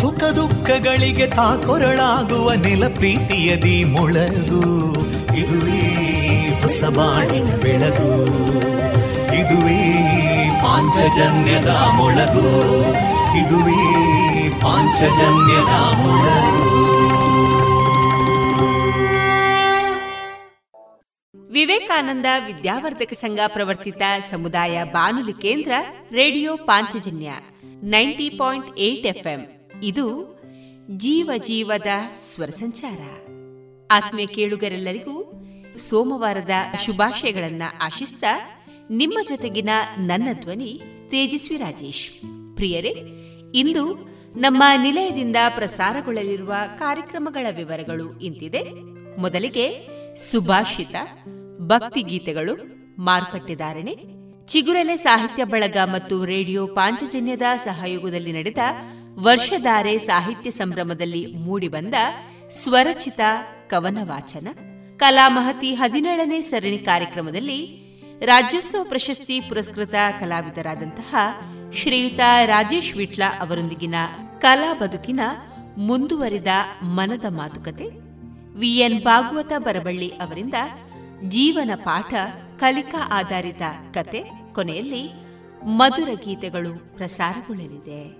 ಸುಖ ದುಃಖಗಳಿಗೆ ತಾಕೊರಳಾಗುವ ನಿಲ ಪ್ರೀತಿಯದಿ ಮೊಳಗು. ಇದುವೇ ಹೊಸ ಬಾಣಿನ ಬೆಳಗು. ಇದುವೇ ಪಾಂಚಜನ್ಯದ ಮೊಳಗು. ಇದುವೇ ಪಾಂಚಜನ್ಯದ ಮೊಳಗು. ವಿವೇಕಾನಂದ ವಿದ್ಯಾವರ್ಧಕ ಸಂಘ ಪ್ರವರ್ತಿತ ಸಮುದಾಯ ಬಾನುಲಿ ಕೇಂದ್ರ radio Panchajanya, ninety point eight ಇದು ಜೀವ ಜೀವದ ಸ್ವರ ಸಂಚಾರ. ಆತ್ಮೀಯ ಕೇಳುಗರೆಲ್ಲರಿಗೂ ಸೋಮವಾರದ ಶುಭಾಶಯಗಳನ್ನ ಆಶಿಸ್ತಾ ನಿಮ್ಮ ಜೊತೆಗಿನ ನನ್ನ ಧ್ವನಿ ತೇಜಸ್ವಿ ರಾಜೇಶ್. ಪ್ರಿಯರೇ, ಇಂದು ನಮ್ಮ ನಿಲಯದಿಂದ ಪ್ರಸಾರಗೊಳ್ಳಲಿರುವ ಕಾರ್ಯಕ್ರಮಗಳ ವಿವರಗಳು ಇಂತಿದೆ. ಮೊದಲಿಗೆ ಸುಭಾಷಿತ, ಭಕ್ತಿ ಗೀತೆಗಳು ಮಾರುಕಟ್ಟೆದಾರಣೆ ಚಿಗುರೆಲೆ ಸಾಹಿತ್ಯ ಬಳಗ ಮತ್ತು ರೇಡಿಯೋ ಪಾಂಚಜನ್ಯದ ಸಹಯೋಗದಲ್ಲಿ ನಡೆದ ವರ್ಷಧಾರೆ ಸಾಹಿತ್ಯ ಸಂಭ್ರಮದಲ್ಲಿ ಮೂಡಿಬಂದ ಸ್ವರಚಿತ ಕವನ ವಾಚನ ಕಲಾಮಹತಿ ಹದಿನೇಳನೇ ಸರಣಿ ಕಾರ್ಯಕ್ರಮದಲ್ಲಿ ರಾಜ್ಯೋತ್ಸವ ಪ್ರಶಸ್ತಿ ಪುರಸ್ಕೃತ ಕಲಾವಿದರಾದಂತಹ ಶ್ರೀಯುತ ರಾಜೇಶ್ ವಿಟ್ಲ ಅವರೊಂದಿಗಿನ ಕಲಾ ಬದುಕಿನ ಮುಂದುವರಿದ ಮನದ ಮಾತುಕತೆ, ವಿಎನ್ ಭಾಗವತ ಬರಬಳ್ಳಿ ಅವರಿಂದ ಜೀವನ ಪಾಠ, ಕಲಿಕಾ ಆಧಾರಿತ ಕತೆ, ಕೊನೆಯಲ್ಲಿ ಮಧುರ ಗೀತೆಗಳು ಪ್ರಸಾರಗೊಳ್ಳಲಿದೆ.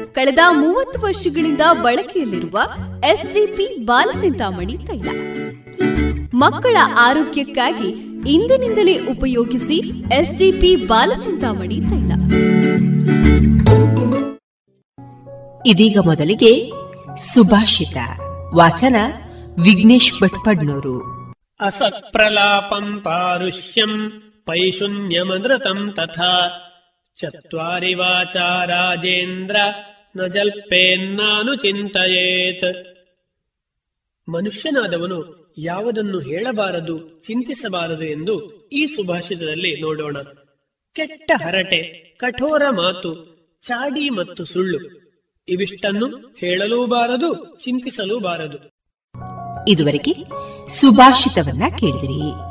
ಕಳೆದ ಮೂವತ್ತು ವರ್ಷಗಳಿಂದ ಬಳಕೆಯಲ್ಲಿರುವ ಎಸ್ಡಿಪಿ ಬಾಲಚಿಂತಾಮಣಿ ತೈಲ. ಮಕ್ಕಳ ಆರೋಗ್ಯಕ್ಕಾಗಿ ಇಂದಿನಿಂದಲೇ ಉಪಯೋಗಿಸಿ ಎಸ್ಡಿಪಿ ಬಾಲಚಿಂತಾಮಣಿ ತೈಲ. ಇದೀಗ ಮೊದಲಿಗೆ ಸುಭಾಷಿತ. ವಾಚನ ವಿಘ್ನೇಶ್ ಭಟ್ಪಡ್ನೂರು. ಅಸತ್ಪ್ರಲಾಪಂ ಪಾರುಷ್ಯಂ ಪೈಶೂನ್ಯಮೃತಂ ತಥಾ. ಚತ್ವಾರಿ ವಾಚಾ ರಾಜೇಂದ್ರ ನ ಜಲ್ಪೇನ್ನಾನು ಚಿಂತೆಯೇತ್. ಮನುಷ್ಯನಾದವನು ಯಾವುದನ್ನು ಹೇಳಬಾರದು, ಚಿಂತಿಸಬಾರದು ಎಂದು ಈ ಸುಭಾಷಿತದಲ್ಲಿ ನೋಡೋಣ. ಕೆಟ್ಟ ಹರಟೆ, ಕಠೋರ ಮಾತು, ಚಾಡಿ ಮತ್ತು ಸುಳ್ಳು. ಇವಿಷ್ಟನ್ನು ಹೇಳಲೂಬಾರದು, ಚಿಂತಿಸಲೂಬಾರದು. ಇದುವರೆಗೆ ಸುಭಾಷಿತವನ್ನ ಕೇಳಿದಿರಿ.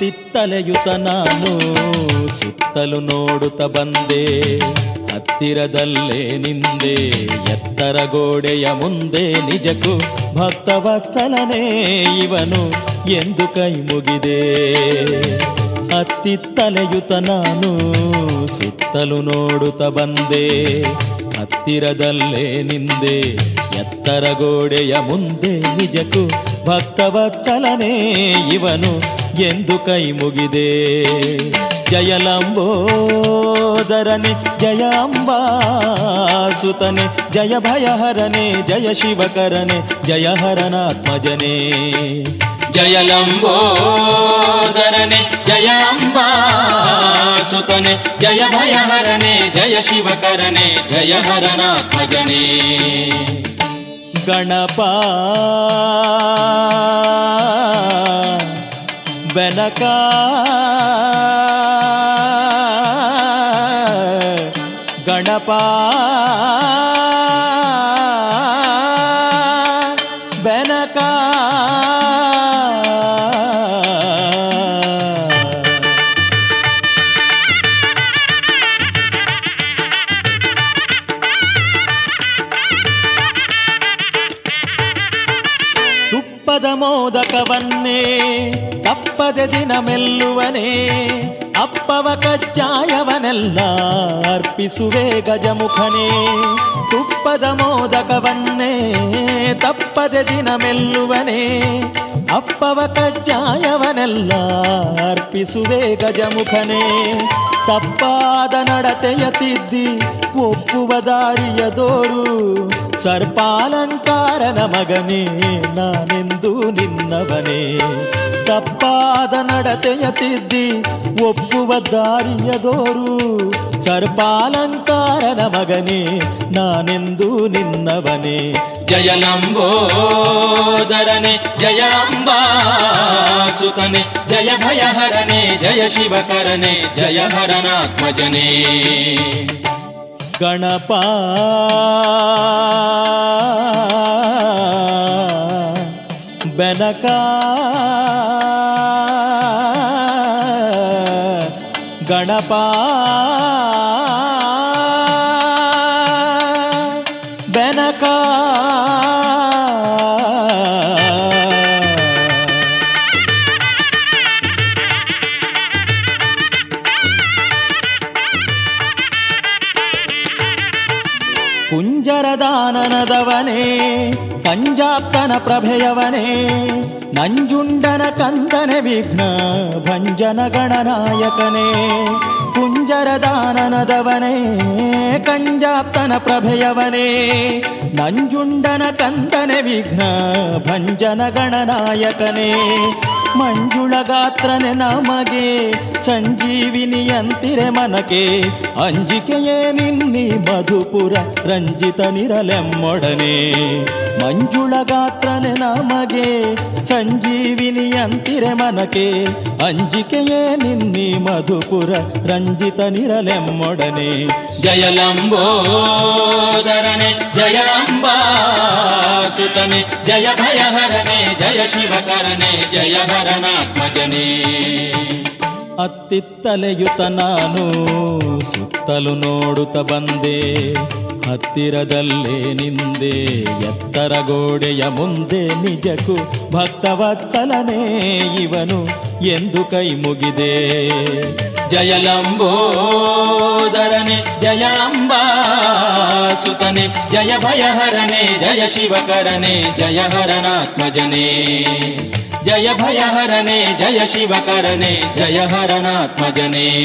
ಅತ್ತಿತ್ತಲೆಯುತ ನಾನು ಸುತ್ತಲು ನೋಡುತ್ತ ಬಂದೆ ಹತ್ತಿರದಲ್ಲೇ ನಿಂದೆ ಎತ್ತರ ಗೋಡೆಯ ಮುಂದೆ ನಿಜಕ್ಕೂ ಭಕ್ತವತ್ಸಲನೇ ಇವನು ಎಂದು ಕೈ ಮುಗಿದೆ ಅತ್ತಿತ್ತಲೆಯುತ ನಾನು ಸುತ್ತಲು ನೋಡುತ್ತ ಬಂದೆ ಹತ್ತಿರದಲ್ಲೇ ನಿಂದೆ ಎತ್ತರ ಗೋಡೆಯ ಮುಂದೆ ನಿಜಕ್ಕೂ ಭಕ್ತವತ್ಸಲನೇ ಇವನು ಎಂದು ಕೈ ಮುಗಿದೆ. ಜಯಲಂಬೋದರನೆ ಜಯ ಅಂಬಾಸುತನೆ ಜಯ ಭಯಹರನೆ ಜಯ ಶಿವಕರನೆ ಜಯ ಹರನಾತ್ಮಜನೇ ಜಯಲಂಬೋದರನೆ ಜಯ ಅಂಬಾಸುತನೆ ಜಯ ಭಯಹರನೆ ಜಯ ಶಿವಕರನೆ ಜಯ ಹರನಾತ್ಮಜನೆ ಗಣಪ ಬೆನಕ. ಗಣಪ. ಬೆನಕ. ತುಪ್ಪದ ಮೋದಕವನ್ನೇ ತಪ್ಪದೆ ದಿನ ಮೆಲ್ಲುವನೇ, ಅಪ್ಪವ ಕಜ್ಜಾಯವನೆಲ್ಲ ಅರ್ಪಿಸುವೆ ಗಜಮುಖನೇ. ತುಪ್ಪದ ಮೋದಕವನ್ನೇ, ತಪ್ಪದೆ ದಿನ ಮೆಲ್ಲುವನೇ, ಅಪ್ಪವ ಕಜ್ಜಾಯವನೆಲ್ಲ ಅರ್ಪಿಸುವೆ ಗಜಮುಖನೇ. ತಪ್ಪಾದ ನಡತೆಯ ತಿದ್ದಿ ಒಪ್ಪುವ ದಾರಿಯ ದೋರು, ಸರ್ಪಾಲಂಕಾರನ ಮಗನೇ, ನಾನೆಂದು ನಿನ್ನವನೇ. ತಪ್ಪಾದ ನಡತೆಯ ತಿದ್ದಿ ಒಪ್ಪುವ ದಾರಿಯ ದೋರು ಸರ್ಪಾಲಂಕಾರನ ಮಗನೇ ನಾನೆಂದು ನಿನ್ನವನೇ ಜಯಲಂಬೋದರನೆ ಜಯ ಅಂಬಾಸುತನೆ ಜಯ ಭಯಹರನೆ ಜಯ ಶಿವಕರನೆ ಜಯ ಹರನಾತ್ಮಜನೇ ಗಣಪ ಬೆನಕ ಗಣಪ ಬೆನಕ ಕುಂಜರದಾನನದವನೇ ಕಂಜಾಪ್ತನ ಪ್ರಭೆಯವನೇ ನಂಜುಂಡನ ಕಂದನೆ ವಿಘ್ನ, ಭಂಜನ ಗಣನಾಯಕನೇ ಕುಂಜರದಾನನದವನೇ ಕಂಜಾಪ್ತನ ಪ್ರಭೆಯವನೇ. ನಂಜುಂಡನ ಕಂದನೆ ವಿಘ್ನ, ಭಂಜನ ಗಣನಾಯಕನೇ, ಮಂಜುಳ ಗಾತ್ರನೆ ನಮಗೆ, ಸಂಜೀವಿನಿಯಂತಿರೆ ಮನಕೆ, ಅಂಜಿಕೆಯೇ ನಿನ್ನಿ ಮಧುಪುರ ರಂಜಿತ ನಿರಲೆಮ್ಮೊಡನೆ ಮಂಜುಳ ಗಾತ್ರನೆ ನಮಗೆ ಸಂಜೀವಿನಿಯಂತಿರೆ ಮನಕೆ. ಅಂಜಿಕೆಯೇ ನಿನ್ನಿ ಮಧುಪುರ ರಂಜಿತ ನಿರಲೆಮ್ಮೊಡನೆ. ಜಯಲಂಬೋದರನೆ ಜಯ ಸುತನೆ ಜಯ ಭಯಹರನೆ, ಜಯ ಶಿವಕರನೆ, ಜಯ ಹರನಾತ್ಮಜನೇ ಅತ್ತಿತ್ತಲೆಯುತ ನಾನು ಸುತ್ತಲು ನೋಡುತ್ತ ಬಂದೆ. ಹತ್ತಿರದಲ್ಲೇ ನಿಂದೆ, ಎತ್ತರ ಗೋಡೆಯ ಮುಂದೆ ನಿಜಕ್ಕೂ ಭಕ್ತವತ್ಸಲನೇ ಇವನು ಎಂದು ಕೈ ಮುಗಿದೆ. ಜಯಲಂಬೋದರನೆ ಜಯ ಅಂಬಾಸುತನೆ ಜಯ ಭಯಹರನೆ, ಜಯ ಶಿವಕರನೆ, ಜಯ ಹರನಾತ್ಮಜನೇ. ಜಯ ಭಯಹರನೆ, ಜಯ ಶಿವಕರನೆ, ಜಯ ಹರನಾತ್ಮಜನೇ.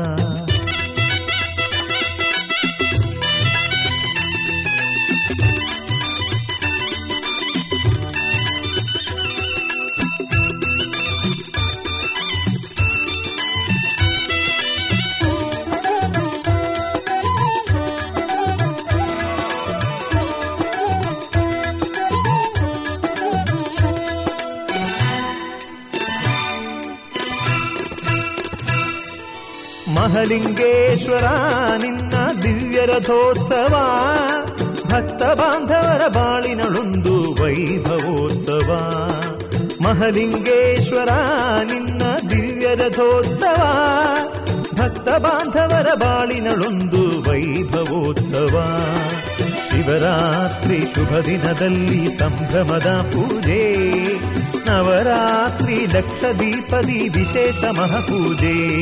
ಮಹಲಿಂಗೇಶ್ವರ ನಿನ್ನ ದಿವ್ಯ ರಥೋತ್ಸವ ಭಕ್ತ ಬಾಂಧವರ ಬಾಳಿನಳೊಂದು ವೈಭವೋತ್ಸವ. ಮಹಲಿಂಗೇಶ್ವರ, ನಿನ್ನ ದಿವ್ಯ ರಥೋತ್ಸವ ಭಕ್ತ ಬಾಂಧವರ ಬಾಳಿನಳೊಂದು ವೈಭವೋತ್ಸವ. ಶಿವರಾತ್ರಿ ಶುಭ ದಿನದಲ್ಲಿ ಸಂಭ್ರಮದ ಪೂಜೆ, ನವರಾತ್ರಿ ಲಕ್ಷ ದೀಪದಿ ವಿಶೇಷ ಮಹಾಪೂಜೆ.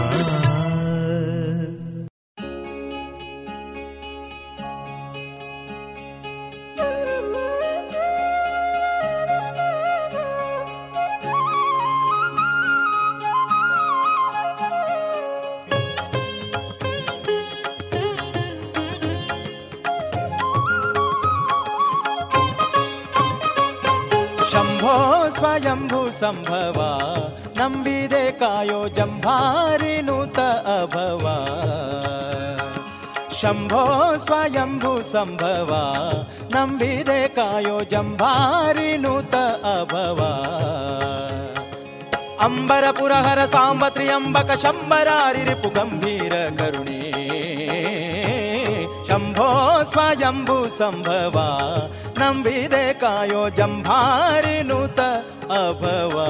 ಸಂಭವ ನಂಬಿದೆ ಕಾಯೋ ಜಂಭಾರಿ ನೂತ ಅಭವ ಶಂಭೋ ಸ್ವಯಂಭೂ ಸಂಭವ ನಂಬಿದೆ ಕಾಯೋ ಜಂಭಾರಿ ನೂತ ಅಭವ ಅಂಬರ ಪುರಹರ ಸಾಂಬ ತ್ರಿಯಂಬಕ ಶಂಬರಾರಿ ರಿಪು ಗಂಭೀರ ಕರುಣೇ ಶಂಭೋ ಸ್ವಯಂಭೂ ಸಂಭವ ನಂಬಿದೆ ಕಾಯೋ अभवा।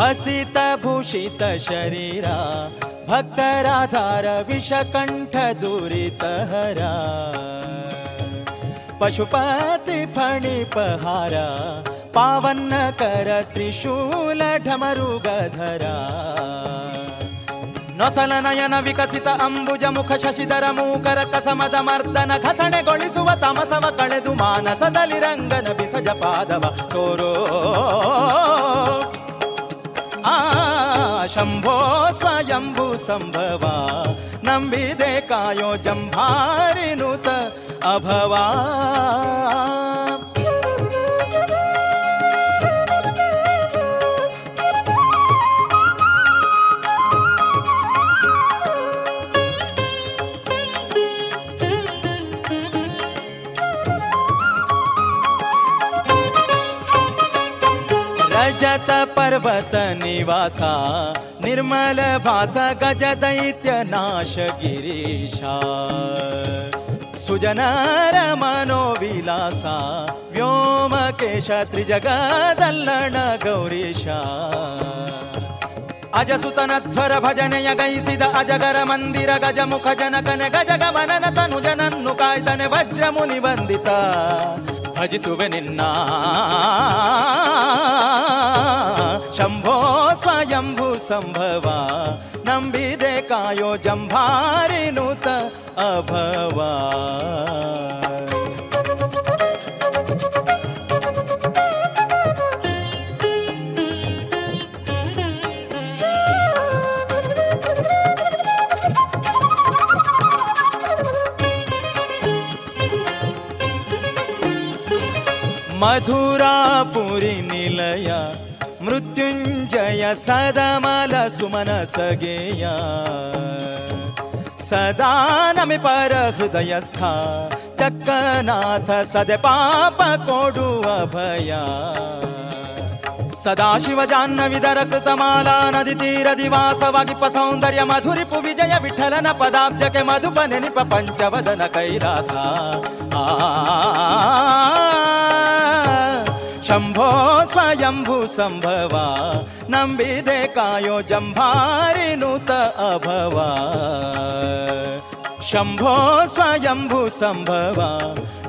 हसित भूषित शरीरा भक्तराधार विषकंठ दुरितहरा। ವಿಷಕಂಠ ದುರಿತಹರ ಪಶುಪತಿ ಫಣಿಪಹಾರ ಪಾವನ್ನ ಕರ ತ್ರಿಶೂಲ ಢಮರುಗಧರ ನೊಸಲ ನಯನ ವಿಕಸಿತ ಅಂಬುಜ ಮುಖ ಶಶಿಧರ ಮೂಕರ ಕಸಮದ ಮರ್ದನ ಘಸಣೆಗೊಳಿಸುವ ತಮಸವ ಕಳೆದು ಮಾನಸದಲ್ಲಿ ರಂಗನ ಬಿಸಜ ಪಾದವ ತೋರೋ ಆ ಶಂಭೋ ಸ್ವಯಂಭೂ ಸಂಭವ ನಂಬಿದೆ ಕಾಯೋ ಜಂಭಾರಿನುತ ಅಭವಾ अभवा रजतपर्वत निवासा निर्मलभास गज दैत्यनाश गिरीशा ಸುಜನರ ಮನೋವಿಲಾಸ ವ್ಯೋಮಕೇಶ ತ್ರಿಜಗದಲ್ಲಣ ಗೌರೀಶ. ಅಜಸುತನಧ್ವರ ಭಜನೆಯ ಗೈಸಿದ ಅಜಗರ ಮಂದಿರ ಗಜಮುಖ ಜನಕನೆ ಗಜಗಮನನ ತನು ಜನನ್ನು ಕಾಯ್ದನೆ ವಜ್ರ ಮುನಿ ಬಂದಿತ ಭಜಿಸುವೆ ನಿನ್ನ. ಶಂಭೋ ಸ್ವಯಂಭೂ ಸಂಭವ. ನಂಬಿದೆ ಕಾಯೋ ಜಂಭಾರಿನುತ ಅಭವ ಮಧುರಾಪುರಿ ನಿಲಯ ಮೃತ್ಯುಂಜಯ ಸದಮಲ ಸುಮನ ಸಗೆಯ ಸದಾ ನಮಿ ಪರ ಹೃದಯಸ್ಥ ಚಕ್ಕನಾಥ ಸದೆ ಪಾಪ ಕೊಡುವ ಭಯ ಸದಾಶಿವ ಜಾಹ್ನವಿದರ ಕೃತಮಾಲಾ ನದಿ ತೀರ ದಿವಾಸವಾಗಿಪ್ಪ ಸೌಂದರ್ಯ ಮಧುರಿಪು ವಿಜಯ ವಿಠಲನ ಪದಾಬ್ಜಕ್ಕೆ ಮಧುಪ ನೆನಿಪ ಪಂಚವದನ ಕೈಲಾಸ ಆ ಶಂಭೋ ಸ್ವಯಂಭೂ ಸಂಭವ ನಂಬಿದೆ ಕಾಯೋ ಜಂಭಾರಿನುತ ಅಭವ ಶಂಭೋ ಸ್ವಯಂಭೂ ಸಂಭವ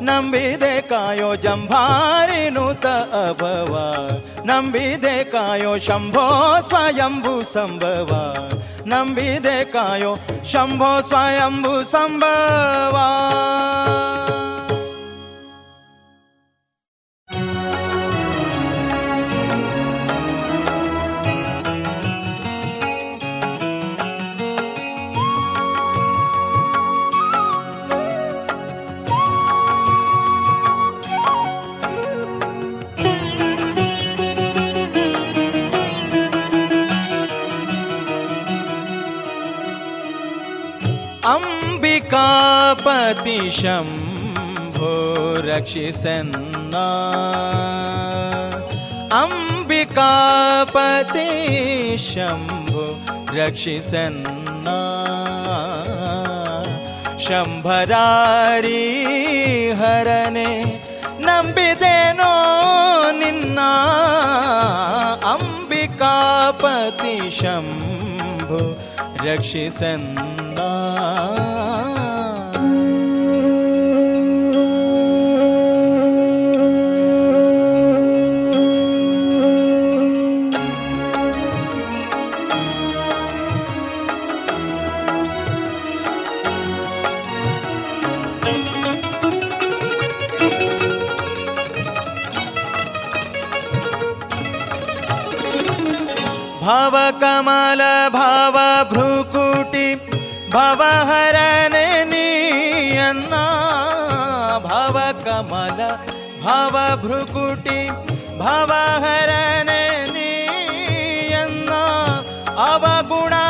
ನಂಬಿದೆ ಕಾಯೋ ಜಂಭಾರಿನುತ ಅಭವ ನಂಬಿದೆ ಕಾಯೋ ಶಂಭೋ ಸ್ವಯಂಭೂ ಸಂಭವ ನಂಬಿದೆ ಕಾಯೋ ಶಂಭೋ ಸ್ವಯಂಭೂ ಸಂಭವ ಅಂಬಿಕಾಪತಿ ಶಂಭೋ ರಕ್ಷಿಸನ್ನ ಅಂಬಿಕಾಪತಿ ಶಂಭೋ ರಕ್ಷಿಸನ್ನ ಶಂಭರಾರಿ ಹರನೆ ನಂಬಿದೇನೋ ನಿನ್ನ ಅಂಬಿಕಾಪತಿ ಶಂಭು ರಕ್ಷಿಸನ್ನ कमल भावभ्रुकुटी भवाहरनियन्ना भाव कमल भावभ्रुकुटी भवाहरणीयना अवगुणा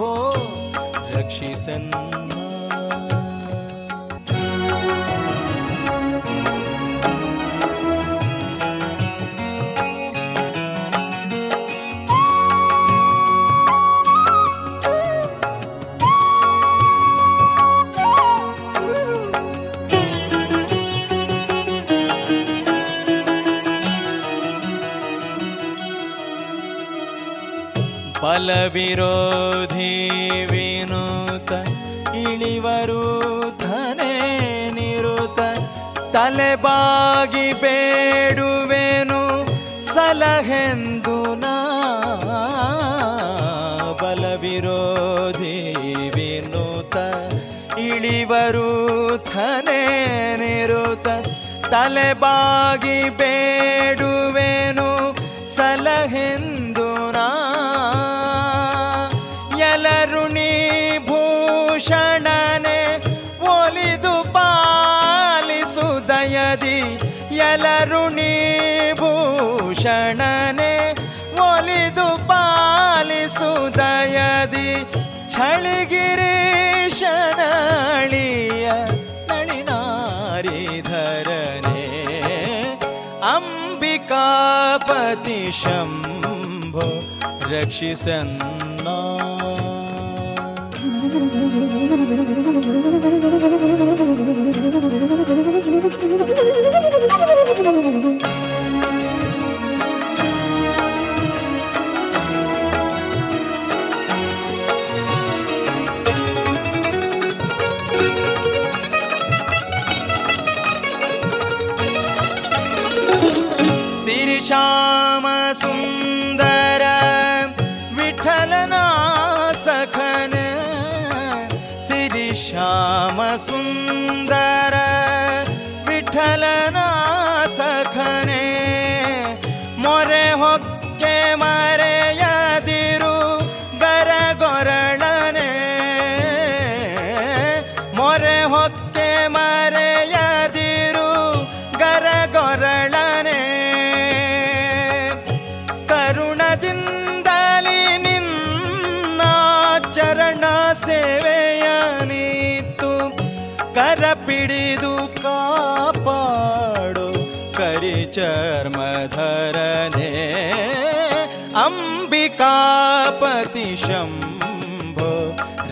ಶಂಭೋ ರಕ್ಷಿಸನ್ನ ಬಲವಿರೋಧಿ ವಿನೂತ ಇಳಿವರು ತನೆ ನಿರುತ ತಲೆಬಾಗಿ ಬೇಡುವೆನು ಸಲಹೆಂದು ನಾ ಬಲವಿರೋಧಿ ವಿನುತ, ಇಳಿವರು ತನೆ ನಿರುತ ತಲೆಬಾಗಿ ಬೇಡುವೆನು ಸಲಹೆಂದು शम्भो रक्षिसन्ना सुंदर शम्भो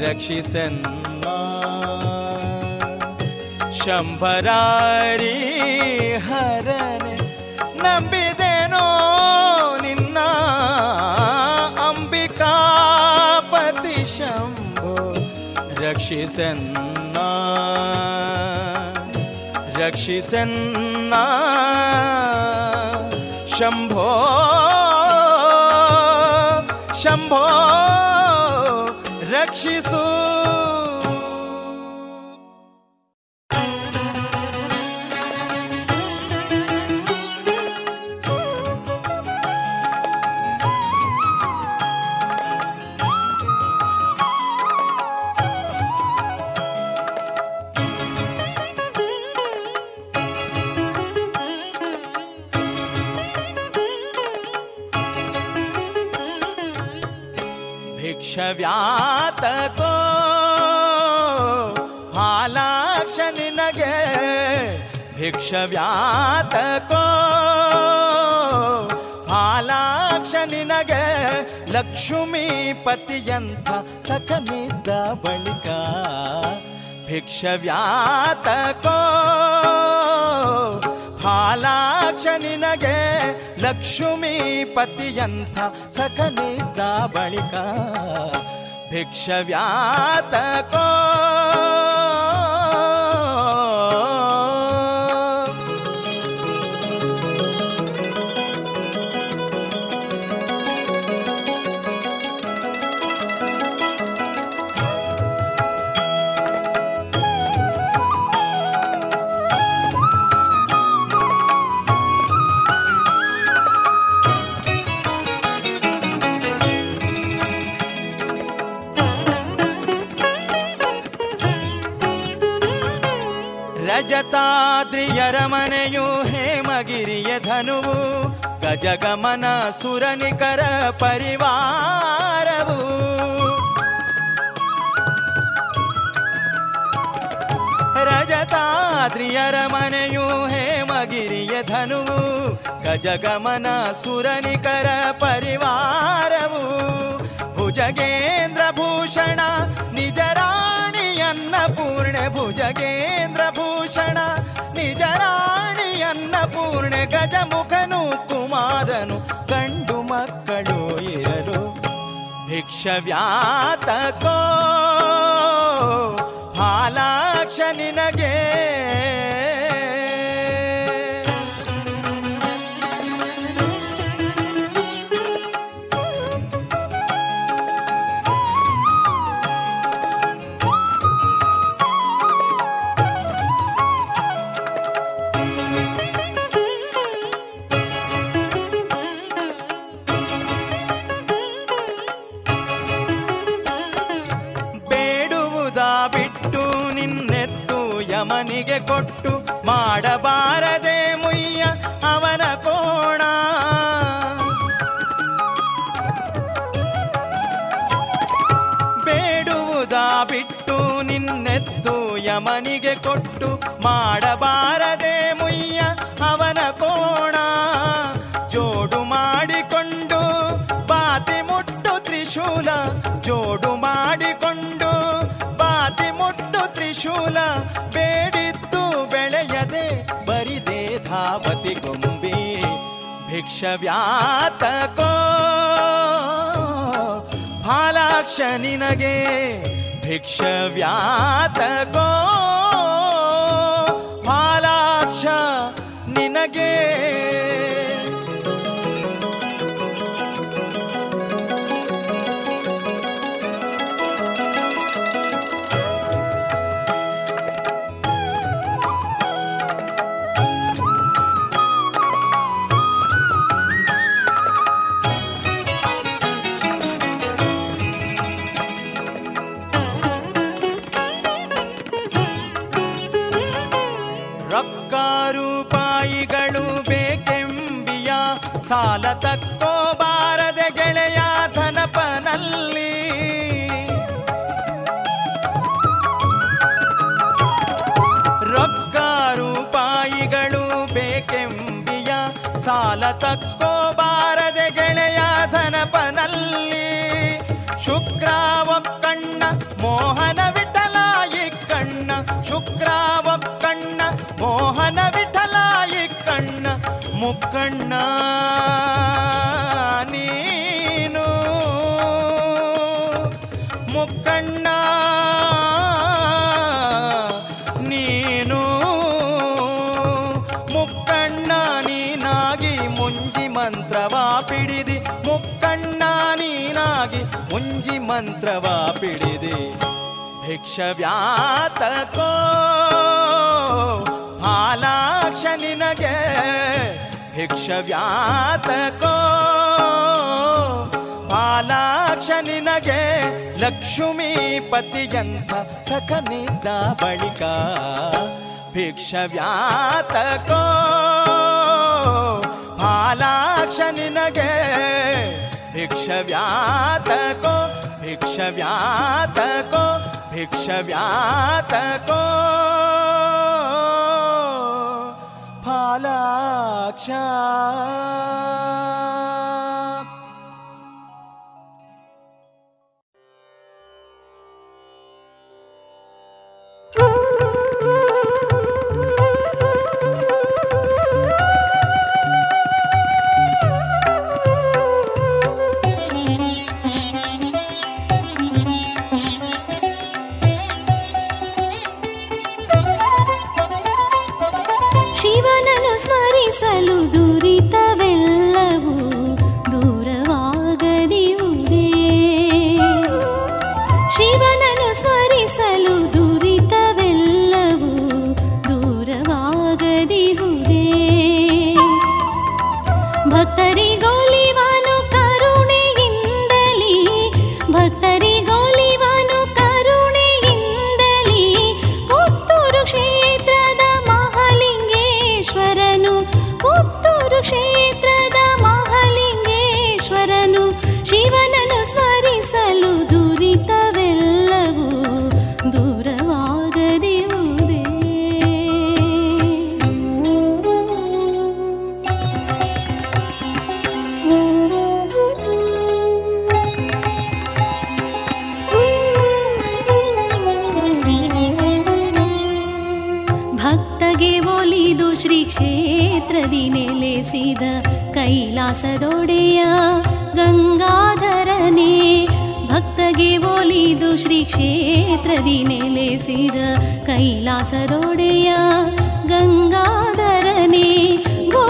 रक्षिसन्मा शम्भरारी हरने नम्बिदेनो निन्न। अम्बिकापति शम्भो रक्षिसन्ना रक्षिसन्ना शंभो ಶಂಭೋ ಭಿಕ್ಷವ್ಯಾತಕೋ? ಹಾಲಾಕ್ಷ ನಿನಗೆ ಲಕ್ಷ್ಮೀಪತಿಯಂಥ ಸಖನಿದ್ದ ಬಳಿಕ ಭಿಕ್ಷವ್ಯಾತಕೋ? ಹಾಲಾಕ್ಷ ನಿನಗೆ ಲಕ್ಷ್ಮೀಪತಿಯಂಥ ಸಖನಿದ್ದ ಬಳಿಕ ಭಿಕ್ಷವ್ಯಾತಕೋ? ಧನುವು ಗಜಗಮನ ಸುರನಿಕರ ಪರಿವಾರವು. ರಜತಾದ್ರಿಯರ ಮನೆಯು ಹೇಮಗಿರಿಯ ಧನುವು. ಗಜಗಮನ ಸುರನಿಕರ ಪರಿವಾರವು. ಭುಜಗೇಂದ್ರ ಭೂಷಣ, ನಿಜರಾಣಿಯನ್ನ ಪೂರ್ಣ ಭುಜಗೇಂದ್ರ ಭೂಷಣ ಅನ್ನಪೂರ್ಣ ಗಜಮುಖನು ಕುಮಾರನು ಕಂಡು ಮಕ್ಕಳು ಇರರು ಭಿಕ್ಷವ್ಯಾತಕೋ ಹಾಲಾಕ್ಷ ನಿನಗೆ ವಿಷವ್ಯಾತಕೋ ಫಾಲಾಕ್ಷ ನಿನಗೆ ಭಿಕ್ಷವ್ಯಾತಕೋ. ಮುಂಜಿ ಮಂತ್ರವ ಪಿಡಿದೆ. ಭಿಕ್ಷವ್ಯಾತಕೋ ಹಾಲಾಕ್ಷ ನಿನಗೆ. ಭಿಕ್ಷವ್ಯಾತಕೋ ಹಾಲಾಕ್ಷ ನಿನಗೆ. ಲಕ್ಷ್ಮೀಪತಿಯಂಥ ಸಖನಿದ್ದ ಬಳಿಕ ಭಿಕ್ಷವ್ಯಾತಕೋ ಹಾಲಾಕ್ಷ ನಿನಗೆ. भिक्षव्यातको भिक्षव्यातको भिक्षव्यातको। फालाक्षा। कलू दूर ದಾಸದೊಡೆಯ ಗಂಗಾಧರನೇ ಭಕ್ತಗೆ ಒಲಿದು ಶ್ರೀ ಕ್ಷೇತ್ರದಿ ನೆಲೆಸಿದ ಕೈಲಾಸದೊಡೆಯ ಗಂಗಾಧರನೇ ಗೋ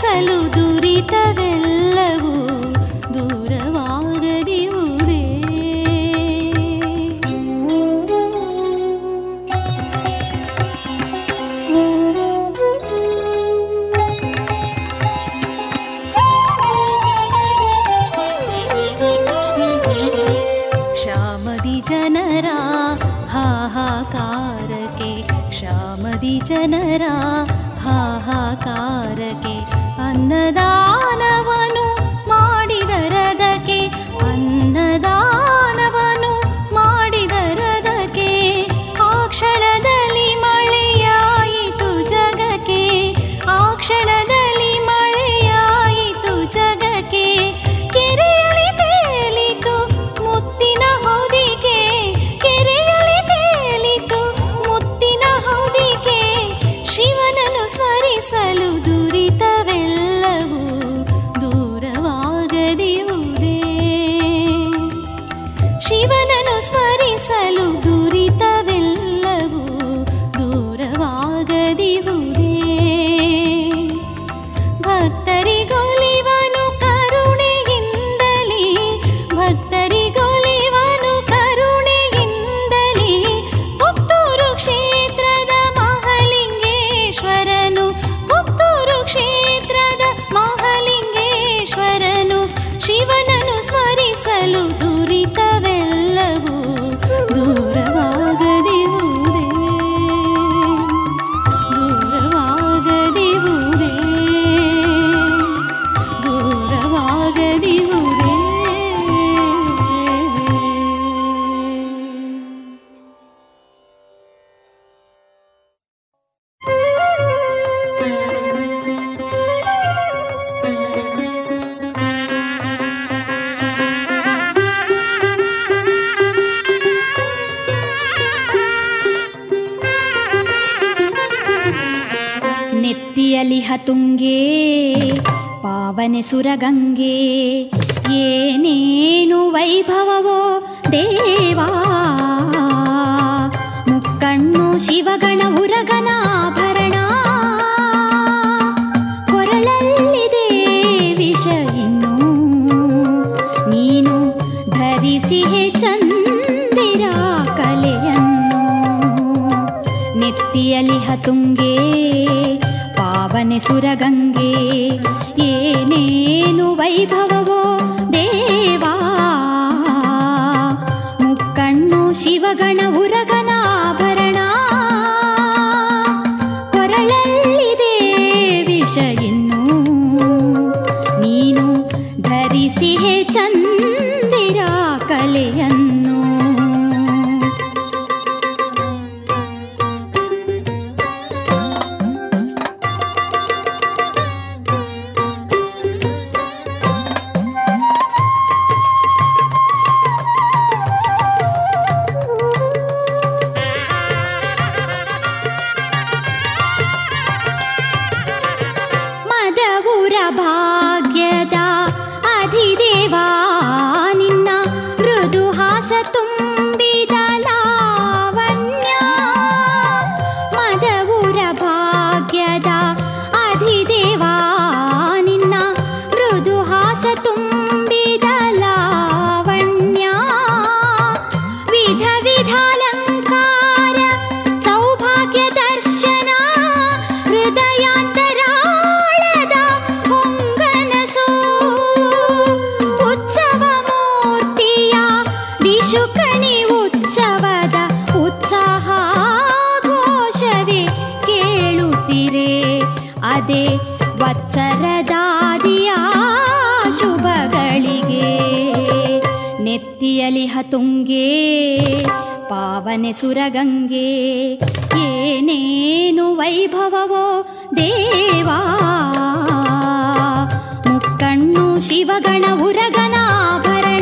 ಅಸಲು ದುರಿತವೆಲ್ಲವೂ ದೂರವಾಗದಿರುವುದೇ ಕ್ಷಾಮದಿ ಜನರ ಹಾಹಾಕಾರಕ್ಕೆ ಕ್ಷಾಮದಿ ಜನರ Suraga. ನೆತ್ತಿಯಲಿ ಹತುಂಗೆ ಪಾವನೆ ಸುರಗಂಗೆ ಏನೇನು ವೈಭವವೋ ದೇವಾ ಮುಕ್ಕಣ್ಣು ಶಿವಗಣ ಉರಗನಾಭರಣ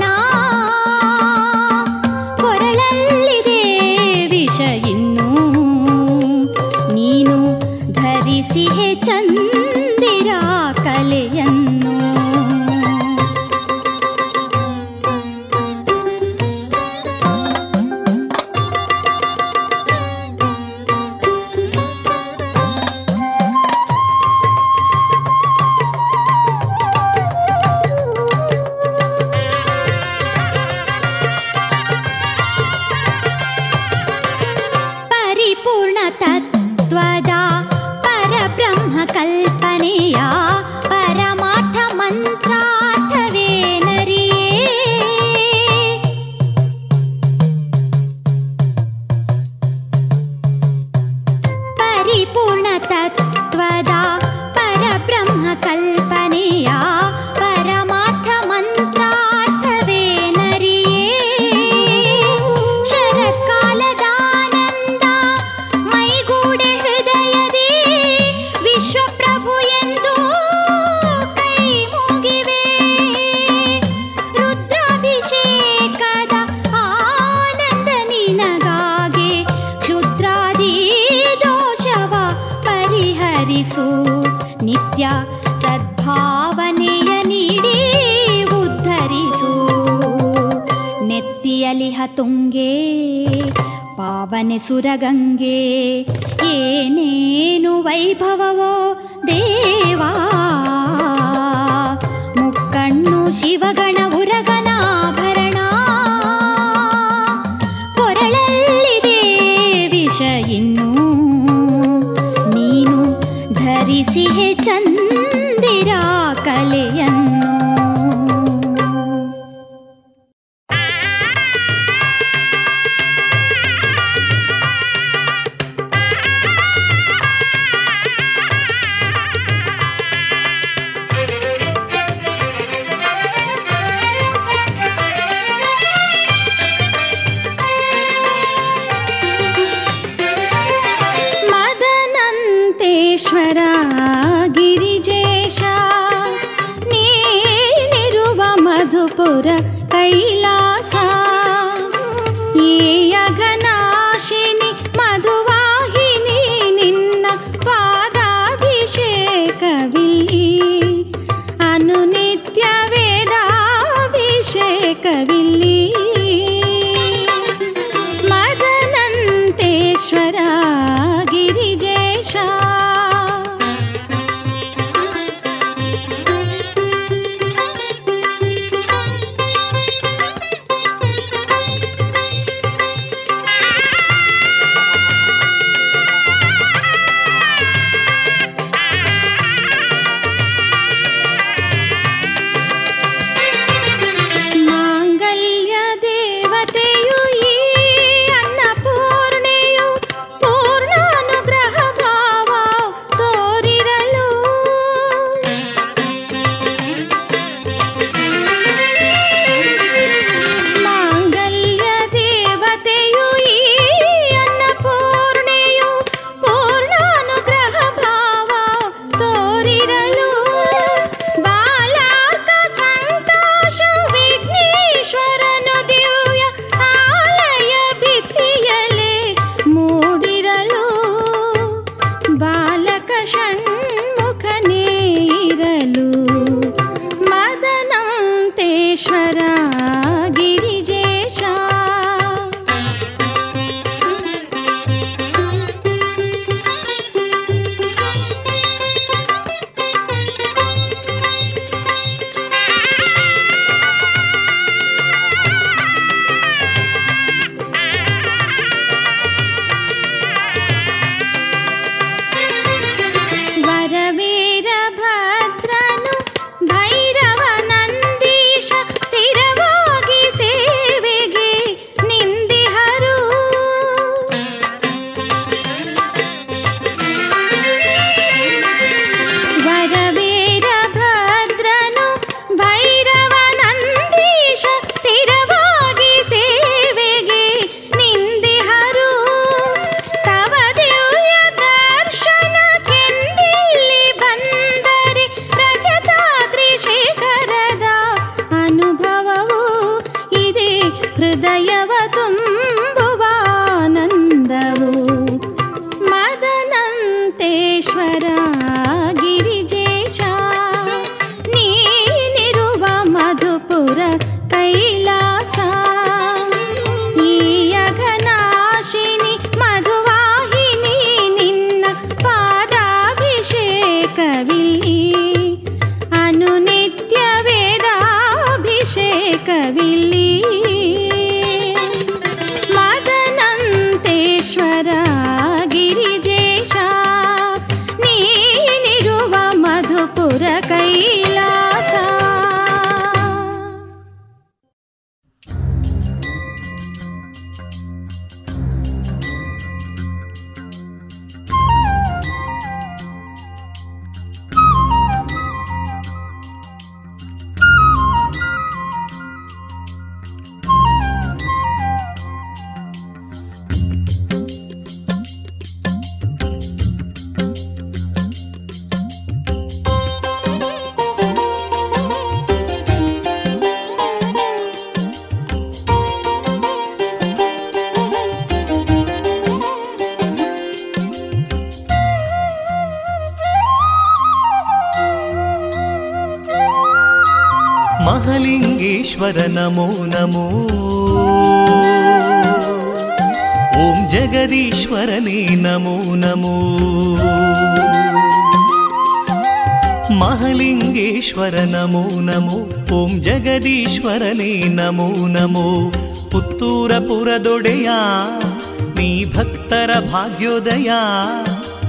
ಭಾಗ್ಯೋದಯ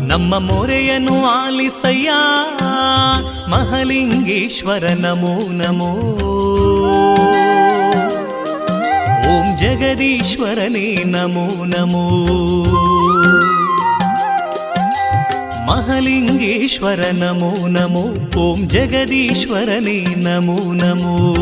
ನಮ್ಮ ಮೊರೆಯನ್ನು ಆಲಿಸಯ್ಯ. ಮಹಲಿಂಗೇಶ್ವರ ನಮೋ ನಮೋ. ಓಂ ಜಗದೀಶ್ವರನೇ ನಮೋ ನಮೋ. ಮಹಲಿಂಗೇಶ್ವರ ನಮೋ ನಮೋ. ಓಂ ಜಗದೀಶ್ವರನೇ ನಮೋ ನಮೋ.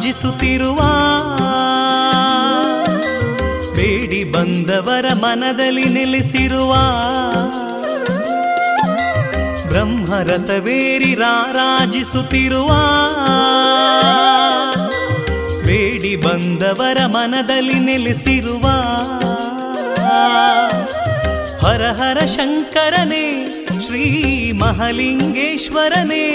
ರಾರಾಜಿಸುತ್ತಿರುವ ಬೇಡಿ ಬಂದವರ ಮನದಲ್ಲಿ ನೆಲೆಸಿರುವ ಬ್ರಹ್ಮರಥವೇರಿ ರಾರಾಜಿಸುತ್ತಿರುವ ಬೇಡಿ ಬಂದವರ ಮನದಲ್ಲಿ ನೆಲೆಸಿರುವ ಹರ ಹರ ಶಂಕರನೇ, ಶ್ರೀ ಮಹಲಿಂಗೇಶ್ವರನೇ,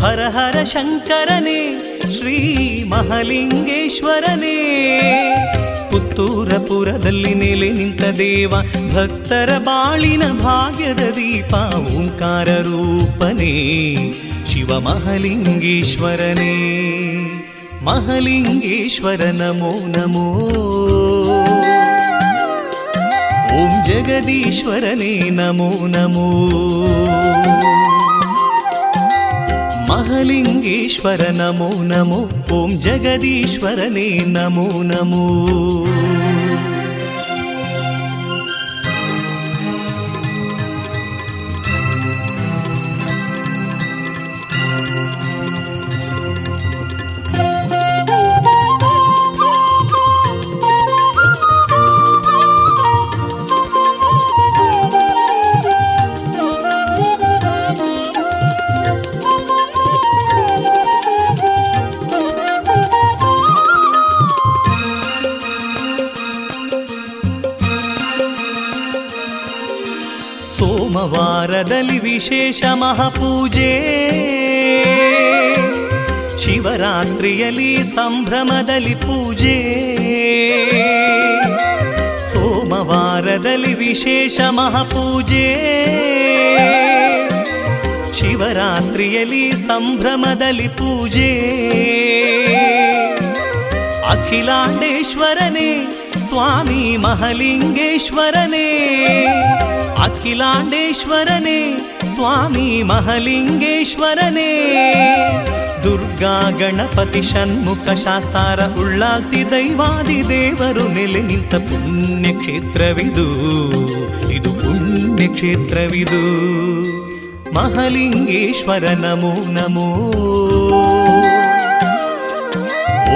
ಹರ ಹರ ಶಂಕರನೇ ಶ್ರೀ ಮಹಲಿಂಗೇಶ್ವರನೇ. ಪುತ್ತೂರಪುರದಲ್ಲಿ ನೆಲೆ ನಿಂತ ದೇವ, ಭಕ್ತರ ಬಾಳಿನ ಭಾಗ್ಯದ ದೀಪ, ಓಂಕಾರ ರೂಪನೇ. ಶಿವ ಮಹಲಿಂಗೇಶ್ವರನೇ. ಮಹಲಿಂಗೇಶ್ವರ ನಮೋ ನಮೋ. ಓಂ ಜಗದೀಶ್ವರನೇ ನಮೋ ನಮೋ. ಮಹಲಿಂಗೇಶ್ವರ ನಮೋ ನಮೋ ಓಂ ಜಗದೀಶ್ವರನೇ ನಮೋ ನಮೋ ಸೋಮವಾರದಲ್ಲಿ ವಿಶೇಷ ಮಹಾಪೂಜೆ. ಶಿವರಾತ್ರಿಯಲ್ಲಿ ಸಂಭ್ರಮದಲ್ಲಿ ಪೂಜೆ. ಸೋಮವಾರದಲ್ಲಿ ವಿಶೇಷ ಮಹಾಪೂಜೆ. ಶಿವರಾತ್ರಿಯಲ್ಲಿ ಸಂಭ್ರಮದಲ್ಲಿ ಪೂಜೆ. ಅಖಿಲಾಂಡೇಶ್ವರನೇ ಸ್ವಾಮಿ ಮಹಲಿಂಗೇಶ್ವರನೇ, ಅಖಿಲಾಂಡೇಶ್ವರನೇ, ಸ್ವಾಮಿ ಮಹಲಿಂಗೇಶ್ವರನೇ. ದುರ್ಗಾ ಗಣಪತಿ ಷಣ್ಮುಖ ಶಾಸ್ತಾರ ಉಳ್ಳಾಲ್ತಿ ದೈವಾದಿ ದೇವರು ನೆಲೆ ನಿಂತ ಪುಣ್ಯ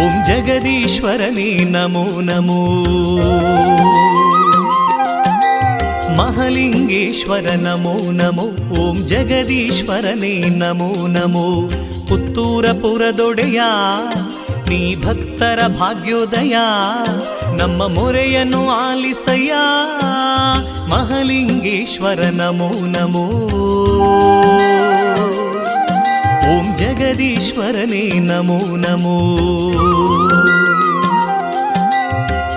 ಓಂ ಜಗದೀಶ್ವರನೇ ನಮೋ ನಮೋ. ಮಹಲಿಂಗೇಶ್ವರ ನಮೋ ನಮೋ, ಓಂ ಜಗದೀಶ್ವರನೇ ನಮೋ ನಮೋ. ಪುತ್ತೂರಪುರದೊಡೆಯ ನೀ ಭಕ್ತರ ಭಾಗ್ಯೋದಯ, ನಮ್ಮ ಮೊರೆಯನ್ನು ಆಲಿಸಯ್ಯ. ಮಹಲಿಂಗೇಶ್ವರ ನಮೋ ನಮೋ. జగదీశ్వరనే నమో నమో.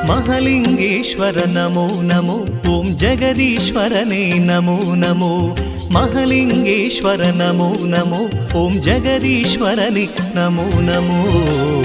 మహలింగేశ్వర నమో నమో ఓం జగదీశ్వరనే నమో నమో. మహలింగేశ్వర నమో నమో ఓం జగదీశ్వరని నమో నమో.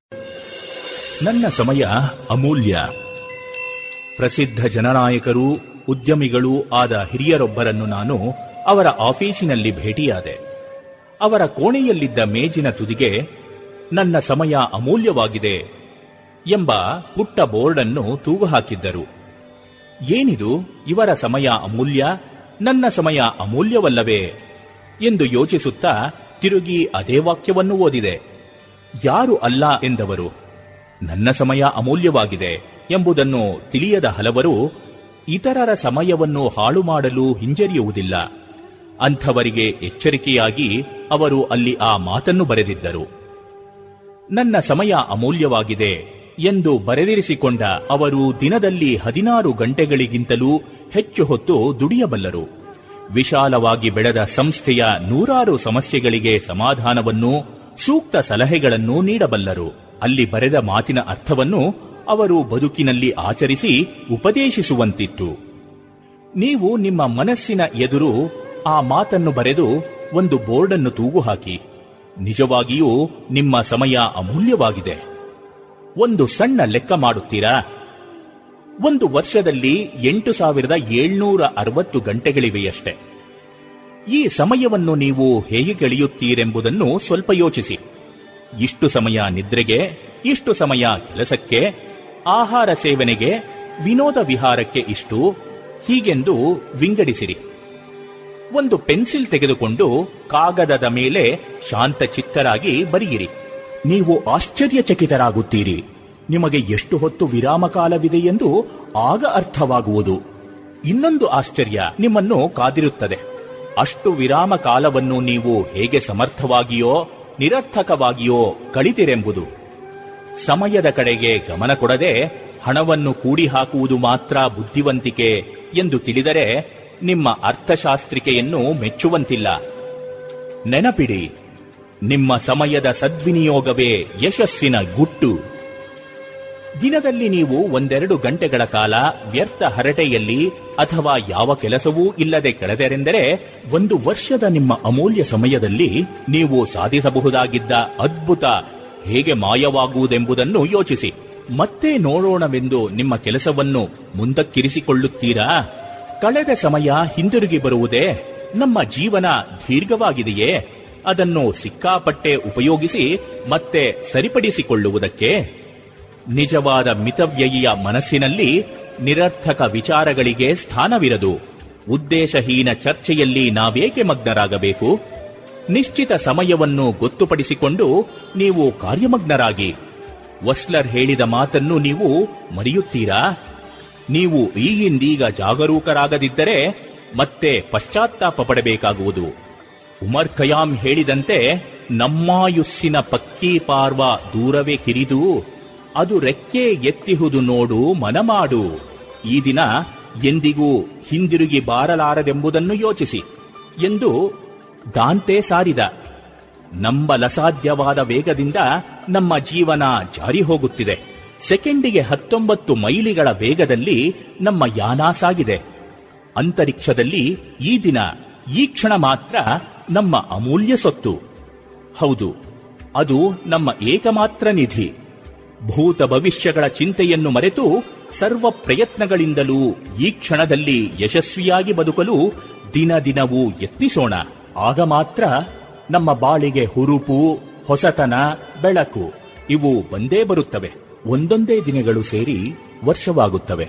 ನನ್ನ ಸಮಯ ಅಮೂಲ್ಯ. ಪ್ರಸಿದ್ಧ ಜನನಾಯಕರು, ಉದ್ಯಮಿಗಳೂ ಆದ ಹಿರಿಯರೊಬ್ಬರನ್ನು ನಾನು ಅವರ ಆಫೀಸಿನಲ್ಲಿ ಭೇಟಿಯಾದೆ. ಅವರ ಕೋಣೆಯಲ್ಲಿದ್ದ ಮೇಜಿನ ತುದಿಗೆ, ನನ್ನ ಸಮಯ ಅಮೂಲ್ಯವಾಗಿದೆ ಎಂಬ ಪುಟ್ಟ ಬೋರ್ಡನ್ನು ತೂಗು ಹಾಕಿದ್ದರು ಏನಿದು? ಇವರ ಸಮಯ ಅಮೂಲ್ಯ? ನನ್ನ ಸಮಯ ಅಮೂಲ್ಯವಲ್ಲವೇ? ಎಂದು ಯೋಚಿಸುತ್ತಾ ತಿರುಗಿ ಅದೇ ವಾಕ್ಯವನ್ನು ಓದಿದೆ. ಯಾರು ಅಲ್ಲ ಎಂದವರು. ನನ್ನ ಸಮಯ ಅಮೂಲ್ಯವಾಗಿದೆ ಎಂಬುದನ್ನು ತಿಳಿಯದ ಹಲವರು ಇತರರ ಸಮಯವನ್ನು ಹಾಳು ಮಾಡಲು ಹಿಂಜರಿಯುವುದಿಲ್ಲ. ಅಂಥವರಿಗೆ ಎಚ್ಚರಿಕೆಯಾಗಿ ಅವರು ಅಲ್ಲಿ ಆ ಮಾತನ್ನು ಬರೆದಿದ್ದರು. ನನ್ನ ಸಮಯ ಅಮೂಲ್ಯವಾಗಿದೆ ಎಂದು ಬರೆದಿರಿಸಿಕೊಂಡ ಅವರು ದಿನದಲ್ಲಿ ಹದಿನಾರು ಗಂಟೆಗಳಿಗಿಂತಲೂ ಹೆಚ್ಚು ಹೊತ್ತು ದುಡಿಯಬಲ್ಲರು. ವಿಶಾಲವಾಗಿ ಬೆಳೆದ ಸಂಸ್ಥೆಯ ನೂರಾರು ಸಮಸ್ಯೆಗಳಿಗೆ ಸಮಾಧಾನವನ್ನು, ಸೂಕ್ತ ಸಲಹೆಗಳನ್ನು ನೀಡಬಲ್ಲರು. ಅಲ್ಲಿ ಬರೆದ ಮಾತಿನ ಅರ್ಥವನ್ನು ಅವರು ಬದುಕಿನಲ್ಲಿ ಆಚರಿಸಿ ಉಪದೇಶಿಸುವಂತಿತ್ತು. ನೀವು ನಿಮ್ಮ ಮನಸ್ಸಿನ ಎದುರು ಆ ಮಾತನ್ನು ಬರೆದು ಒಂದು ಬೋರ್ಡನ್ನು ತೂಗು ಹಾಕಿ ನಿಜವಾಗಿಯೂ ನಿಮ್ಮ ಸಮಯ ಅಮೂಲ್ಯವಾಗಿದೆ. ಒಂದು ಸಣ್ಣ ಲೆಕ್ಕ ಮಾಡುತ್ತೀರಾ? ಒಂದು ವರ್ಷದಲ್ಲಿ ಎಂಟು ಸಾವಿರದ ಏಳ್ನೂರ ಅರವತ್ತು ಗಂಟೆಗಳಿವೆಯಷ್ಟೇ. ಈ ಸಮಯವನ್ನು ನೀವು ಹೇಗೆ ಕಳೆಯುತ್ತೀರೆಂಬುದನ್ನು ಸ್ವಲ್ಪ ಯೋಚಿಸಿ. ಇಷ್ಟು ಸಮಯ ನಿದ್ರೆಗೆ, ಇಷ್ಟು ಸಮಯ ಕೆಲಸಕ್ಕೆ, ಆಹಾರ ಸೇವನೆಗೆ, ವಿನೋದ ವಿಹಾರಕ್ಕೆ ಇಷ್ಟು, ಹೀಗೆಂದು ವಿಂಗಡಿಸಿರಿ. ಒಂದು ಪೆನ್ಸಿಲ್ ತೆಗೆದುಕೊಂಡು ಕಾಗದದ ಮೇಲೆ ಶಾಂತ ಚಿತ್ತರಾಗಿ ಬರೆಯಿರಿ. ನೀವು ಆಶ್ಚರ್ಯಚಕಿತರಾಗುತ್ತೀರಿ. ನಿಮಗೆ ಎಷ್ಟು ಹೊತ್ತು ವಿರಾಮ ಕಾಲವಿದೆ ಎಂದು ಆಗ ಅರ್ಥವಾಗುವುದು. ಇನ್ನೊಂದು ಆಶ್ಚರ್ಯ ನಿಮ್ಮನ್ನು ಕಾದಿರುತ್ತದೆ. ಅಷ್ಟು ವಿರಾಮ ಕಾಲವನ್ನು ನೀವು ಹೇಗೆ ಸಮರ್ಥವಾಗಿಯೋ ನಿರರ್ಥಕವಾಗಿಯೋ ಕಳಿತಿರೆಂಬುದು ಸಮಯದ ಕಡೆಗೆ ಗಮನ ಕೊಡದೆ ಹಣವನ್ನು ಕೂಡಿ ಹಾಕುವುದು ಮಾತ್ರ ಬುದ್ಧಿವಂತಿಕೆ ಎಂದು ತಿಳಿದರೆ ನಿಮ್ಮ ಅರ್ಥಶಾಸ್ತ್ರಿಕೆಯನ್ನು ಮೆಚ್ಚುವಂತಿಲ್ಲ. ನೆನಪಿಡಿ, ನಿಮ್ಮ ಸಮಯದ ಸದ್ವಿನಿಯೋಗವೇ ಯಶಸ್ಸಿನ ಗುಟ್ಟು. ದಿನದಲ್ಲಿ ನೀವು ಒಂದೆರಡು ಗಂಟೆಗಳ ಕಾಲ ವ್ಯರ್ಥ ಹರಟೆಯಲ್ಲಿ ಅಥವಾ ಯಾವ ಕೆಲಸವೂ ಇಲ್ಲದೆ ಕಳೆದರೆಂದರೆ ಒಂದು ವರ್ಷದ ನಿಮ್ಮ ಅಮೂಲ್ಯ ಸಮಯದಲ್ಲಿ ನೀವು ಸಾಧಿಸಬಹುದಾಗಿದ್ದ ಅದ್ಭುತ ಹೇಗೆ ಮಾಯವಾಗುವುದೆಂಬುದನ್ನು ಯೋಚಿಸಿ. ಮತ್ತೆ ನೋಡೋಣವೆಂದು ನಿಮ್ಮ ಕೆಲಸವನ್ನು ಮುಂದಕ್ಕಿರಿಸಿಕೊಳ್ಳುತ್ತೀರಾ? ಕಳೆದ ಸಮಯ ಹಿಂದಿರುಗಿ ಬರುವುದೇ ನಮ್ಮ ಜೀವನ ದೀರ್ಘವಾಗಿದೆಯೇ? ಅದನ್ನು ಸಿಕ್ಕಾಪಟ್ಟೆ ಉಪಯೋಗಿಸಿ ಮತ್ತೆ ಸರಿಪಡಿಸಿಕೊಳ್ಳುವುದಕ್ಕೆ ನಿಜವಾದ ಮಿತವ್ಯಯಿಯ ಮನಸ್ಸಿನಲ್ಲಿ ನಿರರ್ಥಕ ವಿಚಾರಗಳಿಗೆ ಸ್ಥಾನವಿರದು. ಉದ್ದೇಶಹೀನ ಚರ್ಚೆಯಲ್ಲಿ ನಾವೇಕೆ ಮಗ್ನರಾಗಬೇಕು? ನಿಶ್ಚಿತ ಸಮಯವನ್ನು ಗೊತ್ತುಪಡಿಸಿಕೊಂಡು ನೀವು ಕಾರ್ಯಮಗ್ನರಾಗಿ. ವಸ್ಲರ್ ಹೇಳಿದ ಮಾತನ್ನು ನೀವು ಮರೆಯುತ್ತೀರಾ? ನೀವು ಈಗಿಂದೀಗ ಜಾಗರೂಕರಾಗದಿದ್ದರೆ ಮತ್ತೆ ಪಶ್ಚಾತ್ತಾಪ ಪಡಬೇಕಾಗುವುದು. ಉಮರ್ ಖಯಾಂ ಹೇಳಿದಂತೆ, ನಮ್ಮಾಯುಸ್ಸಿನ ಪಕ್ಕಿ ಪಾರ್ವ ದೂರವೇ ಕಿರಿದು ಅದು ರೆಕ್ಕೆ ಎತ್ತಿಹುದು ನೋಡು, ಮನಮಾಡು. ಈ ದಿನ ಎಂದಿಗೂ ಹಿಂದಿರುಗಿ ಬಾರಲಾರದೆಂಬುದನ್ನು ಯೋಚಿಸಿ ಎಂದು ದಾಂತೆ ಸಾರಿದ. ನಂಬಲಸಾಧ್ಯವಾದ ವೇಗದಿಂದ ನಮ್ಮ ಜೀವನ ಜಾರಿ ಹೋಗುತ್ತಿದೆ. ಸೆಕೆಂಡಿಗೆ ಹತ್ತೊಂಬತ್ತು ಮೈಲಿಗಳ ವೇಗದಲ್ಲಿ ನಮ್ಮ ಯಾನ ಸಾಗಿದೆ. ಅಂತರಿಕ್ಷದಲ್ಲಿ ಈ ದಿನ, ಈ ಕ್ಷಣ ಮಾತ್ರ ನಮ್ಮ ಅಮೂಲ್ಯ ಸೊತ್ತು. ಹೌದು, ಅದು ನಮ್ಮ ಏಕಮಾತ್ರ ನಿಧಿ. ಭೂತ ಭವಿಷ್ಯಗಳ ಚಿಂತೆಯನ್ನು ಮರೆತು ಸರ್ವ ಪ್ರಯತ್ನಗಳಿಂದಲೂ ಈ ಕ್ಷಣದಲ್ಲಿ ಯಶಸ್ವಿಯಾಗಿ ಬದುಕಲು ದಿನ ದಿನವೂ ಯತ್ನಿಸೋಣ. ಆಗ ಮಾತ್ರ ನಮ್ಮ ಬಾಳಿಗೆ ಹುರುಪು, ಹೊಸತನ, ಬೆಳಕು ಇವು ಬಂದೇ ಬರುತ್ತವೆ. ಒಂದೊಂದೇ ದಿನಗಳು ಸೇರಿ ವರ್ಷವಾಗುತ್ತವೆ.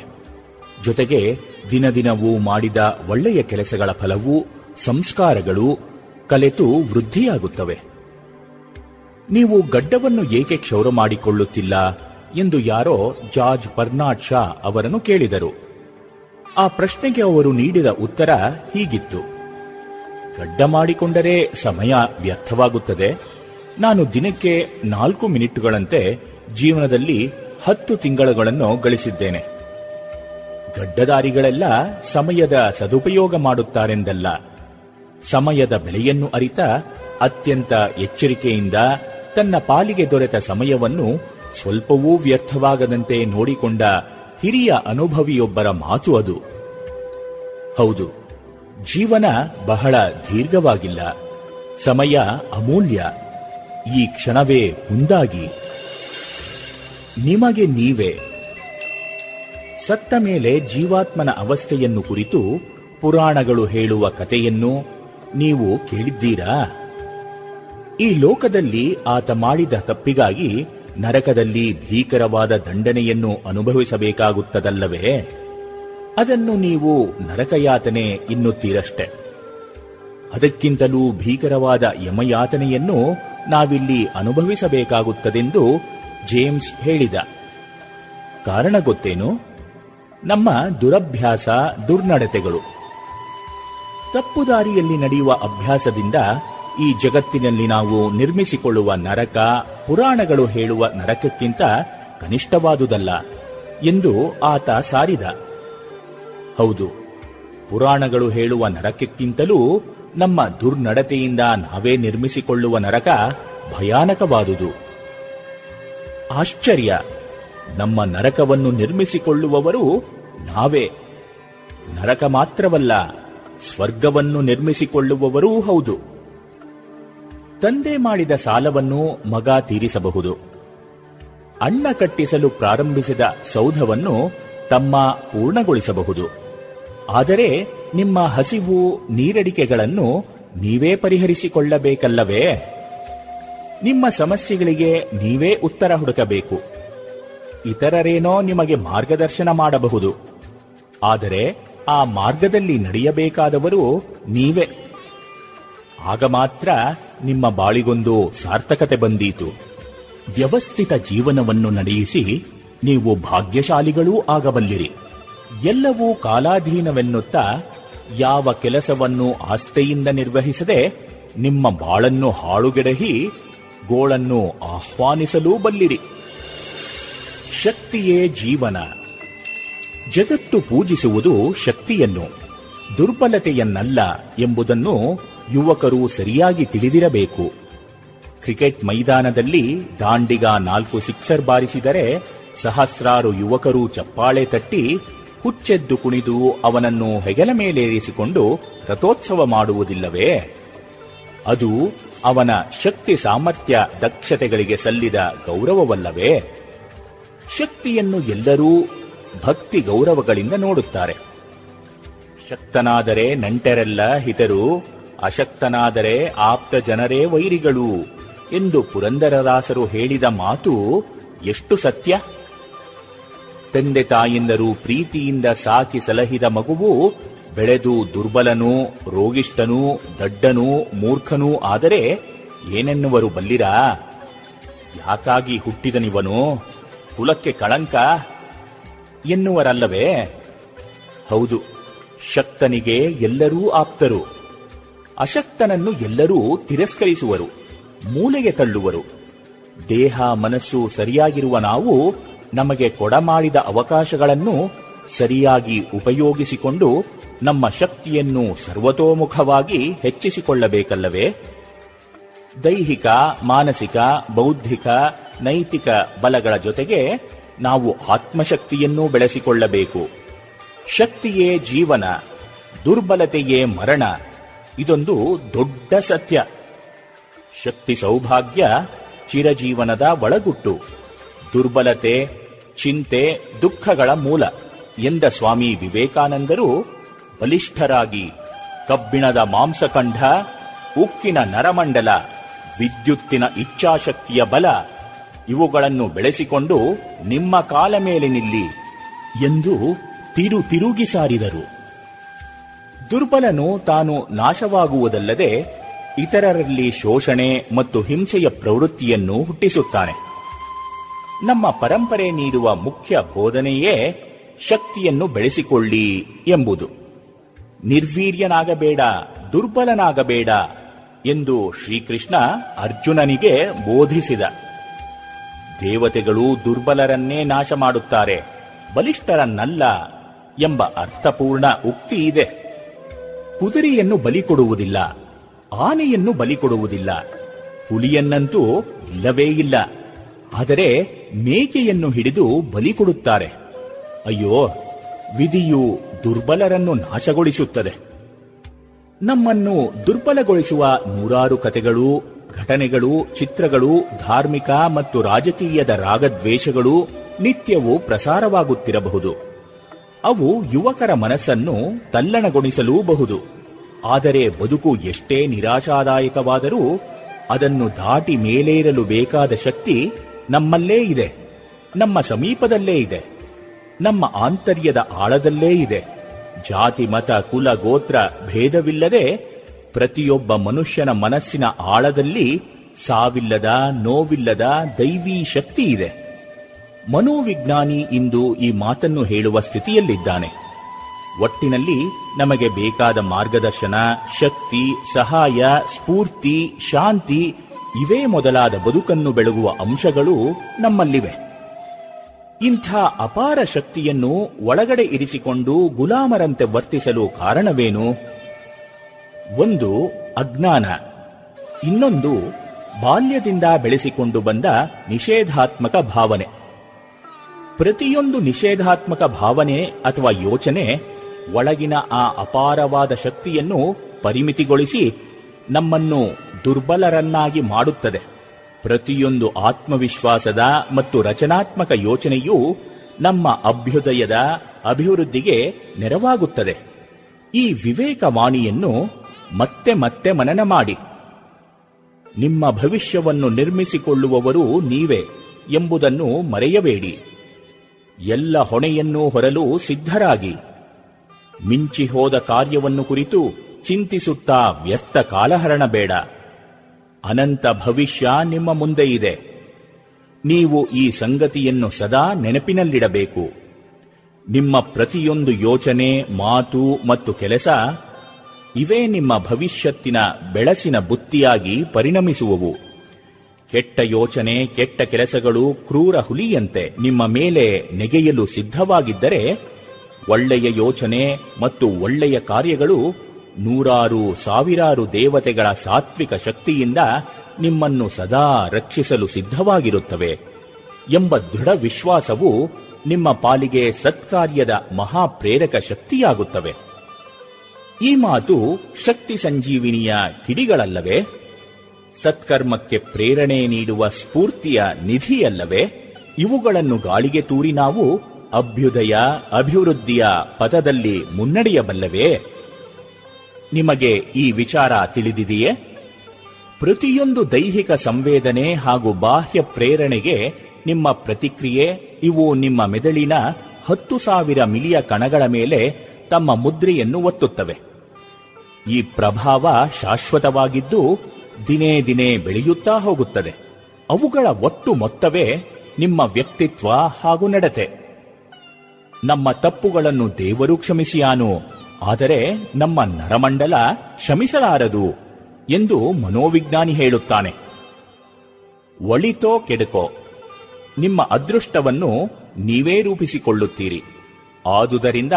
ಜೊತೆಗೆ ದಿನ ದಿನವೂ ಮಾಡಿದ ಒಳ್ಳೆಯ ಕೆಲಸಗಳ ಫಲವು, ಸಂಸ್ಕಾರಗಳು ಕಲೆತು ವೃದ್ಧಿಯಾಗುತ್ತವೆ. ನೀವು ಗಡ್ಡವನ್ನು ಏಕೆ ಕ್ಷೌರ ಮಾಡಿಕೊಳ್ಳುತ್ತಿಲ್ಲ ಎಂದು ಯಾರೋ ಜಾರ್ಜ್ ಬರ್ನಾಡ್ ಶಾ ಅವರನ್ನು ಕೇಳಿದರು. ಆ ಪ್ರಶ್ನೆಗೆ ಅವರು ನೀಡಿದ ಉತ್ತರ ಹೀಗಿತ್ತು. ಗಡ್ಡ ಮಾಡಿಕೊಂಡರೆ ಸಮಯ ವ್ಯರ್ಥವಾಗುತ್ತದೆ. ನಾನು ದಿನಕ್ಕೆ ನಾಲ್ಕು ಮಿನಿಟ್ಗಳಂತೆ ಜೀವನದಲ್ಲಿ ಹತ್ತು ತಿಂಗಳುಗಳನ್ನು ಗಳಿಸಿದ್ದೇನೆ. ಗಡ್ಡದಾರಿಗಳೆಲ್ಲ ಸಮಯದ ಸದುಪಯೋಗ ಮಾಡುತ್ತಾರೆಂದಲ್ಲ. ಸಮಯದ ಬೆಲೆಯನ್ನು ಅರಿತ ಅತ್ಯಂತ ಎಚ್ಚರಿಕೆಯಿಂದ ತನ್ನ ಪಾಲಿಗೆ ದೊರೆತ ಸಮಯವನ್ನು ಸ್ವಲ್ಪವೂ ವ್ಯರ್ಥವಾಗದಂತೆ ನೋಡಿಕೊಂಡ ಹಿರಿಯ ಅನುಭವಿಯೊಬ್ಬರ ಮಾತು ಅದು. ಹೌದು, ಜೀವನ ಬಹಳ ದೀರ್ಘವಾಗಿಲ್ಲ. ಸಮಯ ಅಮೂಲ್ಯ. ಈ ಕ್ಷಣವೇ ಮುಂದಾಗಿ. ನಿಮಗೆ ನೀವೇ. ಸತ್ತ ಮೇಲೆ ಜೀವಾತ್ಮನ ಅವಸ್ಥೆಯನ್ನು ಕುರಿತು ಪುರಾಣಗಳು ಹೇಳುವ ಕಥೆಯನ್ನು ನೀವು ಕೇಳಿದ್ದೀರಾ? ಈ ಲೋಕದಲ್ಲಿ ಆತ ಮಾಡಿದ ತಪ್ಪಿಗಾಗಿ ನರಕದಲ್ಲಿ ಭೀಕರವಾದ ದಂಡನೆಯನ್ನು ಅನುಭವಿಸಬೇಕಾಗುತ್ತದಲ್ಲವೇ? ಅದನ್ನು ನೀವು ನರಕಯಾತನೆ ಎನ್ನುತ್ತೀರಷ್ಟೆ. ಅದಕ್ಕಿಂತಲೂ ಭೀಕರವಾದ ಯಮಯಾತನೆಯನ್ನು ನಾವಿಲ್ಲಿ ಅನುಭವಿಸಬೇಕಾಗುತ್ತದೆಂದು ಜೇಮ್ಸ್ ಹೇಳಿದ. ಕಾರಣ ಗೊತ್ತೇನು? ನಮ್ಮ ದುರಭ್ಯಾಸ, ದುರ್ನಡತೆಗಳು. ತಪ್ಪುದಾರಿಯಲ್ಲಿ ನಡೆಯುವ ಅಭ್ಯಾಸದಿಂದ ಈ ಜಗತ್ತಿನಲ್ಲಿ ನಾವು ನಿರ್ಮಿಸಿಕೊಳ್ಳುವ ನರಕ ಪುರಾಣಗಳು ಹೇಳುವ ನರಕಕ್ಕಿಂತ ಕನಿಷ್ಠವಾದುದಲ್ಲ ಎಂದು ಆತ ಸಾರಿದ. ಹೌದು, ಪುರಾಣಗಳು ಹೇಳುವ ನರಕಕ್ಕಿಂತಲೂ ನಮ್ಮ ದುರ್ನಡತೆಯಿಂದ ನಾವೇ ನಿರ್ಮಿಸಿಕೊಳ್ಳುವ ನರಕ ಭಯಾನಕವಾದುದು. ಆಶ್ಚರ್ಯ, ನಮ್ಮ ನರಕವನ್ನು ನಿರ್ಮಿಸಿಕೊಳ್ಳುವವರು ನಾವೇ. ನರಕ ಮಾತ್ರವಲ್ಲ, ಸ್ವರ್ಗವನ್ನು ನಿರ್ಮಿಸಿಕೊಳ್ಳುವವರೂ ಹೌದು. ತಂದೆ ಮಾಡಿದ ಸಾಲವನ್ನು ಮಗ ತೀರಿಸಬಹುದು. ಅಣ್ಣ ಕಟ್ಟಿಸಲು ಪ್ರಾರಂಭಿಸಿದ ಸೌಧವನ್ನು ತಮ್ಮ ಪೂರ್ಣಗೊಳಿಸಬಹುದು. ಆದರೆ ನಿಮ್ಮ ಹಸಿವು ನೀರಡಿಕೆಗಳನ್ನು ನೀವೇ ಪರಿಹರಿಸಿಕೊಳ್ಳಬೇಕಲ್ಲವೇ? ನಿಮ್ಮ ಸಮಸ್ಯೆಗಳಿಗೆ ನೀವೇ ಉತ್ತರ ಹುಡುಕಬೇಕು. ಇತರರೇನೋ ನಿಮಗೆ ಮಾರ್ಗದರ್ಶನ ಮಾಡಬಹುದು. ಆದರೆ ಆ ಮಾರ್ಗದಲ್ಲಿ ನಡೆಯಬೇಕಾದವರು ನೀವೇ. ಆಗ ಮಾತ್ರ ನಿಮ್ಮ ಬಾಳಿಗೊಂದು ಸಾರ್ಥಕತೆ ಬಂದೀತು. ವ್ಯವಸ್ಥಿತ ಜೀವನವನ್ನು ನಡೆಯಿಸಿ ನೀವು ಭಾಗ್ಯಶಾಲಿಗಳೂ ಆಗಬಲ್ಲಿರಿ. ಎಲ್ಲವೂ ಕಾಲಾಧೀನವೆನ್ನುತ್ತಾ ಯಾವ ಕೆಲಸವನ್ನು ಆಸ್ಥೆಯಿಂದ ನಿರ್ವಹಿಸದೆ ನಿಮ್ಮ ಬಾಳನ್ನು ಹಾಳುಗೆಡಹಿ ಗೋಳನ್ನು ಆಹ್ವಾನಿಸಲೂ ಬಲ್ಲಿರಿ. ಶಕ್ತಿಯೇ ಜೀವನ. ಜಗತ್ತು ಪೂಜಿಸುವುದು ಶಕ್ತಿಯನ್ನು, ದುರ್ಬಲತೆಯನ್ನಲ್ಲ ಎಂಬುದನ್ನು ಯುವಕರು ಸರಿಯಾಗಿ ತಿಳಿದಿರಬೇಕು. ಕ್ರಿಕೆಟ್ ಮೈದಾನದಲ್ಲಿ ದಾಂಡಿಗ ನಾಲ್ಕು ಸಿಕ್ಸರ್ ಬಾರಿಸಿದರೆ ಸಹಸ್ರಾರು ಯುವಕರು ಚಪ್ಪಾಳೆ ತಟ್ಟಿ, ಹುಚ್ಚೆದ್ದು ಕುಣಿದು ಅವನನ್ನು ಹೆಗಲ ಮೇಲೇರಿಸಿಕೊಂಡು ರಥೋತ್ಸವ ಮಾಡುವುದಿಲ್ಲವೇ? ಅದು ಅವನ ಶಕ್ತಿ ಸಾಮರ್ಥ್ಯ ದಕ್ಷತೆಗಳಿಗೆ ಸಲ್ಲಿದ ಗೌರವವಲ್ಲವೇ? ಶಕ್ತಿಯನ್ನು ಎಲ್ಲರೂ ಭಕ್ತಿ ಗೌರವಗಳಿಂದ ನೋಡುತ್ತಾರೆ. ಶಕ್ತನಾದರೆ ನಂಟರೆಲ್ಲ ಹಿತರು. ಅಶಕ್ತನಾದರೆ ಆಪ್ತ ಜನರೇ ವೈರಿಗಳು ಎಂದು ಪುರಂದರದಾಸರು ಹೇಳಿದ ಮಾತು ಎಷ್ಟು ಸತ್ಯ? ತಂದೆ ತಾಯಿಂದರು ಪ್ರೀತಿಯಿಂದ ಸಾಕಿ ಸಲಹಿದ ಮಗುವು ಬೆಳೆದು ದುರ್ಬಲನೂ ರೋಗಿಷ್ಠನೂ ದಡ್ಡನೂ ಮೂರ್ಖನೂ ಆದರೆ ಏನೆನ್ನುವರು ಬಲ್ಲಿರಾ? ಯಾಕಾಗಿ ಹುಟ್ಟಿದನಿವನು? ಕುಲಕ್ಕೆ ಕಳಂಕ ಎನ್ನುವರಲ್ಲವೇ? ಹೌದು, ಶಕ್ತನಿಗೆ ಎಲ್ಲರೂ ಆಪ್ತರು. ಅಶಕ್ತನನ್ನು ಎಲ್ಲರೂ ತಿರಸ್ಕರಿಸುವರು, ಮೂಲೆಗೆ ತಳ್ಳುವರು. ದೇಹ, ಮನಸ್ಸು ಸರಿಯಾಗಿರುವ ನಾವು ನಮಗೆ ಕೊಡಮಾಡಿದ ಅವಕಾಶಗಳನ್ನು ಸರಿಯಾಗಿ ಉಪಯೋಗಿಸಿಕೊಂಡು ನಮ್ಮ ಶಕ್ತಿಯನ್ನು ಸರ್ವತೋಮುಖವಾಗಿ ಹೆಚ್ಚಿಸಿಕೊಳ್ಳಬೇಕಲ್ಲವೇ? ದೈಹಿಕ, ಮಾನಸಿಕ, ಬೌದ್ಧಿಕ, ನೈತಿಕ ಬಲಗಳ ಜೊತೆಗೆ ನಾವು ಆತ್ಮಶಕ್ತಿಯನ್ನೂ ಬೆಳೆಸಿಕೊಳ್ಳಬೇಕು. ಶಕ್ತಿಯೇ ಜೀವನ, ದುರ್ಬಲತೆಯೇ ಮರಣ ಇದೊಂದು ದೊಡ್ಡ ಸತ್ಯ. ಶಕ್ತಿ ಸೌಭಾಗ್ಯ ಚಿರಜೀವನದ ಒಳಗುಟ್ಟು, ದುರ್ಬಲತೆ, ಚಿಂತೆ, ದುಃಖಗಳ ಮೂಲ, ಎಂದ ಸ್ವಾಮಿ ವಿವೇಕಾನಂದರು ಬಲಿಷ್ಠರಾಗಿ ಕಬ್ಬಿಣದ ಮಾಂಸಖಂಡ ಉಕ್ಕಿನ ನರಮಂಡಲ, ವಿದ್ಯುತ್ತಿನ ಇಚ್ಛಾಶಕ್ತಿಯ ಬಲ, ಇವುಗಳನ್ನು ಬೆಳೆಸಿಕೊಂಡು ನಿಮ್ಮ ಕಾಲ ಮೇಲೆ ನಿಲ್ಲಿ ಎಂದು ತಿರು ತಿರುಗಿ ಸಾರಿದರು. ದುರ್ಬಲನು ತಾನು ನಾಶವಾಗುವುದಲ್ಲದೆ ಇತರರಲ್ಲಿ ಶೋಷಣೆ ಮತ್ತು ಹಿಂಸೆಯ ಪ್ರವೃತ್ತಿಯನ್ನು ಹುಟ್ಟಿಸುತ್ತಾನೆ. ನಮ್ಮ ಪರಂಪರೆ ನೀಡುವ ಮುಖ್ಯ ಬೋಧನೆಯೇ ಶಕ್ತಿಯನ್ನು ಬೆಳೆಸಿಕೊಳ್ಳಿ ಎಂಬುದು. ನಿರ್ವೀರ್ಯನಾಗಬೇಡ, ದುರ್ಬಲನಾಗಬೇಡ ಎಂದು ಶ್ರೀಕೃಷ್ಣ ಅರ್ಜುನನಿಗೆ ಬೋಧಿಸಿದ. ದೇವತೆಗಳು ದುರ್ಬಲರನ್ನೇ ನಾಶ ಮಾಡುತ್ತಾರೆ ಬಲಿಷ್ಠರನ್ನಲ್ಲ ಎಂಬ ಅರ್ಥಪೂರ್ಣ ಉಕ್ತಿ ಇದೆ. ಕುದುರೆಯನ್ನು ಬಲಿ ಕೊಡುವುದಿಲ್ಲ, ಆನೆಯನ್ನು ಬಲಿ ಕೊಡುವುದಿಲ್ಲ, ಹುಲಿಯನ್ನಂತೂ ಇಲ್ಲವೇ ಇಲ್ಲ. ಆದರೆ ಮೇಕೆಯನ್ನು ಹಿಡಿದು ಬಲಿ ಕೊಡುತ್ತಾರೆ. ಅಯ್ಯೋ, ವಿಧಿಯು ದುರ್ಬಲರನ್ನು ನಾಶಗೊಳಿಸುತ್ತದೆ. ನಮ್ಮನ್ನು ದುರ್ಬಲಗೊಳಿಸುವ ನೂರಾರು ಕತೆಗಳು ಘಟನೆಗಳು, ಚಿತ್ರಗಳು, ಧಾರ್ಮಿಕ ಮತ್ತು ರಾಜಕೀಯದ ರಾಗದ್ವೇಷಗಳು ನಿತ್ಯವೂ ಪ್ರಸಾರವಾಗುತ್ತಿರಬಹುದು. ಅವು ಯುವಕರ ಮನಸ್ಸನ್ನು ತಲ್ಲಣಗೊಳಿಸಲೂಬಹುದು. ಆದರೆ ಬದುಕು ಎಷ್ಟೇ ನಿರಾಶಾದಾಯಕವಾದರೂ ಅದನ್ನು ದಾಟಿ ಮೇಲೇರಲು ಬೇಕಾದ ಶಕ್ತಿ ನಮ್ಮಲ್ಲೇ ಇದೆ. ನಮ್ಮ ಸಮೀಪದಲ್ಲೇ ಇದೆ. ನಮ್ಮ ಆಂತರ್ಯದ ಆಳದಲ್ಲೇ ಇದೆ. ಜಾತಿ, ಮತ, ಕುಲ, ಗೋತ್ರ ಭೇದವಿಲ್ಲದೆ ಪ್ರತಿಯೊಬ್ಬ ಮನುಷ್ಯನ ಮನಸ್ಸಿನ ಆಳದಲ್ಲಿ ಸಾವಿಲ್ಲದ ನೋವಿಲ್ಲದ ದೈವೀ ಶಕ್ತಿ ಇದೆ. ಮನೋವಿಜ್ಞಾನಿ ಇಂದು ಈ ಮಾತನ್ನು ಹೇಳುವ ಸ್ಥಿತಿಯಲ್ಲಿದ್ದಾನೆ. ಒಟ್ಟಿನಲ್ಲಿ ನಮಗೆ ಬೇಕಾದ ಮಾರ್ಗದರ್ಶನ, ಶಕ್ತಿ, ಸಹಾಯ, ಸ್ಫೂರ್ತಿ, ಶಾಂತಿ ಇವೇ ಮೊದಲಾದ ಬದುಕನ್ನು ಬೆಳಗುವ ಅಂಶಗಳು ನಮ್ಮಲ್ಲಿವೆ. ಇಂಥ ಅಪಾರ ಶಕ್ತಿಯನ್ನು ಒಳಗಡೆ ಇರಿಸಿಕೊಂಡು ಗುಲಾಮರಂತೆ ವರ್ತಿಸಲು ಕಾರಣವೇನು? ಒಂದು, ಅಜ್ಞಾನ. ಇನ್ನೊಂದು, ಬಾಲ್ಯದಿಂದ ಬೆಳೆಸಿಕೊಂಡು ಬಂದ ನಿಷೇಧಾತ್ಮಕ ಭಾವನೆ. ಪ್ರತಿಯೊಂದು ನಿಷೇಧಾತ್ಮಕ ಭಾವನೆ ಅಥವಾ ಯೋಚನೆ ಒಳಗಿನ ಆ ಅಪಾರವಾದ ಶಕ್ತಿಯನ್ನು ಪರಿಮಿತಿಗೊಳಿಸಿ ನಮ್ಮನ್ನು ದುರ್ಬಲರನ್ನಾಗಿ ಮಾಡುತ್ತದೆ. ಪ್ರತಿಯೊಂದು ಆತ್ಮವಿಶ್ವಾಸದ ಮತ್ತು ರಚನಾತ್ಮಕ ಯೋಚನೆಯೂ ನಮ್ಮ ಅಭ್ಯುದಯದ ಅಭಿವೃದ್ಧಿಗೆ ನೆರವಾಗುತ್ತದೆ. ಈ ವಿವೇಕವಾಣಿಯನ್ನು ಮತ್ತೆ ಮತ್ತೆ ಮನನ ಮಾಡಿ. ನಿಮ್ಮ ಭವಿಷ್ಯವನ್ನು ನಿರ್ಮಿಸಿಕೊಳ್ಳುವವರು ನೀವೇ ಎಂಬುದನ್ನು ಮರೆಯಬೇಡಿ. ಎಲ್ಲ ಹೊಣೆಯನ್ನೂ ಹೊರಲು ಸಿದ್ಧರಾಗಿ. ಮಿಂಚಿ ಹೋದ ಕಾರ್ಯವನ್ನು ಕುರಿತು ಚಿಂತಿಸುತ್ತಾ ವ್ಯರ್ಥ ಕಾಲಹರಣ ಬೇಡ. ಅನಂತ ಭವಿಷ್ಯ ನಿಮ್ಮ ಮುಂದೆ ಇದೆ. ನೀವು ಈ ಸಂಗತಿಯನ್ನು ಸದಾ ನೆನಪಿನಲ್ಲಿಡಬೇಕು. ನಿಮ್ಮ ಪ್ರತಿಯೊಂದು ಯೋಚನೆ, ಮಾತು ಮತ್ತು ಕೆಲಸ ಇವೇ ನಿಮ್ಮ ಭವಿಷ್ಯತ್ತಿನ ಬೆಳಸಿನ ಬುತ್ತಿಯಾಗಿ ಪರಿಣಮಿಸುವವು. ಕೆಟ್ಟ ಯೋಚನೆ, ಕೆಟ್ಟ ಕೆಲಸಗಳು ಕ್ರೂರ ಹುಲಿಯಂತೆ ನಿಮ್ಮ ಮೇಲೆ ನೆಗೆಯಲು ಸಿದ್ಧವಾಗಿದ್ದರೆ ಒಳ್ಳೆಯ ಯೋಚನೆ ಮತ್ತು ಒಳ್ಳೆಯ ಕಾರ್ಯಗಳು ನೂರಾರು ಸಾವಿರಾರು ದೇವತೆಗಳ ಸಾತ್ವಿಕ ಶಕ್ತಿಯಿಂದ ನಿಮ್ಮನ್ನು ಸದಾ ರಕ್ಷಿಸಲು ಸಿದ್ಧವಾಗಿರುತ್ತವೆ ಎಂಬ ದೃಢ ವಿಶ್ವಾಸವು ನಿಮ್ಮ ಪಾಲಿಗೆ ಸತ್ಕಾರ್ಯದ ಮಹಾಪ್ರೇರಕ ಶಕ್ತಿಯಾಗುತ್ತವೆ. ಈ ಮಾತು ಶಕ್ತಿ ಸಂಜೀವಿನಿಯ ಕಿಡಿಗಳಲ್ಲವೇ? ಸತ್ಕರ್ಮಕ್ಕೆ ಪ್ರೇರಣೆ ನೀಡುವ ಸ್ಫೂರ್ತಿಯ ನಿಧಿಯಲ್ಲವೇ? ಇವುಗಳನ್ನು ಗಾಳಿಗೆ ತೂರಿ ನಾವು ಅಭ್ಯುದಯ, ಅಭಿವೃದ್ಧಿಯ ಪದದಲ್ಲಿ ಮುನ್ನಡೆಯಬಲ್ಲವೇ? ನಿಮಗೆ ಈ ವಿಚಾರ ತಿಳಿದಿದೆಯೇ? ಪ್ರತಿಯೊಂದು ದೈಹಿಕ ಸಂವೇದನೆ ಹಾಗೂ ಬಾಹ್ಯ ಪ್ರೇರಣೆಗೆ ನಿಮ್ಮ ಪ್ರತಿಕ್ರಿಯೆ, ಇವು ನಿಮ್ಮ ಮೆದುಳಿನ ಹತ್ತು ಸಾವಿರ ಮಿಲಿಯ ಕಣಗಳ ಮೇಲೆ ತಮ್ಮ ಮುದ್ರೆಯನ್ನು ಒತ್ತುತ್ತವೆ. ಈ ಪ್ರಭಾವ ಶಾಶ್ವತವಾಗಿದ್ದು ದಿನೇ ದಿನೇ ಬೆಳೆಯುತ್ತಾ ಹೋಗುತ್ತದೆ. ಅವುಗಳ ಒಟ್ಟು ಮೊತ್ತವೇ ನಿಮ್ಮ ವ್ಯಕ್ತಿತ್ವ ಹಾಗೂ ನಡತೆ. ನಮ್ಮ ತಪ್ಪುಗಳನ್ನು ದೇವರು ಕ್ಷಮಿಸಿಯಾನು ಆದರೆ ನಮ್ಮ ನರಮಂಡಲ ಕ್ಷಮಿಸಲಾರದು ಎಂದು ಮನೋವಿಜ್ಞಾನಿ ಹೇಳುತ್ತಾನೆ. ಒಳಿತೋ ಕೆಡಕೋ, ನಿಮ್ಮ ಅದೃಷ್ಟವನ್ನು ನೀವೇ ರೂಪಿಸಿಕೊಳ್ಳುತ್ತೀರಿ. ಆದುದರಿಂದ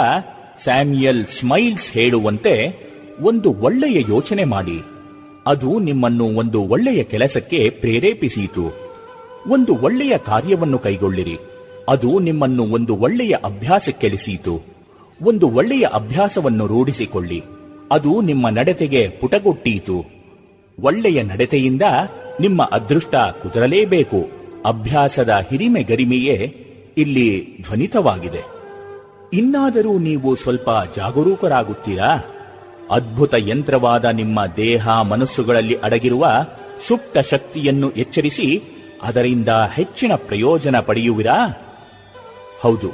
ಸ್ಯಾಮ್ಯಲ್ ಸ್ಮೈಲ್ಸ್ ಹೇಳುವಂತೆ ಒಂದು ಒಳ್ಳೆಯ ಯೋಚನೆ ಮಾಡಿ. ಅದು ನಿಮ್ಮನ್ನು ಒಂದು ಒಳ್ಳೆಯ ಕೆಲಸಕ್ಕೆ ಪ್ರೇರೇಪಿಸಿತು. ಒಂದು ಒಳ್ಳೆಯ ಕಾರ್ಯವನ್ನು ಕೈಗೊಳ್ಳಿರಿ. ಅದು ನಿಮ್ಮನ್ನು ಒಂದು ಒಳ್ಳೆಯ ಅಭ್ಯಾಸಕ್ಕೆಳಿಸಿತು. ಒಂದು ಒಳ್ಳೆಯ ಅಭ್ಯಾಸವನ್ನು ರೂಢಿಸಿಕೊಳ್ಳಿ. ಅದು ನಿಮ್ಮ ನಡತೆಗೆ ಪುಟಗೊಟ್ಟೀತು. ಒಳ್ಳೆಯ ನಡತೆಯಿಂದ ನಿಮ್ಮ ಅದೃಷ್ಟ ಕುದುರಲೇಬೇಕು. ಅಭ್ಯಾಸದ ಹಿರಿಮೆ ಗರಿಮೆಯೇ ಇಲ್ಲಿ ಧ್ವನಿತವಾಗಿದೆ. ಇನ್ನಾದರೂ ನೀವು ಸ್ವಲ್ಪ ಜಾಗರೂಕರಾಗುತ್ತೀರಾ? ಅದ್ಭುತ ಯಂತ್ರವಾದ ನಿಮ್ಮ ದೇಹ ಮನಸ್ಸುಗಳಲ್ಲಿ ಅಡಗಿರುವ ಸುಪ್ತ ಶಕ್ತಿಯನ್ನು ಎಚ್ಚರಿಸಿ ಅದರಿಂದ ಹೆಚ್ಚಿನ ಪ್ರಯೋಜನ ಪಡೆಯುವಿರಾ? ಹೌದು.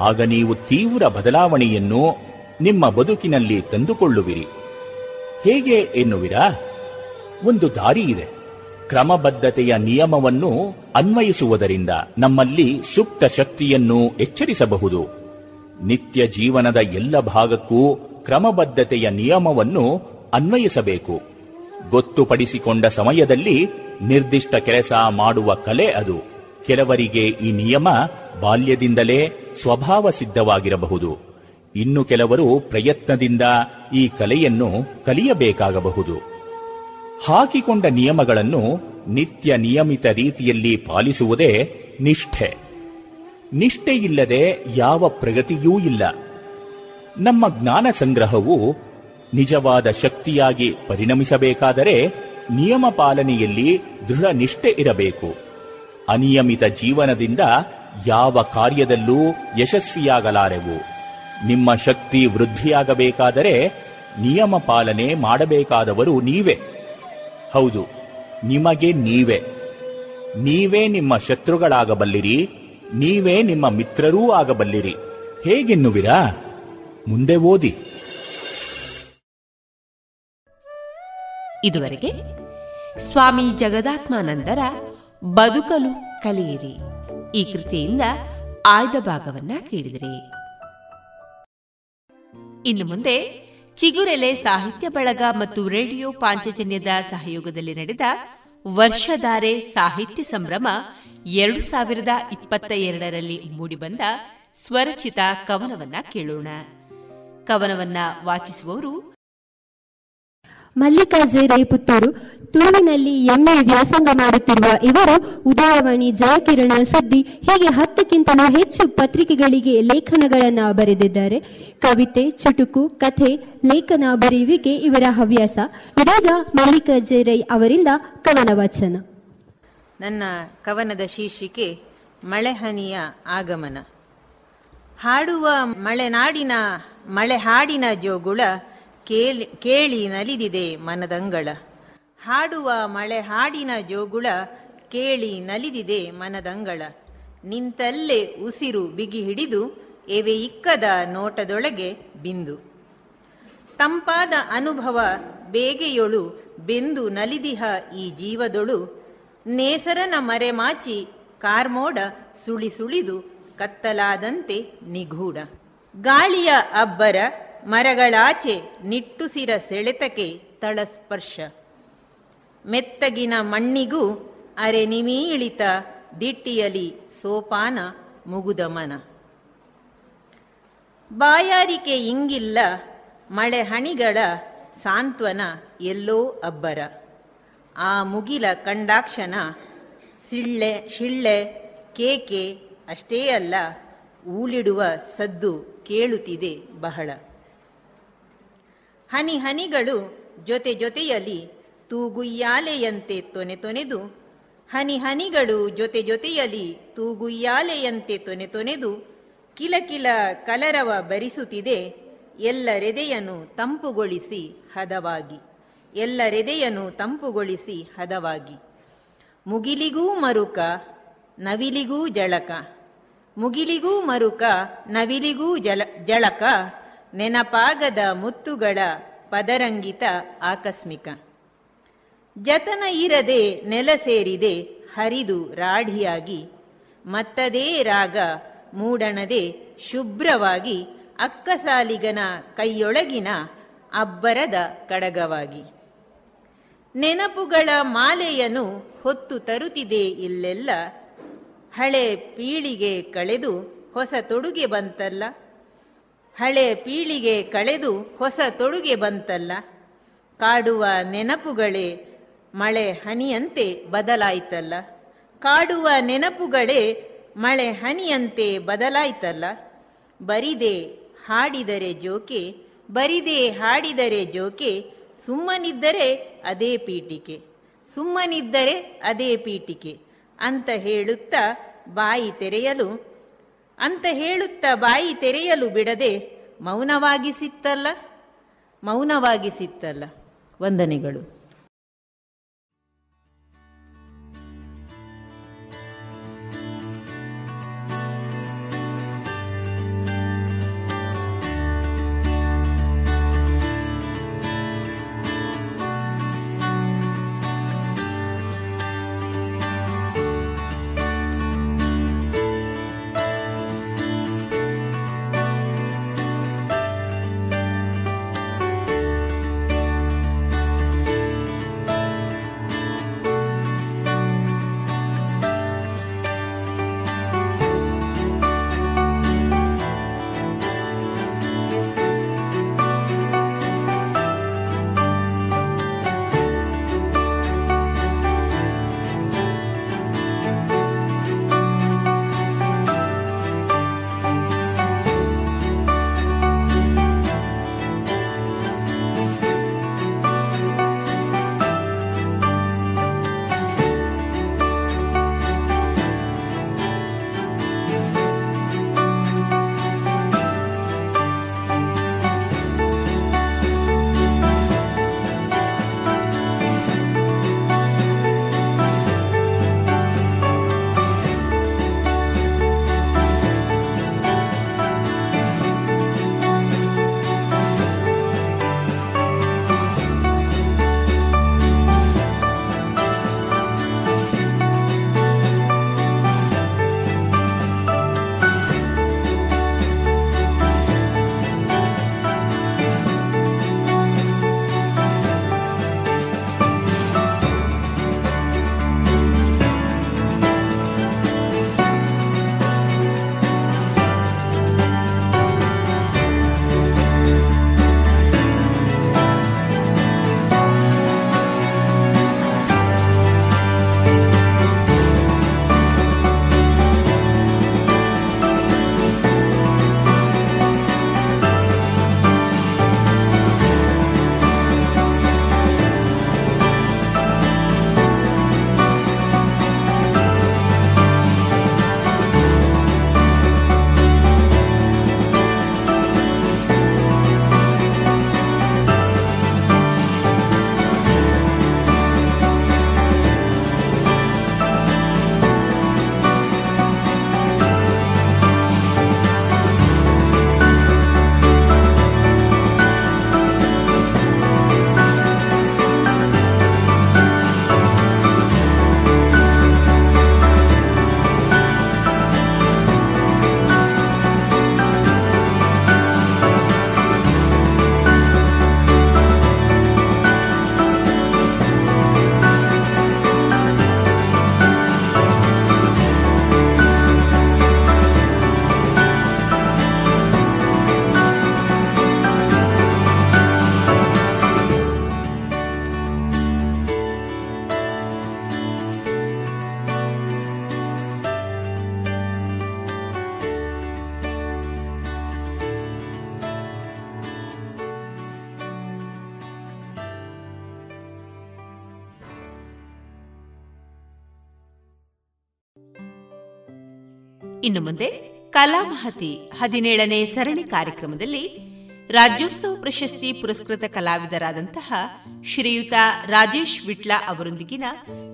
ಆಗ ನೀವು ತೀವ್ರ ಬದಲಾವಣೆಯನ್ನು ನಿಮ್ಮ ಬದುಕಿನಲ್ಲಿ ತಂದುಕೊಳ್ಳುವಿರಿ. ಹೇಗೆ ಎನ್ನುವಿರಾ? ಒಂದು ದಾರಿ ಇದೆ. ಕ್ರಮಬದ್ಧತೆಯ ನಿಯಮವನ್ನು ಅನ್ವಯಿಸುವುದರಿಂದ ನಮ್ಮಲ್ಲಿ ಸುಪ್ತ ಶಕ್ತಿಯನ್ನು ಎಚ್ಚರಿಸಬಹುದು. ನಿತ್ಯ ಜೀವನದ ಎಲ್ಲ ಭಾಗಕ್ಕೂ ಕ್ರಮಬದ್ಧತೆಯ ನಿಯಮವನ್ನು ಅನ್ವಯಿಸಬೇಕು. ಗೊತ್ತುಪಡಿಸಿಕೊಂಡ ಸಮಯದಲ್ಲಿ ನಿರ್ದಿಷ್ಟ ಕೆಲಸ ಮಾಡುವ ಕಲೆ ಅದು. ಕೆಲವರಿಗೆ ಈ ನಿಯಮ ಬಾಲ್ಯದಿಂದಲೇ ಸ್ವಭಾವ ಸಿದ್ಧವಾಗಿರಬಹುದು ಇನ್ನು ಕೆಲವರು ಪ್ರಯತ್ನದಿಂದ ಈ ಕಲೆಯನ್ನು ಕಲಿಯಬೇಕಾಗಬಹುದು. ಹಾಕಿಕೊಂಡ ನಿಯಮಗಳನ್ನು ನಿತ್ಯ ನಿಯಮಿತ ರೀತಿಯಲ್ಲಿ ಪಾಲಿಸುವುದೇ ನಿಷ್ಠೆ. ನಿಷ್ಠೆಯಿಲ್ಲದೆ ಯಾವ ಪ್ರಗತಿಯೂ ಇಲ್ಲ. ನಮ್ಮ ಜ್ಞಾನ ಸಂಗ್ರಹವು ನಿಜವಾದ ಶಕ್ತಿಯಾಗಿ ಪರಿಣಮಿಸಬೇಕಾದರೆ ನಿಯಮ ಪಾಲನೆಯಲ್ಲಿ ದೃಢ ನಿಷ್ಠೆ ಇರಬೇಕು. ಅನಿಯಮಿತ ಜೀವನದಿಂದ ಯಾವ ಕಾರ್ಯದಲ್ಲೂ ಯಶಸ್ವಿಯಾಗಲಾರೆವು. ನಿಮ್ಮ ಶಕ್ತಿ ವೃದ್ಧಿಯಾಗಬೇಕಾದರೆ ನಿಯಮ ಪಾಲನೆ ಮಾಡಬೇಕಾದವರು ನೀವೇ. ಹೌದು, ನಿಮಗೆ ನೀವೇ. ನೀವೇ ನಿಮ್ಮ ಶತ್ರುಗಳಾಗಬಲ್ಲಿರಿ, ನೀವೇ ನಿಮ್ಮ ಮಿತ್ರರೂ ಆಗಬಲ್ಲಿರಿ. ಹೇಗೆನ್ನುವಿರಾ? ಮುಂದೆ ಓದಿ. ಇದುವರೆಗೆ ಸ್ವಾಮಿ ಜಗದಾತ್ಮಾನಂದರ ಬದುಕಲು ಕಲಿಯಿರಿ. ಈ ಕೃತಿಯಿಂದ ಆಯ್ದ ಭಾಗವನ್ನ ಕೇಳಿದಿರಿ. ಇನ್ನು ಮುಂದೆ ಚಿಗುರೆಲೆ ಸಾಹಿತ್ಯ ಬಳಗ ಮತ್ತು ರೇಡಿಯೋ ಪಾಂಚಜನ್ಯದ ಸಹಯೋಗದಲ್ಲಿ ನಡೆದ ವರ್ಷಧಾರೆ ಸಾಹಿತ್ಯ ಸಂಭ್ರಮ ಎರಡು ಸಾವಿರದ ಇಪ್ಪತ್ತ ಎರಡರಲ್ಲಿ ಮೂಡಿಬಂದ ಸ್ವರಚಿತ ಕವನವನ್ನ ಕೇಳೋಣ. ಕವನವನ್ನ ವಾಚಿಸುವವರು ಮಲ್ಲಿಕಾರ್ಜುನ ಪುತ್ತೂರು ತುಳುವಿನಲ್ಲಿ ಎಂಎ ವ್ಯಾಸಂಗ ಮಾಡುತ್ತಿರುವ ಇವರು ಉದಯವಾಣಿ ಜಯಕಿರಣ ಸುದ್ದಿ ಹೀಗೆ ಹತ್ತಕ್ಕಿಂತಲೂ ಹೆಚ್ಚು ಪತ್ರಿಕೆಗಳಿಗೆ ಲೇಖನಗಳನ್ನು ಬರೆದಿದ್ದಾರೆ. ಕವಿತೆ ಚುಟುಕು ಕಥೆ ಲೇಖನ ಬರೆಯುವಿಕೆ ಇವರ ಹವ್ಯಾಸ. ಇದೀಗ ರೈ ಅವರಿಂದ ಕವನ ವಾಚನ. ನನ್ನ ಕವನದ ಶೀರ್ಷಿಕೆ ಮಳೆಹನಿಯ ಆಗಮನ. ಹಾಡುವ ಮಳೆನಾಡಿನ ಮಳೆ ಹಾಡಿನ ಜೋಗುಳ ಕೇಳಿ ಕೇಳಿ ನಲಿದಿದೆ ಮನದಂಗಳ. ಹಾಡುವ ಮಳೆ ಹಾಡಿನ ಜೋಗುಳ ಕೇಳಿ ನಲಿದಿದೆ ಮನದಂಗಳ. ನಿಂತಲ್ಲೇ ಉಸಿರು ಬಿಗಿ ಹಿಡಿದು ಎವೆ ಇಕ್ಕದ ನೋಟದೊಳಗೆ ಬಿಂದು. ತಂಪಾದ ಅನುಭವ ಬೇಗೆಯೊಳು ಬೆಂದು ನಲಿದಿಹ ಈ ಜೀವದೊಳು. ನೇಸರನ ಮರೆಮಾಚಿ ಕಾರ್ಮೋಡ ಸುಳಿ ಸುಳಿದು ಕತ್ತಲಾದಂತೆ ನಿಗೂಢ. ಗಾಳಿಯ ಅಬ್ಬರ ಮರಗಳಾಚೆ ನಿಟ್ಟುಸಿರ ಸೆಳೆತಕ್ಕೆ ತಳಸ್ಪರ್ಶ. ಮೆತ್ತಗಿನ ಮಣ್ಣಿಗೂ ಅರೆ ನಿಮೀಳಿತ ದಿಟ್ಟಿಯಲಿ ಸೋಪಾನ ಮುಗುದಮನ. ಬಾಯಾರಿಕೆ ಇಂಗಿಲ್ಲ ಮಳೆ ಹಣಿಗಳ ಸಾಂತ್ವನ ಎಲ್ಲೋ ಅಬ್ಬರ. ಆ ಮುಗಿಲ ಕಂಡಾಕ್ಷಣ ಸಿಳ್ಳೆ, ಶಿಳ್ಳೆ, ಕೇಕೆ ಅಷ್ಟೇ ಅಲ್ಲ, ಊಳಿಡುವ ಸದ್ದು ಕೇಳುತ್ತಿದೆ ಬಹಳ. ಹನಿ ಹನಿಗಳು ಜೊತೆ ಜೊತೆಯಲ್ಲಿ ತೂಗುಯ್ಯಾಲೆಯಂತೆ ತೊನೆ ತೊನೆದು, ಹನಿ ಹನಿಗಳು ಜೊತೆ ಜೊತೆಯಲ್ಲಿ ತೂಗುಯ್ಯಾಲೆಯಂತೆ ತೊನೆ ತೊನೆದು ಕಿಲಕಿಲ ಕಲರವ ಬರಿಸುತ್ತಿದೆ ಎಲ್ಲರೆದೆಯನ್ನು ತಂಪುಗೊಳಿಸಿ ಹದವಾಗಿ ಎಲ್ಲರೆದೆಯನ್ನು ತಂಪುಗೊಳಿಸಿ ಹದವಾಗಿ. ಮುಗಿಲಿಗೂ ಮರುಕ, ನವಿಲಿಗೂ ಜಳಕ ಮುಗಿಲಿಗೂ ಮರುಕ, ನವಿಲಿಗೂ ಜಲ, ಜಳಕ, ನೆನಪಾಗದ ಮುತ್ತುಗಳ ಪದರಂಗಿತ ಆಕಸ್ಮಿಕ. ಜತನ ಇರದೆ ನೆಲ ಸೇರಿದೆ, ಹರಿದು ರಾಢಿಯಾಗಿ. ಮತ್ತದೇ ರಾಗ ಮೂಡಣದೆ, ಶುಭ್ರವಾಗಿ, ಅಕ್ಕಸಾಲಿಗನ ಕೈಯೊಳಗಿನ ಅಬ್ಬರದ ಕಡಗವಾಗಿ. ನೆನಪುಗಳ ಮಾಲೆಯನು ಹೊತ್ತು ತರುತ್ತಿದೆ ಇಲ್ಲೆಲ್ಲ ಹಳೆ ಪೀಳಿಗೆ ಕಳೆದು ಹೊಸ ತೊಡುಗೆ ಬಂತಲ್ಲ? ಹಳೆ ಪೀಳಿಗೆ ಕಳೆದು ಹೊಸ ತೊಡುಗೆ ಬಂತಲ್ಲ? ಕಾಡುವ ನೆನಪುಗಳೇ ಮಳೆ ಹನಿಯಂತೆ ಬದಲಾಯ್ತಲ್ಲ? ಕಾಡುವ ನೆನಪುಗಳೇ ಮಳೆ ಹನಿಯಂತೆ ಬದಲಾಯ್ತಲ್ಲ? ಬರಿದೆ ಹಾಡಿದರೆ ಜೋಕೆ, ಬರಿದೆ ಹಾಡಿದರೆ ಜೋಕೆ, ಸುಮ್ಮನಿದ್ದರೆ ಅದೇ ಪೀಠಿಕೆ, ಸುಮ್ಮನಿದ್ದರೆ ಅದೇ ಪೀಠಿಕೆ. ಅಂತ ಹೇಳುತ್ತಾ ಬಾಯಿ ತೆರೆಯಲು ಅಂತ ಹೇಳುತ್ತ ಬಾಯಿ ತೆರೆಯಲು ಬಿಡದೆ ಮೌನವಾಗಿಸಿತ್ತಲ್ಲ? ಮೌನವಾಗಿಸಿತ್ತಲ್ಲ? ವಂದನೆಗಳು. ಇನ್ನು ಮುಂದೆ ಕಲಾಮಹತಿ ಹದಿನೇಳನೇ ಸರಣಿ ಕಾರ್ಯಕ್ರಮದಲ್ಲಿ ರಾಜ್ಯೋತ್ಸವ ಪ್ರಶಸ್ತಿ ಪುರಸ್ಕೃತ ಕಲಾವಿದರಾದಂತಹ ಶ್ರೀಯುತ ರಾಜೇಶ್ ವಿಟ್ಲ ಅವರೊಂದಿಗಿನ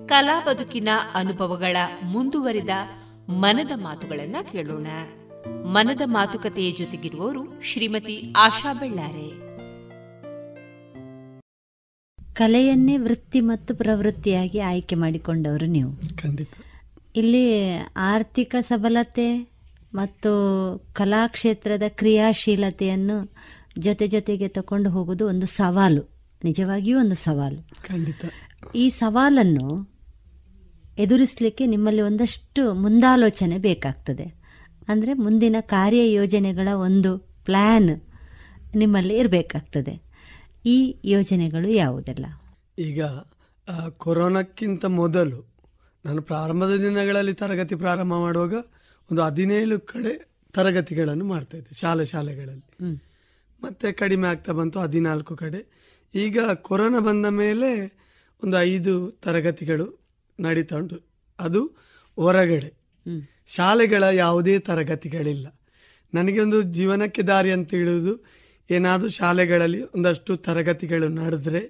ಕಲಾ ಬದುಕಿನ ಅನುಭವಗಳ ಮುಂದುವರಿದ ಮನದ ಮಾತುಗಳನ್ನ ಕೇಳೋಣ. ಮನದ ಮಾತುಕತೆಯ ಜೊತೆಗಿರುವವರು ಶ್ರೀಮತಿ ಆಶಾ ಬೆಳ್ಳಾರೆ. ಕಲೆಯನ್ನೇ ವೃತ್ತಿ ಮತ್ತು ಪ್ರವೃತ್ತಿಯಾಗಿ ಆಯ್ಕೆ ಮಾಡಿಕೊಂಡವರು ನೀವು. ಖಂಡಿತ. ಇಲ್ಲಿ ಆರ್ಥಿಕ ಸಬಲತೆ ಮತ್ತು ಕಲಾಕ್ಷೇತ್ರದ ಕ್ರಿಯಾಶೀಲತೆಯನ್ನು ಜೊತೆ ಜೊತೆಗೆ ತಕೊಂಡು ಹೋಗೋದು ಒಂದು ಸವಾಲು. ನಿಜವಾಗಿಯೂ ಒಂದು ಸವಾಲು. ಖಂಡಿತ. ಈ ಸವಾಲನ್ನು ಎದುರಿಸಲಿಕ್ಕೆ ನಿಮ್ಮಲ್ಲಿ ಒಂದಷ್ಟು ಮುಂದಾಲೋಚನೆ ಬೇಕಾಗ್ತದೆ. ಅಂದರೆ ಮುಂದಿನ ಕಾರ್ಯ ಯೋಜನೆಗಳ ಒಂದು ಪ್ಲ್ಯಾನ್ ನಿಮ್ಮಲ್ಲಿ ಇರಬೇಕಾಗ್ತದೆ. ಈ ಯೋಜನೆಗಳು ಯಾವುದೆಲ್ಲ? ಈಗ ಕೊರೋನಾಕ್ಕಿಂತ ಮೊದಲು ನಾನು ಪ್ರಾರಂಭದ ದಿನಗಳಲ್ಲಿ ತರಗತಿ ಪ್ರಾರಂಭ ಮಾಡುವಾಗ ಒಂದು ಹದಿನೇಳು ಕಡೆ ತರಗತಿಗಳನ್ನು ಮಾಡ್ತಾ ಇದ್ದೆ ಶಾಲೆ ಶಾಲೆಗಳಲ್ಲಿ. ಮತ್ತೆ ಕಡಿಮೆ ಆಗ್ತಾ ಬಂತು ಹದಿನಾಲ್ಕು ಕಡೆ. ಈಗ ಕೊರೋನಾ ಬಂದ ಮೇಲೆ ಒಂದು ಐದು ತರಗತಿಗಳು ನಡೀತಾ ಉಂಟು. ಅದು ಹೊರಗಡೆ. ಶಾಲೆಗಳ ಯಾವುದೇ ತರಗತಿಗಳಿಲ್ಲ. ನನಗೆ ಒಂದು ಜೀವನಕ್ಕೆ ದಾರಿ ಅಂತ ಹೇಳುವುದು ಏನಾದರೂ ಶಾಲೆಗಳಲ್ಲಿ ಒಂದಷ್ಟು ತರಗತಿಗಳು ನಡೆದ್ರೆ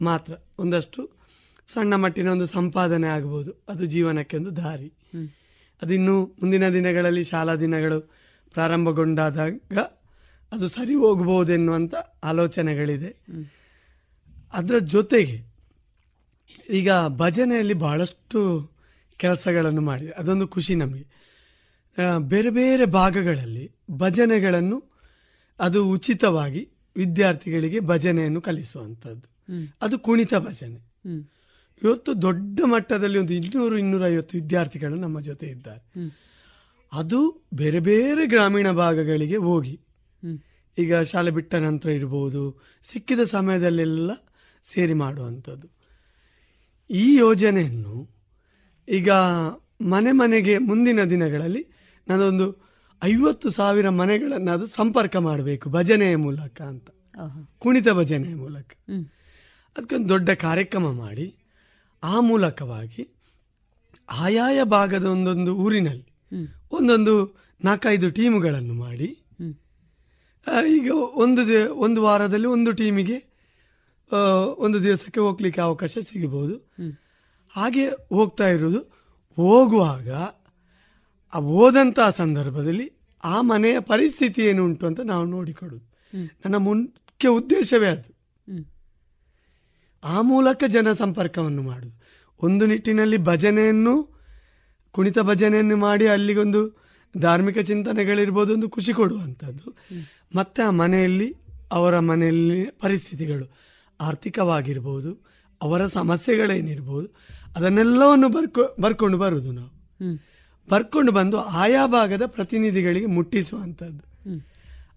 ಮಾತ್ರ ಒಂದಷ್ಟು ಸಣ್ಣ ಮಟ್ಟಿನ ಒಂದು ಸಂಪಾದನೆ ಆಗ್ಬೋದು. ಅದು ಜೀವನಕ್ಕೆ ಒಂದು ದಾರಿ. ಅದಿನ್ನು ಮುಂದಿನ ದಿನಗಳಲ್ಲಿ ಶಾಲಾ ದಿನಗಳು ಪ್ರಾರಂಭಗೊಂಡಾದಾಗ ಅದು ಸರಿ ಹೋಗ್ಬೋದೆನ್ನುವಂಥ ಆಲೋಚನೆಗಳಿದೆ. ಅದರ ಜೊತೆಗೆ ಈಗ ಭಜನೆಯಲ್ಲಿ ಬಹಳಷ್ಟು ಕೆಲಸಗಳನ್ನು ಮಾಡಿದೆ. ಅದೊಂದು ಖುಷಿ ನಮಗೆ. ಬೇರೆ ಬೇರೆ ಭಾಗಗಳಲ್ಲಿ ಭಜನೆಗಳನ್ನು ಅದು ಉಚಿತವಾಗಿ ವಿದ್ಯಾರ್ಥಿಗಳಿಗೆ ಭಜನೆಯನ್ನು ಕಲಿಸುವಂಥದ್ದು ಅದು ಕುಣಿತ ಭಜನೆ. ಇವತ್ತು ದೊಡ್ಡ ಮಟ್ಟದಲ್ಲಿ ಒಂದು ಇನ್ನೂರು ಇನ್ನೂರೈವತ್ತು ವಿದ್ಯಾರ್ಥಿಗಳು ನಮ್ಮ ಜೊತೆ ಇದ್ದಾರೆ. ಅದು ಬೇರೆ ಬೇರೆ ಗ್ರಾಮೀಣ ಭಾಗಗಳಿಗೆ ಹೋಗಿ. ಈಗ ಶಾಲೆ ಬಿಟ್ಟ ನಂತರ ಇರ್ಬೋದು ಸಿಕ್ಕಿದ ಸಮಯದಲ್ಲೆಲ್ಲ ಸೇರಿ ಮಾಡುವಂಥದ್ದು. ಈ ಯೋಜನೆಯನ್ನು ಈಗ ಮನೆ ಮನೆಗೆ ಮುಂದಿನ ದಿನಗಳಲ್ಲಿ ನಾನೊಂದು ಐವತ್ತು ಸಾವಿರ ಮನೆಗಳನ್ನು ಅದು ಸಂಪರ್ಕ ಮಾಡಬೇಕು ಭಜನೆಯ ಮೂಲಕ ಅಂತ. ಕುಣಿತ ಭಜನೆಯ ಮೂಲಕ. ಅದಕ್ಕೊಂದು ದೊಡ್ಡ ಕಾರ್ಯಕ್ರಮ ಮಾಡಿ ಆ ಮೂಲಕವಾಗಿ ಆಯಾಯ ಭಾಗದ ಒಂದೊಂದು ಊರಿನಲ್ಲಿ ಒಂದೊಂದು ನಾಲ್ಕೈದು ಟೀಮುಗಳನ್ನು ಮಾಡಿ ಈಗ ಒಂದು ಒಂದು ವಾರದಲ್ಲಿ ಒಂದು ಟೀಮಿಗೆ ಒಂದು ದಿವಸಕ್ಕೆ ಹೋಗ್ಲಿಕ್ಕೆ ಅವಕಾಶ ಸಿಗಬಹುದು. ಹಾಗೆ ಹೋಗ್ತಾ ಇರೋದು ಹೋಗುವಾಗ ಆ ಹೋದಂತಹ ಸಂದರ್ಭದಲ್ಲಿ ಆ ಮನೆಯ ಪರಿಸ್ಥಿತಿ ಏನು ಉಂಟು ಅಂತ ನಾವು ನೋಡಿಕೊಡೋದು ನನ್ನ ಮುಖ್ಯ ಉದ್ದೇಶವೇ ಅದು. ಆ ಮೂಲಕ ಜನ ಸಂಪರ್ಕವನ್ನು ಮಾಡುವುದು ಒಂದು ನಿಟ್ಟಿನಲ್ಲಿ ಭಜನೆಯನ್ನು ಕುಣಿತ ಭಜನೆಯನ್ನು ಮಾಡಿ ಅಲ್ಲಿಗೊಂದು ಧಾರ್ಮಿಕ ಚಿಂತನೆಗಳಿರ್ಬೋದು ಒಂದು ಖುಷಿ ಕೊಡುವಂಥದ್ದು. ಮತ್ತೆ ಆ ಮನೆಯಲ್ಲಿ ಅವರ ಮನೆಯಲ್ಲಿ ಪರಿಸ್ಥಿತಿಗಳು ಆರ್ಥಿಕವಾಗಿರ್ಬೋದು ಅವರ ಸಮಸ್ಯೆಗಳೇನಿರ್ಬೋದು ಅದನ್ನೆಲ್ಲವನ್ನು ಬರ್ಕೊ ಬರ್ಕೊಂಡು ಬರುವುದು ನಾವು. ಬರ್ಕೊಂಡು ಬಂದು ಆಯಾ ಭಾಗದ ಪ್ರತಿನಿಧಿಗಳಿಗೆ ಮುಟ್ಟಿಸುವಂಥದ್ದು.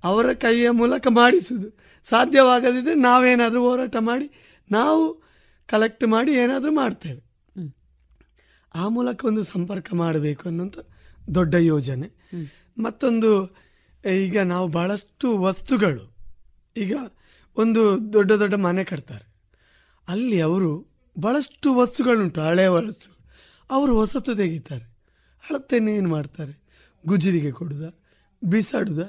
ಅವರ ಕೈಯ ಮೂಲಕ ಮಾಡಿಸುವುದು ಸಾಧ್ಯವಾಗದಿದ್ದರೆ ನಾವೇನಾದರೂ ಹೋರಾಟ ಮಾಡಿ ನಾವು ಕಲೆಕ್ಟ್ ಮಾಡಿ ಏನಾದರೂ ಮಾಡ್ತೇವೆ. ಆ ಮೂಲಕ ಒಂದು ಸಂಪರ್ಕ ಮಾಡಬೇಕು ಅನ್ನೋಂಥ ದೊಡ್ಡ ಯೋಜನೆ. ಮತ್ತೊಂದು ಈಗ ನಾವು ಭಾಳಷ್ಟು ವಸ್ತುಗಳು ಈಗ ಒಂದು ದೊಡ್ಡ ದೊಡ್ಡ ಮನೆ ಕಟ್ತಾರೆ. ಅಲ್ಲಿ ಅವರು ಭಾಳಷ್ಟು ವಸ್ತುಗಳುಂಟು ಹಳೆಯ ವಸ್ತು. ಅವರು ಹೊಸತು ತೆಗಿತಾರೆ. ಹಳತ್ತೇನೆ ಏನು ಮಾಡ್ತಾರೆ? ಗುಜರಿಗೆ ಕೊಡುದ ಬಿಸಾಡುದ.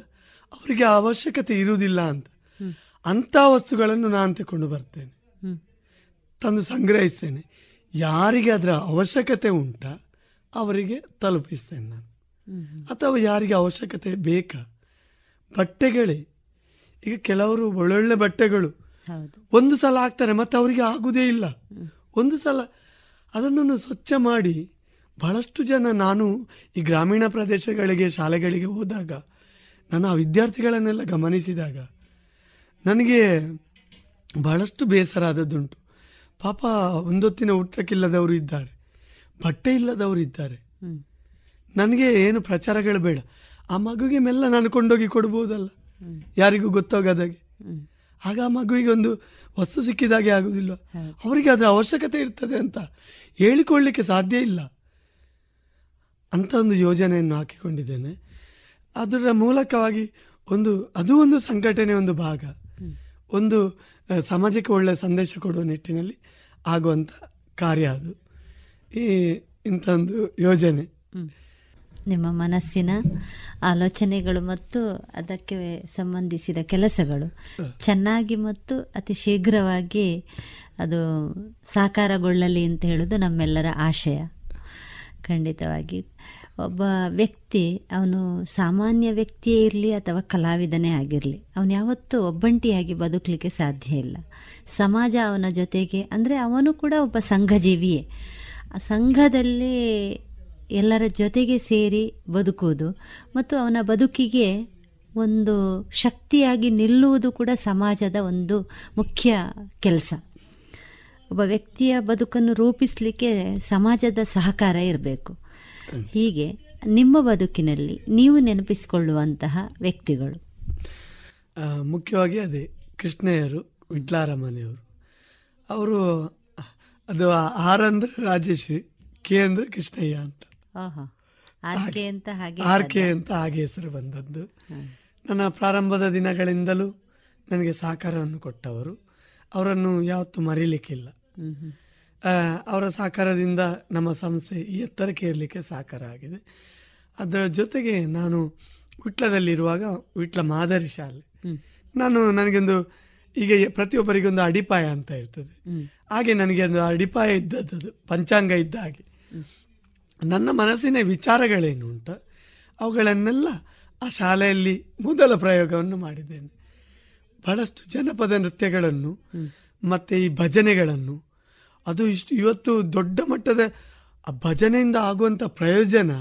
ಅವರಿಗೆ ಅವಶ್ಯಕತೆ ಇರುವುದಿಲ್ಲ ಅಂತ. ಅಂಥ ವಸ್ತುಗಳನ್ನು ನಾನು ತಗೊಂಡು ಬರ್ತೇನೆ. ತಂದು ಸಂಗ್ರಹಿಸ್ತೇನೆ. ಯಾರಿಗೆ ಅದರ ಅವಶ್ಯಕತೆ ಉಂಟಾ ಅವರಿಗೆ ತಲುಪಿಸ್ತೇನೆ ನಾನು. ಅಥವಾ ಯಾರಿಗೆ ಅವಶ್ಯಕತೆ ಬೇಕಾ? ಬಟ್ಟೆಗಳೇ. ಈಗ ಕೆಲವರು ಒಳ್ಳೊಳ್ಳೆ ಬಟ್ಟೆಗಳು ಒಂದು ಸಲ ಹಾಕ್ತಾರೆ ಮತ್ತೆ ಅವರಿಗೆ ಆಗುವುದೇ ಇಲ್ಲ. ಒಂದು ಸಲ ಅದನ್ನು ಸ್ವಚ್ಛ ಮಾಡಿ ಬಹಳಷ್ಟು ಜನ ನಾನು ಈ ಗ್ರಾಮೀಣ ಪ್ರದೇಶಗಳಿಗೆ ಶಾಲೆಗಳಿಗೆ ಹೋದಾಗ ನಾನು ಆ ವಿದ್ಯಾರ್ಥಿಗಳನ್ನೆಲ್ಲ ಗಮನಿಸಿದಾಗ ನನಗೆ ಬಹಳಷ್ಟು ಬೇಸರ ಆದದ್ದುಂಟು. ಪಾಪ ಒಂದೊತ್ತಿನ ಊಟಕ್ಕಿಲ್ಲದವರು ಇದ್ದಾರೆ. ಬಟ್ಟೆ ಇಲ್ಲದವರು ಇದ್ದಾರೆ. ನನಗೆ ಏನು ಪ್ರಚಾರಗಳು ಬೇಡ. ಆ ಮಗುವಿಗೆ ಮೆಲ್ಲ ನಾನು ಕೊಂಡೋಗಿ ಕೊಡ್ಬೋದಲ್ಲ. ಯಾರಿಗೂ ಗೊತ್ತಾಗದಾಗೆ. ಆಗ ಆ ಮಗುವಿಗೆ ಒಂದು ವಸ್ತು ಸಿಕ್ಕಿದಾಗೆ ಆಗುದಿಲ್ಲ. ಅವರಿಗೆ ಅದರ ಅವಶ್ಯಕತೆ ಇರ್ತದೆ ಅಂತ ಹೇಳಿಕೊಳ್ಳಿಕ್ಕೆ ಸಾಧ್ಯ ಇಲ್ಲ. ಅಂತ ಒಂದು ಯೋಜನೆಯನ್ನು ಹಾಕಿಕೊಂಡಿದ್ದೇನೆ. ಅದರ ಮೂಲಕವಾಗಿ ಒಂದು ಅದು ಒಂದು ಸಂಘಟನೆ ಒಂದು ಭಾಗ. ಒಂದು ಸಮಾಜಕ್ಕೆ ಒಳ್ಳೆಯ ಸಂದೇಶ ಕೊಡುವ ನಿಟ್ಟಿನಲ್ಲಿ ಆಗುವಂಥ ಕಾರ್ಯ ಅದು. ಈ ಇಂಥ ಒಂದು ಯೋಜನೆ ನಿಮ್ಮ ಮನಸ್ಸಿನ ಆಲೋಚನೆಗಳು ಮತ್ತು ಅದಕ್ಕೆ ಸಂಬಂಧಿಸಿದ ಕೆಲಸಗಳು ಚೆನ್ನಾಗಿ ಮತ್ತು ಅತಿ ಶೀಘ್ರವಾಗಿ ಅದು ಸಾಕಾರಗೊಳ್ಳಲಿ ಅಂತ ಹೇಳೋದು ನಮ್ಮೆಲ್ಲರ ಆಶಯ. ಖಂಡಿತವಾಗಿ. ಒಬ್ಬ ವ್ಯಕ್ತಿ, ಅವನು ಸಾಮಾನ್ಯ ವ್ಯಕ್ತಿಯೇ ಇರಲಿ ಅಥವಾ ಕಲಾವಿದನೇ ಆಗಿರಲಿ, ಅವನು ಯಾವತ್ತೂ ಒಬ್ಬಂಟಿಯಾಗಿ ಬದುಕಲಿಕ್ಕೆ ಸಾಧ್ಯ ಇಲ್ಲ. ಸಮಾಜ ಅವನ ಜೊತೆಗೆ, ಅಂದರೆ ಅವನು ಕೂಡ ಒಬ್ಬ ಸಂಘಜೀವಿಯೇ. ಆ ಸಂಘದಲ್ಲಿ ಎಲ್ಲರ ಜೊತೆಗೆ ಸೇರಿ ಬದುಕುವುದು ಮತ್ತು ಅವನ ಬದುಕಿಗೆ ಒಂದು ಶಕ್ತಿಯಾಗಿ ನಿಲ್ಲುವುದು ಕೂಡ ಸಮಾಜದ ಒಂದು ಮುಖ್ಯ ಕೆಲಸ. ಒಬ್ಬ ವ್ಯಕ್ತಿಯ ಬದುಕನ್ನು ರೂಪಿಸಲಿಕ್ಕೆ ಸಮಾಜದ ಸಹಕಾರ ಇರಬೇಕು. ಹೀಗೆ ನಿಮ್ಮ ಬದುಕಿನಲ್ಲಿ ನೀವು ನೆನಪಿಸಿಕೊಳ್ಳುವಂತಹ ವ್ಯಕ್ತಿಗಳು. ಮುಖ್ಯವಾಗಿ ಅದೇ ಕೃಷ್ಣಯ್ಯರು ವಿಟ್ಲಾರಮನೆಯವರು. ಅವರು ಅದು ಆರ್ ಅಂದ್ರೆ ರಾಜೇಶ್ ಕೆ ಅಂದ್ರೆ ಕೃಷ್ಣಯ್ಯ ಅಂತ. ಆರ್ ಕೆ ಅಂತ ಹಾಗೆ ಹೆಸರು ಬಂದದ್ದು. ನನ್ನ ಪ್ರಾರಂಭದ ದಿನಗಳಿಂದಲೂ ನನಗೆ ಸಹಕಾರವನ್ನು ಕೊಟ್ಟವರು. ಅವರನ್ನು ಯಾವತ್ತೂ ಮರೀಲಿಕ್ಕಿಲ್ಲ. ಅವರ ಸಹಕಾರದಿಂದ ನಮ್ಮ ಸಂಸ್ಥೆ ಈ ಎತ್ತರಕ್ಕೆ ಇರಲಿಕ್ಕೆ ಸಹಕಾರ ಆಗಿದೆ ಅದರ ಜೊತೆಗೆ ನಾನು ವಿಟ್ಲದಲ್ಲಿರುವಾಗ ವಿಟ್ಲ ಮಾದರಿ ಶಾಲೆ. ನಾನು ನನಗೊಂದು ಈಗ ಪ್ರತಿಯೊಬ್ಬರಿಗೊಂದು ಅಡಿಪಾಯ ಅಂತ ಇರ್ತದೆ ಹಾಗೆ ನನಗೆ ಒಂದು ಅಡಿಪಾಯ ಇದ್ದದ್ದು ಪಂಚಾಂಗ ಇದ್ದ ಹಾಗೆ. ನನ್ನ ಮನಸ್ಸಿನ ವಿಚಾರಗಳೇನು ಉಂಟ? ಅವುಗಳನ್ನೆಲ್ಲ ಆ ಶಾಲೆಯಲ್ಲಿ ಮೊದಲ ಪ್ರಯೋಗವನ್ನು ಮಾಡಿದ್ದೇನೆ. ಬಹಳಷ್ಟು ಜನಪದ ನೃತ್ಯಗಳನ್ನು ಮತ್ತು ಈ ಭಜನೆಗಳನ್ನು ಅದು ಇಷ್ಟು ಇವತ್ತು ದೊಡ್ಡ ಮಟ್ಟದ ಆ ಭಜನೆಯಿಂದ ಆಗುವಂಥ ಪ್ರಯೋಜನ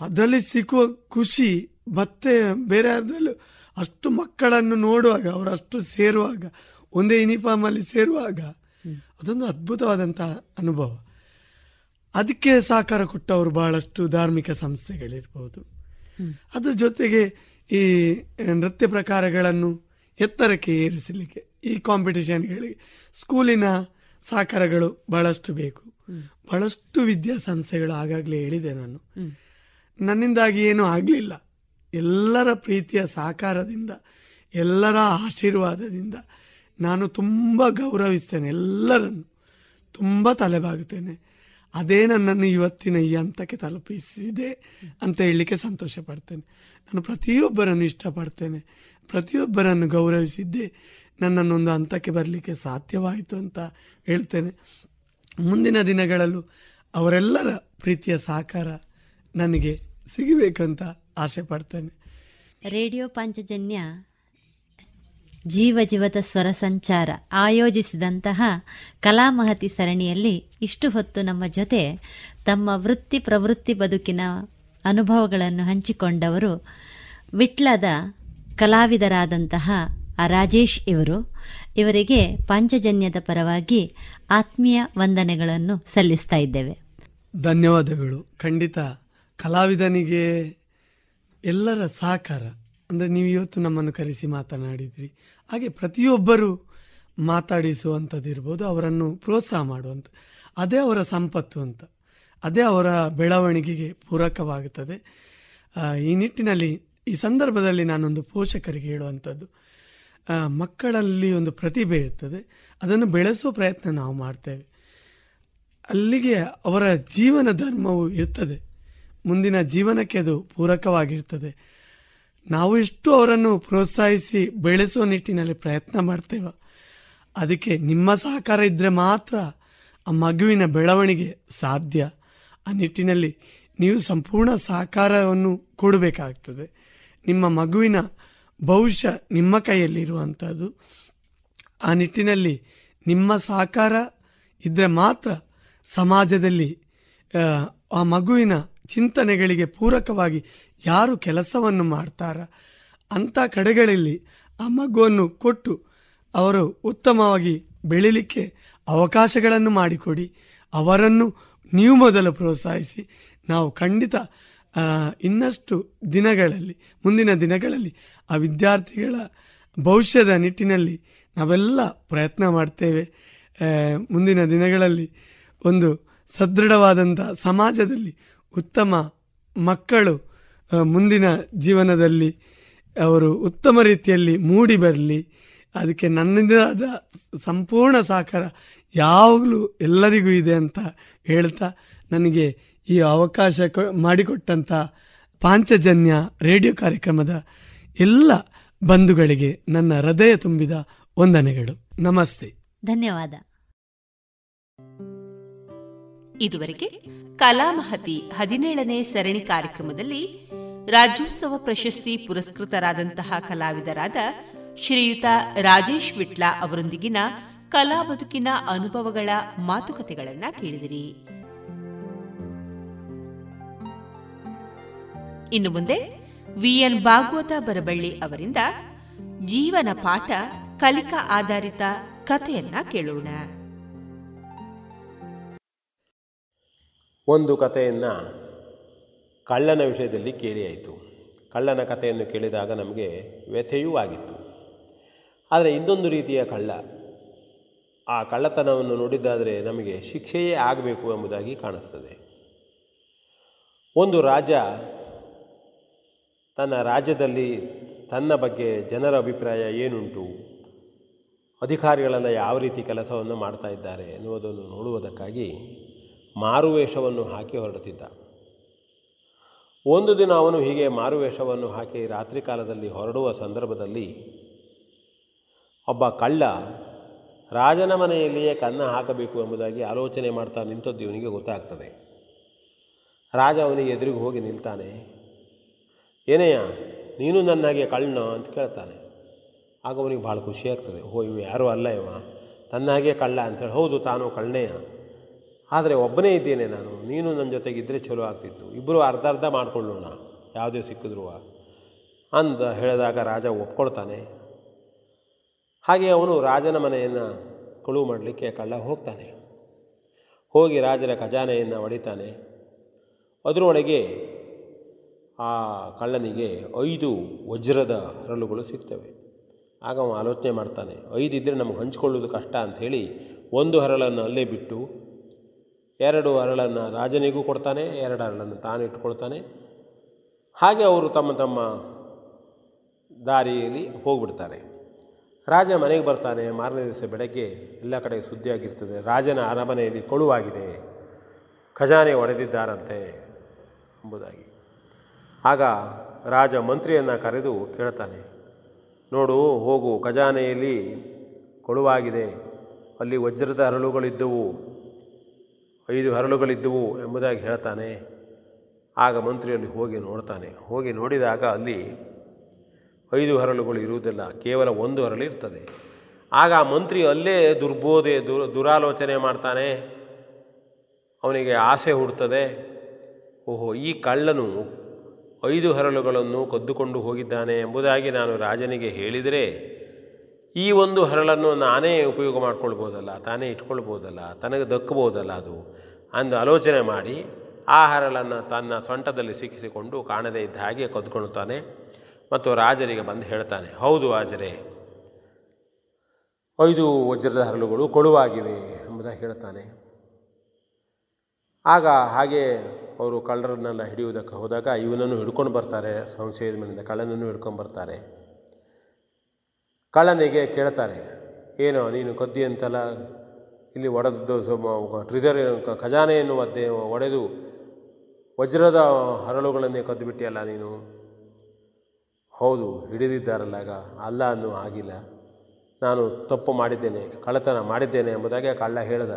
ಅದರಲ್ಲಿ ಸಿಕ್ಕುವ ಖುಷಿ ಮತ್ತೆ ಬೇರೆ ಯಾರದ್ರಲ್ಲೂ ಅಷ್ಟು ಮಕ್ಕಳನ್ನು ನೋಡುವಾಗ ಅವರಷ್ಟು ಸೇರುವಾಗ ಒಂದೇ ಯೂನಿಫಾರ್ಮಲ್ಲಿ ಸೇರುವಾಗ ಅದೊಂದು ಅದ್ಭುತವಾದಂಥ ಅನುಭವ. ಅದಕ್ಕೆ ಸಹಕಾರ ಕೊಟ್ಟವರು ಬಹಳಷ್ಟು ಧಾರ್ಮಿಕ ಸಂಸ್ಥೆಗಳಿರ್ಬೋದು. ಅದ್ರ ಜೊತೆಗೆ ಈ ನೃತ್ಯ ಪ್ರಕಾರಗಳನ್ನು ಎತ್ತರಕ್ಕೆ ಏರಿಸಲಿಕ್ಕೆ ಈ ಕಾಂಪಿಟೇಷನ್ಗಳಿಗೆ ಸ್ಕೂಲಿನ ಸಹಕಾರಗಳು ಬಹಳಷ್ಟು ಬೇಕು. ಬಹಳಷ್ಟು ವಿದ್ಯಾಸಂಸ್ಥೆಗಳು ಆಗಾಗಲೇ ಹೇಳಿದೆ ನಾನು. ನನ್ನಿಂದಾಗಿ ಏನೂ ಆಗಲಿಲ್ಲ. ಎಲ್ಲರ ಪ್ರೀತಿಯ ಸಾಕಾರದಿಂದ, ಎಲ್ಲರ ಆಶೀರ್ವಾದದಿಂದ ನಾನು ತುಂಬ ಗೌರವಿಸ್ತೇನೆ ಎಲ್ಲರನ್ನು. ತುಂಬ ತಲೆಬಾಗುತ್ತೇನೆ. ಅದೇ ನನ್ನನ್ನು ಇವತ್ತಿನ ಈ ಹಂತಕ್ಕೆ ತಲುಪಿಸಿದೆ ಅಂತ ಹೇಳಲಿಕ್ಕೆ ಸಂತೋಷ ಪಡ್ತೇನೆ ನಾನು ಪ್ರತಿಯೊಬ್ಬರನ್ನು ಇಷ್ಟಪಡ್ತೇನೆ. ಪ್ರತಿಯೊಬ್ಬರನ್ನು ಗೌರವಿಸಿದ್ದೆ. ನನ್ನನ್ನೊಂದು ಹಂತಕ್ಕೆ ಬರಲಿಕ್ಕೆ ಸಾಧ್ಯವಾಯಿತು ಅಂತ ಹೇಳ್ತೇನೆ. ಮುಂದಿನ ದಿನಗಳಲ್ಲೂ ಅವರೆಲ್ಲರ ಪ್ರೀತಿಯ ಸಹಕಾರ ನನಗೆ ಸಿಗಬೇಕಂತ ಆಸೆ ಪಡ್ತೇನೆ. ರೇಡಿಯೋ ಪಾಂಚಜನ್ಯ ಜೀವ ಜೀವದ ಸ್ವರ ಸಂಚಾರ ಆಯೋಜಿಸಿದಂತಹ ಕಲಾಮಹತಿ ಸರಣಿಯಲ್ಲಿ ಇಷ್ಟು ಹೊತ್ತು ನಮ್ಮ ಜೊತೆ ತಮ್ಮ ವೃತ್ತಿ ಪ್ರವೃತ್ತಿ ಬದುಕಿನ ಅನುಭವಗಳನ್ನು ಹಂಚಿಕೊಂಡವರು ವಿಟ್ಲದ ಕಲಾವಿದರಾದಂತಹ ರಾಜೇಶ್ ಇವರು ಇವರಿಗೆ ಪಾಂಚಜನ್ಯದ ಪರವಾಗಿ ಆತ್ಮೀಯ ವಂದನೆಗಳನ್ನು ಸಲ್ಲಿಸ್ತಾ ಇದ್ದೇವೆ. ಧನ್ಯವಾದಗಳು. ಖಂಡಿತ ಕಲಾವಿದನಿಗೆ ಎಲ್ಲರ ಸಹಕಾರ. ಅಂದರೆ ನೀವು ಇವತ್ತು ನಮ್ಮನ್ನು ಕರೆಸಿ ಮಾತನಾಡಿದ್ರಿ. ಹಾಗೆ ಪ್ರತಿಯೊಬ್ಬರು ಮಾತಾಡಿಸುವಂಥದ್ದಿರ್ಬೋದು ಅವರನ್ನು ಪ್ರೋತ್ಸಾಹ ಮಾಡುವಂಥ, ಅದೇ ಅವರ ಸಂಪತ್ತು ಅಂತ, ಅದೇ ಅವರ ಬೆಳವಣಿಗೆಗೆ ಪೂರಕವಾಗುತ್ತದೆ. ಈ ನಿಟ್ಟಿನಲ್ಲಿ, ಈ ಸಂದರ್ಭದಲ್ಲಿ ನಾನೊಂದು ಪೋಷಕರಿಗೆ ಹೇಳುವಂಥದ್ದು. ಮಕ್ಕಳಲ್ಲಿ ಒಂದು ಪ್ರತಿಭೆ ಇರ್ತದೆ. ಅದನ್ನು ಬೆಳೆಸುವ ಪ್ರಯತ್ನ ನಾವು ಮಾಡ್ತೇವೆ. ಅಲ್ಲಿಗೆ ಅವರ ಜೀವನ ಧರ್ಮವು ಇರ್ತದೆ. ಮುಂದಿನ ಜೀವನಕ್ಕೆ ಅದು ಪೂರಕವಾಗಿರ್ತದೆ. ನಾವು ಎಷ್ಟು ಅವರನ್ನು ಪ್ರೋತ್ಸಾಹಿಸಿ ಬೆಳೆಸುವ ನಿಟ್ಟಿನಲ್ಲಿ ಪ್ರಯತ್ನ ಮಾಡ್ತೇವ, ಅದಕ್ಕೆ ನಿಮ್ಮ ಸಹಕಾರ ಇದ್ದರೆ ಮಾತ್ರ ಆ ಮಗುವಿನ ಬೆಳವಣಿಗೆ ಸಾಧ್ಯ. ಆ ನಿಟ್ಟಿನಲ್ಲಿ ನೀವು ಸಂಪೂರ್ಣ ಸಹಕಾರವನ್ನು ಕೊಡಬೇಕಾಗ್ತದೆ. ನಿಮ್ಮ ಮಗುವಿನ ಭವಿಷ್ಯ ನಿಮ್ಮ ಕೈಯಲ್ಲಿರುವಂಥದ್ದು. ಆ ನಿಟ್ಟಿನಲ್ಲಿ ನಿಮ್ಮ ಸಹಕಾರ ಇದ್ದರೆ ಮಾತ್ರ ಸಮಾಜದಲ್ಲಿ ಆ, ಮಗುವಿನ ಚಿಂತನೆಗಳಿಗೆ ಪೂರಕವಾಗಿ ಯಾರು ಕೆಲಸವನ್ನು ಮಾಡ್ತಾರ ಅಂಥ ಕಡೆಗಳಲ್ಲಿ ಆ ಮಗುವನ್ನು ಕೊಟ್ಟು ಅವರು ಉತ್ತಮವಾಗಿ ಬೆಳೀಲಿಕ್ಕೆ ಅವಕಾಶಗಳನ್ನು ಮಾಡಿಕೊಡಿ. ಅವರನ್ನು ನೀವು ಮೊದಲು ಪ್ರೋತ್ಸಾಹಿಸಿ. ನಾವು ಖಂಡಿತ ಇನ್ನಷ್ಟು ದಿನಗಳಲ್ಲಿ, ಮುಂದಿನ ದಿನಗಳಲ್ಲಿ ಆ ವಿದ್ಯಾರ್ಥಿಗಳ ಭವಿಷ್ಯದ ನಿಟ್ಟಿನಲ್ಲಿ ನಾವೆಲ್ಲ ಪ್ರಯತ್ನ ಮಾಡ್ತೇವೆ. ಮುಂದಿನ ದಿನಗಳಲ್ಲಿ ಒಂದು ಸದೃಢವಾದಂಥ ಸಮಾಜದಲ್ಲಿ ಉತ್ತಮ ಮಕ್ಕಳು ಮುಂದಿನ ಜೀವನದಲ್ಲಿ ಅವರು ಉತ್ತಮ ರೀತಿಯಲ್ಲಿ ಮೂಡಿ ಬರಲಿ. ಅದಕ್ಕೆ ನನ್ನದಾದ ಸಂಪೂರ್ಣ ಸಹಕಾರ ಯಾವಾಗಲೂ ಎಲ್ಲರಿಗೂ ಇದೆ ಅಂತ ಹೇಳ್ತಾ ನನಗೆ ಈ ಅವಕಾಶ ಕೊ- ಮಾಡಿಕೊಟ್ಟಂಥ ಪಾಂಚಜನ್ಯ ರೇಡಿಯೋ ಕಾರ್ಯಕ್ರಮದ ಎಲ್ಲ ಬಂಧುಗಳಿಗೆ ನನ್ನ ಹೃದಯ ತುಂಬಿದ ವಂದನೆಗಳು. ನಮಸ್ತೆ. ಧನ್ಯವಾದ. ಇದುವರೆಗೆ ಕಲಾಮಹತಿ ಹದಿನೇಳನೇ ಸರಣಿ ಕಾರ್ಯಕ್ರಮದಲ್ಲಿ ರಾಜ್ಯೋತ್ಸವ ಪ್ರಶಸ್ತಿ ಪುರಸ್ಕೃತರಾದಂತಹ ಕಲಾವಿದರಾದ ಶ್ರೀಯುತ ರಾಜೇಶ್ ವಿಟ್ಲ ಅವರೊಂದಿಗಿನ ಕಲಾ ಬದುಕಿನ ಅನುಭವಗಳ ಮಾತುಕತೆಗಳನ್ನು ಕೇಳಿದಿರಿ. ಇನ್ನು ಮುಂದೆ ವಿಎನ್ ಭಾಗವತ ಬರಬಳ್ಳಿ ಅವರಿಂದ ಜೀವನ ಪಾಠ ಕಲಿಕಾ ಆಧಾರಿತ ಕಥೆಯನ್ನ ಕೇಳೋಣ. ಒಂದು ಕಥೆಯನ್ನ ಕಳ್ಳನ ವಿಷಯದಲ್ಲಿ ಕೇಳಿ ಆಯಿತು. ಕಳ್ಳನ ಕಥೆಯನ್ನು ಕೇಳಿದಾಗ ನಮಗೆ ವ್ಯಥೆಯೂ ಆಗಿತ್ತು. ಆದರೆ ಇನ್ನೊಂದು ರೀತಿಯ ಕಳ್ಳ. ಆ ಕಳ್ಳತನವನ್ನು ನೋಡಿದ್ದಾದರೆ ನಮಗೆ ಶಿಕ್ಷೆಯೇ ಆಗಬೇಕು ಎಂಬುದಾಗಿ ಕಾಣಿಸ್ತದೆ. ಒಂದು ರಾಜ ತನ್ನ ರಾಜ್ಯದಲ್ಲಿ ತನ್ನ ಬಗ್ಗೆ ಜನರ ಅಭಿಪ್ರಾಯ ಏನುಂಟು? ಅಧಿಕಾರಿಗಳೆಲ್ಲ ಯಾವ ರೀತಿ ಕೆಲಸವನ್ನು ಮಾಡ್ತಾ ಇದ್ದಾರೆ ಎನ್ನುವುದನ್ನು ನೋಡುವುದಕ್ಕಾಗಿ ಮಾರುವೇಷವನ್ನು ಹಾಕಿ ಹೊರಡುತ್ತಿದ್ದ. ಒಂದು ದಿನ ಅವನು ಹೀಗೆ ಮಾರುವೇಷವನ್ನು ಹಾಕಿ ರಾತ್ರಿ ಕಾಲದಲ್ಲಿ ಹೊರಡುವ ಸಂದರ್ಭದಲ್ಲಿ ಒಬ್ಬ ಕಳ್ಳ ರಾಜನ ಮನೆಯಲ್ಲಿಯೇ ಕನ್ನ ಹಾಕಬೇಕು ಎಂಬುದಾಗಿ ಆಲೋಚನೆ ಮಾಡ್ತಾ ನಿಂತದ್ದು ಇವನಿಗೆ ಗೊತ್ತಾಗ್ತದೆ. ರಾಜ ಅವನಿಗೆ ಎದುರಿಗೆ ಹೋಗಿ ನಿಲ್ತಾನೆ. ಏನಯ್ಯ ನೀನು ನನ್ನ ಹಾಗೆ ಕಳ್ಳನ ಅಂತ ಕೇಳ್ತಾನೆ. ಆಗ ಅವನಿಗೆ ಭಾಳ ಖುಷಿಯಾಗ್ತದೆ ಓ, ಇವು ಯಾರೂ ಅಲ್ಲ ಇವ. ನನ್ನ ಹಾಗೆ ಕಳ್ಳ ಅಂತೇಳಿ ಹೌದು, ತಾನು ಕಳ್ಳನೆಯ ಆದರೆ ಒಬ್ಬನೇ ಇದ್ದೇನೆ ನಾನು. ನೀನು ನನ್ನ ಜೊತೆಗಿದ್ದರೆ ಚಲೋ ಆಗ್ತಿತ್ತು. ಇಬ್ಬರು ಅರ್ಧ ಅರ್ಧ ಮಾಡ್ಕೊಳ್ಳೋಣ. ಯಾವುದೇ ಸಿಕ್ಕಿದ್ರು ಅಂತ ಹೇಳಿದಾಗ ರಾಜ ಒಪ್ಕೊಳ್ತಾನೆ. ಹಾಗೆ ಅವನು ರಾಜನ ಮನೆಯನ್ನು ಕಳುವು ಮಾಡಲಿಕ್ಕೆ ಕಳ್ಳ ಹೋಗ್ತಾನೆ. ಹೋಗಿ ರಾಜರ ಖಜಾನೆಯನ್ನು ಹೊಡಿತಾನೆ ಅದರೊಳಗೆ ಆ ಕಳ್ಳನಿಗೆ ಐದು ವಜ್ರದ ಹರಳುಗಳು ಸಿಗ್ತವೆ. ಆಗ ಅವನು ಆಲೋಚನೆ ಮಾಡ್ತಾನೆ, ಐದು ಇದ್ದರೆ ನಮಗೆ ಹಂಚ್ಕೊಳ್ಳೋದು ಕಷ್ಟ ಅಂಥೇಳಿ ಒಂದು ಹರಳನ್ನು ಅಲ್ಲೇ ಬಿಟ್ಟು ಎರಡು ಹರಳನ್ನು ರಾಜನಿಗೂ ಕೊಡ್ತಾನೆ, ಎರಡು ಹರಳನ್ನು ತಾನು ಇಟ್ಕೊಳ್ತಾನೆ ಹಾಗೆ ಅವರು ತಮ್ಮ ತಮ್ಮ ದಾರಿಯಲ್ಲಿ ಹೋಗ್ಬಿಡ್ತಾರೆ. ರಾಜ ಮನೆಗೆ ಬರ್ತಾನೆ, ಮಾರನೇ ದಿವಸ ಬೆಳಗ್ಗೆ ಎಲ್ಲ ಕಡೆ ಸುದ್ದಿಯಾಗಿರ್ತದೆ. ರಾಜನ ಅರಮನೆಯಲ್ಲಿ ಕೊಳುವಾಗಿದೆ, ಖಜಾನೆ ಒಡೆದಿದ್ದಾರಂತೆ ಎಂಬುದಾಗಿ. ಆಗ ರಾಜ ಮಂತ್ರಿಯನ್ನು ಕರೆದು ಕೇಳ್ತಾನೆ ನೋಡು, ಹೋಗು, ಖಜಾನೆಯಲ್ಲಿ ಕೊಳುವಾಗಿದೆ. ಅಲ್ಲಿ ವಜ್ರದ ಹರಳುಗಳಿದ್ದವು, ಐದು ಹರಳುಗಳಿದ್ದವು, ಎಂಬುದಾಗಿ ಹೇಳ್ತಾನೆ. ಆಗ ಮಂತ್ರಿಯಲ್ಲಿ ಹೋಗಿ ನೋಡ್ತಾನೆ. ಹೋಗಿ ನೋಡಿದಾಗ ಅಲ್ಲಿ ಐದು ಹರಳುಗಳು ಇರುವುದಿಲ್ಲ, ಕೇವಲ ಒಂದು ಹರಳು ಇರ್ತದೆ. ಆಗ ಮಂತ್ರಿ ಅಲ್ಲೇ ದುರ್ಬೋಧೆ ದುರ್ ದುರಾಲೋಚನೆ ಮಾಡ್ತಾನೆ. ಅವನಿಗೆ ಆಸೆ ಹುಡ್ತದೆ ಓಹೋ, ಈ ಕಳ್ಳನು ಐದು ಹರಳುಗಳನ್ನು ಕದ್ದುಕೊಂಡು ಹೋಗಿದ್ದಾನೆ ಎಂಬುದಾಗಿ ನಾನು ರಾಜನಿಗೆ ಹೇಳಿದರೆ, ಈ ಒಂದು ಹರಳನ್ನು ನಾನೇ ಉಪಯೋಗ ಮಾಡ್ಕೊಳ್ಬೋದಲ್ಲ, ತಾನೇ ಇಟ್ಕೊಳ್ಬೋದಲ್ಲ, ತನಗೆ ದಕ್ಕಬೋದಲ್ಲ ಅದು ಅಂದು ಆಲೋಚನೆ ಮಾಡಿ, ಆ ಹರಳನ್ನು ತನ್ನ ಸೊಂಟದಲ್ಲಿ ಸಿಕ್ಕಿಸಿಕೊಂಡು ಕಾಣದೇ ಇದ್ದ ಹಾಗೆ ಕದ್ಕೊಳ್ತಾನೆ ಮತ್ತು ರಾಜರಿಗೆ ಬಂದು ಹೇಳ್ತಾನೆ, ಹೌದು ರಾಜರೇ, ಐದು ವಜ್ರದ ಹರಳುಗಳು ಕೊಳುವಾಗಿವೆ ಎಂಬುದಾಗಿ ಹೇಳ್ತಾನೆ. ಆಗ ಹಾಗೆ ಅವರು ಕಳ್ಳರನ್ನೆಲ್ಲ ಹಿಡಿಯುವುದಕ್ಕೆ ಹೋದಾಗ ಇವನನ್ನು ಹಿಡ್ಕೊಂಡು ಬರ್ತಾರೆ ಸಂಶಯದ ಮನೆಯಿಂದ ಕಳ್ಳನನ್ನು ಹಿಡ್ಕೊಂಡು ಬರ್ತಾರೆ. ಕಳ್ಳನಿಗೆ ಕೇಳ್ತಾರೆ, ಏನೋ ನೀನು ಕದ್ದಿ ಅಂತಲ್ಲ, ಇಲ್ಲಿ ಒಡೆದು ಟ್ರಿಜರ್ ಖಜಾನೆಯನ್ನು ಒದ್ದೆ ಒಡೆದು ವಜ್ರದ ಹರಳುಗಳನ್ನೇ ಕದ್ದು ಬಿಟ್ಟಿಯಲ್ಲ ನೀನು? ಹೌದು, ಹಿಡಿದಿದ್ದಾರಲ್ಲ ಆಗ. ಅಲ್ಲ ಅನ್ನೂ ಆಗಿಲ್ಲ ನಾನು ತಪ್ಪು ಮಾಡಿದ್ದೇನೆ, ಕಳ್ಳತನ ಮಾಡಿದ್ದೇನೆ ಎಂಬುದಾಗಿ ಕಳ್ಳ ಹೇಳ್ದ.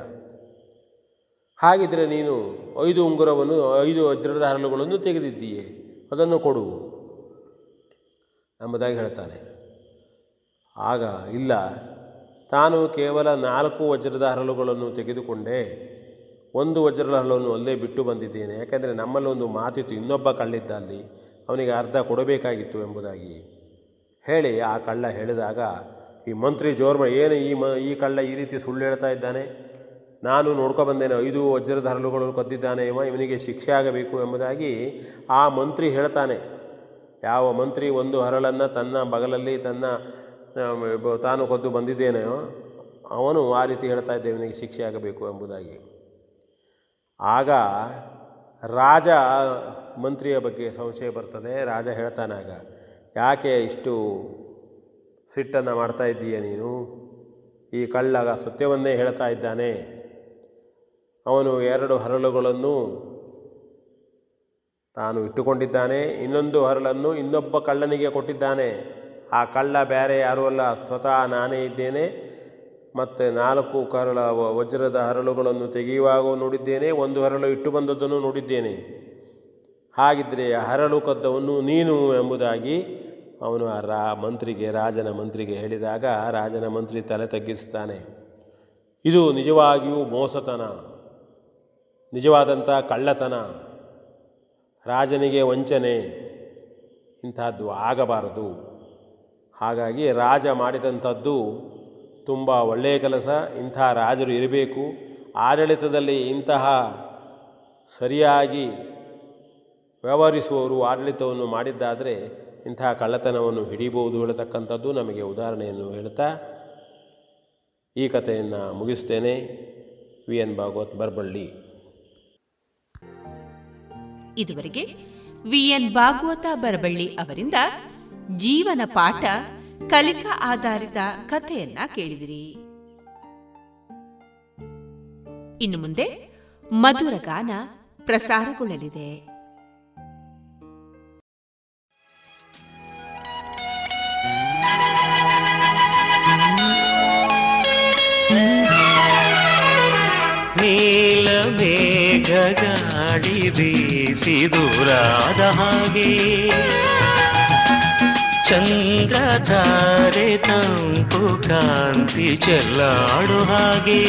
ಹಾಗಿದ್ದರೆ ನೀನು ಐದು ಉಂಗುರವನ್ನು, ಐದು ವಜ್ರದ ಹರಳುಗಳನ್ನು ತೆಗೆದಿದ್ದೀಯೆ. ಅದನ್ನು ಕೊಡು. ಎಂಬುದಾಗಿ ಹೇಳ್ತಾನೆ. ಆಗ, ಇಲ್ಲ, ತಾನು ಕೇವಲ ನಾಲ್ಕು ವಜ್ರದ ಹರಳುಗಳನ್ನು ತೆಗೆದುಕೊಂಡೆ. ಒಂದು ವಜ್ರದ ಹರಳನ್ನು ಅಲ್ಲೇ ಬಿಟ್ಟು ಬಂದಿದ್ದೇನೆ. ಯಾಕೆಂದರೆ ನಮ್ಮಲ್ಲಿ ಒಂದು ಮಾತಿತ್ತು, ಇನ್ನೊಬ್ಬ ಕಳ್ಳಿದ್ದ ಅಲ್ಲಿ ಅವನಿಗೆ ಅರ್ಧ ಕೊಡಬೇಕಾಗಿತ್ತು ಎಂಬುದಾಗಿ. ಹೇಳಿ, ಆ ಕಳ್ಳ ಹೇಳಿದಾಗ ಈ ಮಂತ್ರಿ ಜೋರ್ಮ, ಏನು ಈ ಮ, ಈ ಕಳ್ಳ ಈ ರೀತಿ ಸುಳ್ಳು ಹೇಳ್ತಾ ಇದ್ದಾನೆ? ನಾನು ನೋಡ್ಕೊ ಬಂದೇನೆ, ಐದು ವಜ್ರದ ಹರಳುಗಳು ಕದ್ದಿದ್ದಾನೆ, ಇವ ಇವನಿಗೆ ಶಿಕ್ಷೆ ಆಗಬೇಕು ಎಂಬುದಾಗಿ ಆ ಮಂತ್ರಿ ಹೇಳ್ತಾನೆ. ಯಾವ ಮಂತ್ರಿ ಒಂದು ಹರಳನ್ನು ತನ್ನ ಬಗಲಲ್ಲಿ ತನ್ನ ತಾನು ಕದ್ದು ಬಂದಿದ್ದೇನೆಯೋ ಅವನು ಆ ರೀತಿ ಹೇಳ್ತಾ ಇದ್ದೆ, ಇವನಿಗೆ ಶಿಕ್ಷೆ ಆಗಬೇಕು ಎಂಬುದಾಗಿ. ಆಗ ರಾಜ ಮಂತ್ರಿಯ ಬಗ್ಗೆ ಸಂಶಯ ಬರ್ತದೆ. ರಾಜ ಹೇಳ್ತಾನಾಗ ಯಾಕೆ ಇಷ್ಟು ಸಿಟ್ಟನ್ನು ಮಾಡ್ತಾ ಇದ್ದೀಯ ನೀನು? ಈ ಕಳ್ಳಾಗ ಸತ್ಯವನ್ನೇ ಹೇಳ್ತಾ ಇದ್ದಾನೆ. ಅವನು ಎರಡು ಹರಳುಗಳನ್ನು ತಾನು ಇಟ್ಟುಕೊಂಡಿದ್ದಾನೆ. ಇನ್ನೊಂದು ಹರಳನ್ನು ಇನ್ನೊಬ್ಬ ಕಳ್ಳನಿಗೆ ಕೊಟ್ಟಿದ್ದಾನೆ. ಆ ಕಳ್ಳ ಬೇರೆ ಯಾರೂ ಅಲ್ಲ, ಸ್ವತಃ ನಾನೇ ಇದ್ದೇನೆ. ಮತ್ತು ನಾಲ್ಕು ಕರಳ ವಜ್ರದ ಹರಳುಗಳನ್ನು ತೆಗೆಯುವಾಗ ನೋಡಿದ್ದೇನೆ, ಒಂದು ಹರಳು ಇಟ್ಟು ಬಂದದ್ದನ್ನು ನೋಡಿದ್ದೇನೆ. ಹಾಗಿದ್ದರೆ ಹರಳು ಕದ್ದವನ್ನು ನೀನು ಎಂಬುದಾಗಿ ಅವನು ಆ ರಾ, ಮಂತ್ರಿಗೆ, ರಾಜನ ಮಂತ್ರಿಗೆ ಹೇಳಿದಾಗ ರಾಜನ ಮಂತ್ರಿ ತಲೆ ತಗ್ಗಿಸುತ್ತಾನೆ. ಇದು ನಿಜವಾಗಿಯೂ ಮೋಸತನ. ನಿಜವಾದಂಥ ಕಳ್ಳತನ, ರಾಜನಿಗೆ ವಂಚನೆ ಇಂಥದ್ದು ಆಗಬಾರದು. ಹಾಗಾಗಿ ರಾಜ ಮಾಡಿದಂಥದ್ದು ತುಂಬ ಒಳ್ಳೆಯ ಕೆಲಸ, ಇಂಥ ರಾಜರು ಇರಬೇಕು. ಆಡಳಿತದಲ್ಲಿ ಇಂತಹ ಸರಿಯಾಗಿ ವ್ಯವಹರಿಸುವವರು ಆಡಳಿತವನ್ನು ಮಾಡಿದ್ದಾದರೆ ಇಂತಹ ಕಳ್ಳತನವನ್ನು ಹಿಡಿಬಹುದು ಹೇಳತಕ್ಕಂಥದ್ದು ನಮಗೆ ಉದಾಹರಣೆಯನ್ನು ಹೇಳ್ತಾ ಈ ಕಥೆಯನ್ನು ಮುಗಿಸ್ತೇನೆ. V N Bhagavat Barballi. ಇದುವರೆಗೆ ವಿಎನ್ ಭಾಗವತ ಬರಬಳ್ಳಿ ಅವರಿಂದ ಜೀವನ ಪಾಠ ಕಲಿಕಾ ಆಧಾರಿತ ಕಥೆಯನ್ನ ಕೇಳಿದಿರಿ. ಇನ್ನು ಮುಂದೆ ಮಧುರ ಗಾನ ಪ್ರಸಾರಗೊಳ್ಳಲಿದೆ. ನೀಲ ಗಾಳಿ ಬೀಸಿ ದೂರಾದ ಹಾಗೆ. ಚಂದ್ರ ತಾರೆ ತಂಪು ಕಾಂತಿ ಚೆಲ್ಲಾಡು ಹಾಗೆ.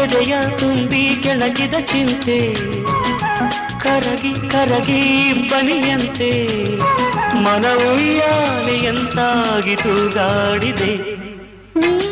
ಎದೆಯ ತುಂಬಿ ಕೆಳಗಿದ ಚಿಂತೆ, ಕರಗಿ ಕರಗಿ ಬನಿಯಂತೆ ಮನವುಯ್ಯಾಲೆಯಂತಾಗಿತು ಗಾಡಿದೆ ನೀಲ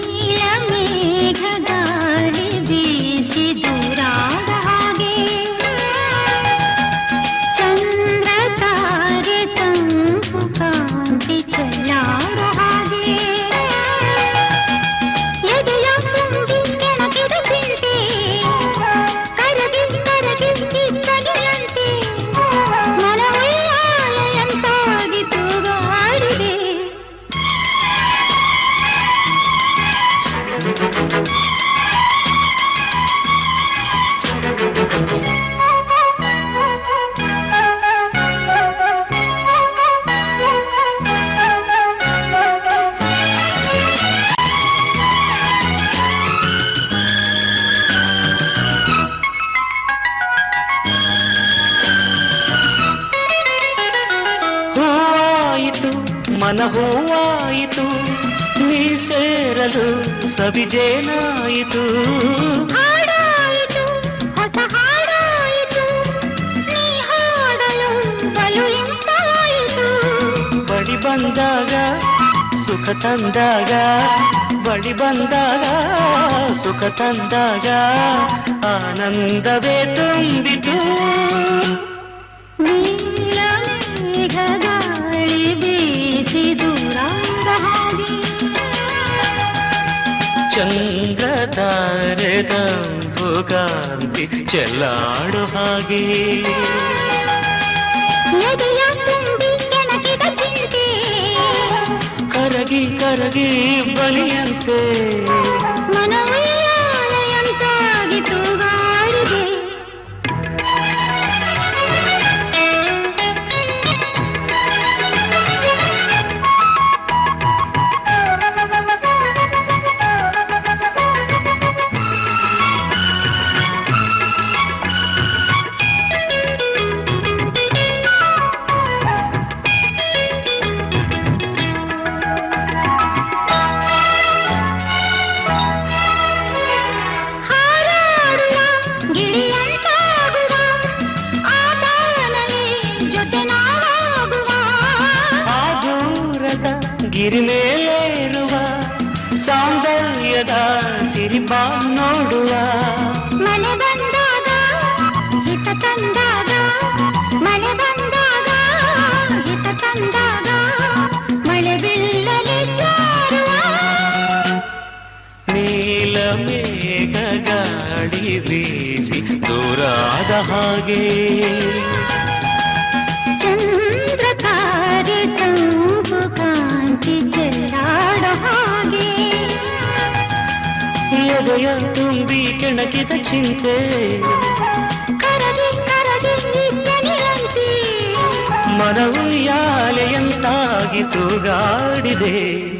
ಬೆರಳು ಸಬಿಜೇನಾಯಿತು ಬಳಿ ಬಂದಾಗ ಸುಖ ತಂದಾಗ ಬಡಿ ಬಂದಾಗ ಸುಖ ತಂದಾಗ ಆನಂದವೇ ತುಂಬಿತು ಚಂದ್ರತಾರೆದಂಬುಗಾಂತಿ ಚೆಲ್ಲಾಡು ಹಾಗೆ ಕರಗಿ ಕರಗಿ ಬಲಿಯಂತೆ ಮನವೇ ಹಾಗೆ. ಚಂದ್ರ ತಾರೆ ತಂಪು ಕಾಂತಿ ಚೆಲ್ಲಾಡ ಹಾಗೆ. ಎದೆಯ ತುಂಬಿ ಕೆಣಕಿದ ಚಿಂತೆ. ಕರಗಿ ಕರಗಿ ನಿಂತಿ ಮನವು ಯಾಲೆಯಂತಾಗಿ ಗಾಡಿದೆ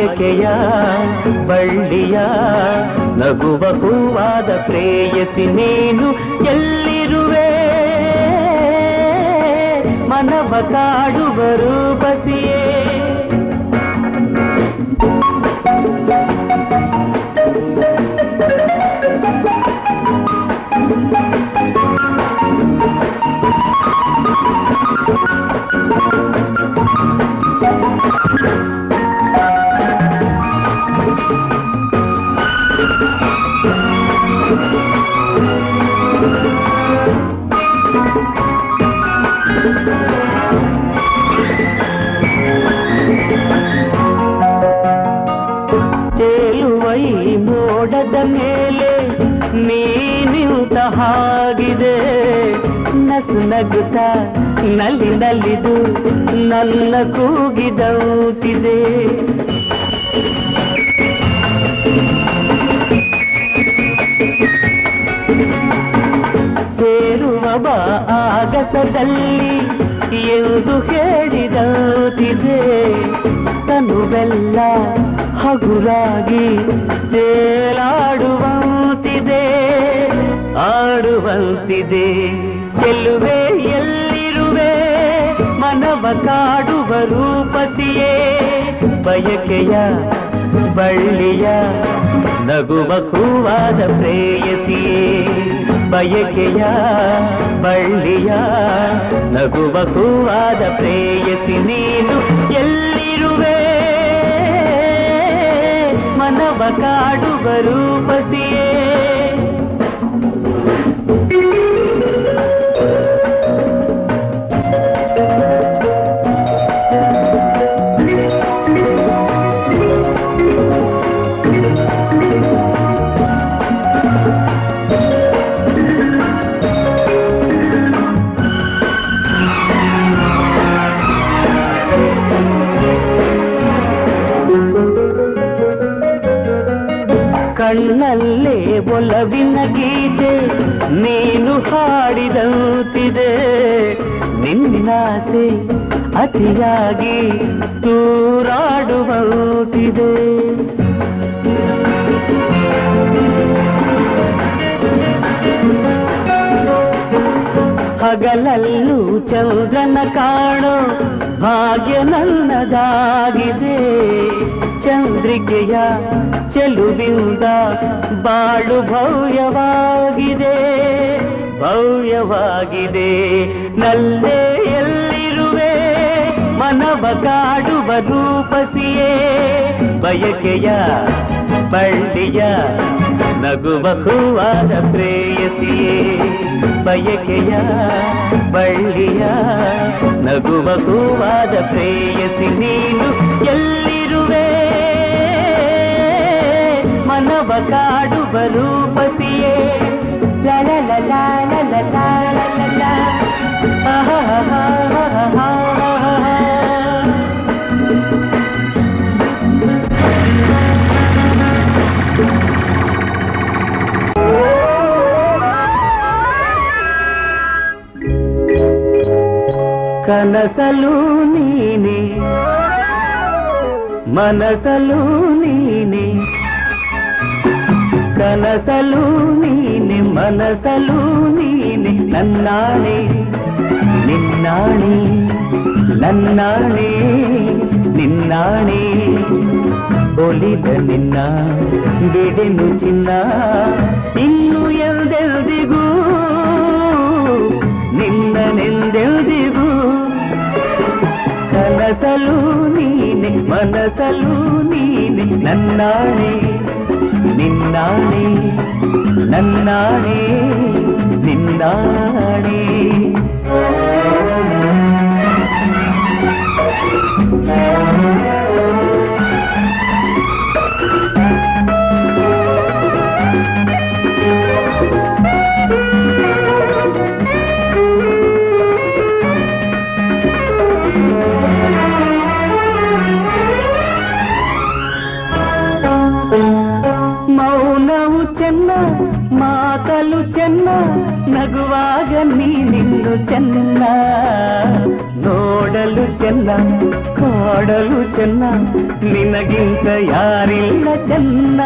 ಬಯಕೆಯ ಬಳ್ಳಿಯ ನಗುವ ಹೂವಾದ ಪ್ರೇಯಸಿ ನೀನು ಎಲ್ಲಿರುವೆ? ಮನವ ಬರು ಬಸಿ ಹಾಗಿದೆ. ನಸು ನಗುತ್ತ ನಲ್ಲಿ ನಲ್ಲಿದು ನನ್ನ ಕೂಗಿದೌತಿದೆ ಸೇರುವ ಆಗಸದಲ್ಲಿ ಎಂದು ತನು ತನುವೆಲ್ಲ ಹಗುರಾಗಿ ತೇಲಾಡುವಂತಿದೆ ಆಡುವಂತಿದೆ. ಗೆಲ್ಲುವೆ, ಎಲ್ಲಿರುವೆ? ಮನವ ಕಾಡುವ ರೂಪತಿಯೇ. ಬಯಕೆಯ, ಬಳ್ಳಿಯ, ನಗುವ ಹೂವಾದ ಪ್ರೇಯಸಿಯೇ. ಬಯಕೆಯ, ಬಳ್ಳಿಯ, ನಗುವ ಹೂವಾದ ಪ್ರೇಯಸಿ, ನೀನು ಎಲ್ಲಿರುವೆ? ಮನವ ಕಾಡುವ ರೂಪಸಿಯೇ. ಒಲವಿನ ಗೀತೆ ನೀನು ಹಾಡಿದಂತಿದೆ. ನಿನ್ನಾಸೆ ಅತಿಯಾಗಿ ತೂರಾಡುವಂತಿದೆ. ಹಗಲಲ್ಲೂ ಚಂದ್ರನ ಕಾಣೋ ಭಾಗ್ಯ ನನ್ನದಾಗಿದೆ. ಚಂದ್ರಿಕೆಯ ಚೆಲುವಿಂದ ಬಾಳು ಭವ್ಯವಾಗಿದೆ ಭವ್ಯವಾಗಿದೆ. ನಲ್ಲೇ ಎಲ್ಲಿರುವೆ ಮನವ ಕಾಡುವ ರೂಪಸಿಯೇ ಬಯಕೆಯ ಬಳ್ಳಿಯ ನಗುವ ಹೂವಾದ ಪ್ರೇಯಸಿಯೇ. ಬಯಕೆಯ ಬಳ್ಳಿಯ ನಗುವ ಹೂವಾದ ಪ್ರೇಯಸಿ ನೀನು ಎಲ್ಲಿರುವೆ ಮನವ ಕಾಡುವ ರೂಪಸಿಯೇ ಲಲ ಲಲ ಲಲ ಲಲ ಲಲ ಆಹಾಹಾಹಾಹಾಹಾ. ಕನಸಲು ನೀನೆ ಮನಸಲು ನೀನೆ ಕನಸಲು ನೀನೆ ಮನಸಲು ನೀನೆ ನನ್ನಾಣೆ ನಿನ್ನಾಣೆ ನನ್ನಾಣೆ ನಿನ್ನಾಣೆ ಒಲಿದ ನಿನ್ನ ಬಿಡೆನು ಚಿನ್ನ ಇನ್ನು ಎಲ್ದೆಲ್ದಿಗೂ ನಿನ್ನನೆಂದೆಲ್ದಿಗೂ ಕನಸಲು ನೀನೆ ಮನಸಲು ನೀನೆ ನನ್ನಾಣೆ ನಿನ್ನಾಣೆ ನನ್ನಾಣೆ ನಿನ್ನಾಣೆ ಮೌನವು ಚೆನ್ನ ನೋಡಲು ಚೆನ್ನ ಕಾಡಲು ಚೆನ್ನ ನಿನಗಿಂತ ಯಾರಿಲ್ಲ ಚೆನ್ನ.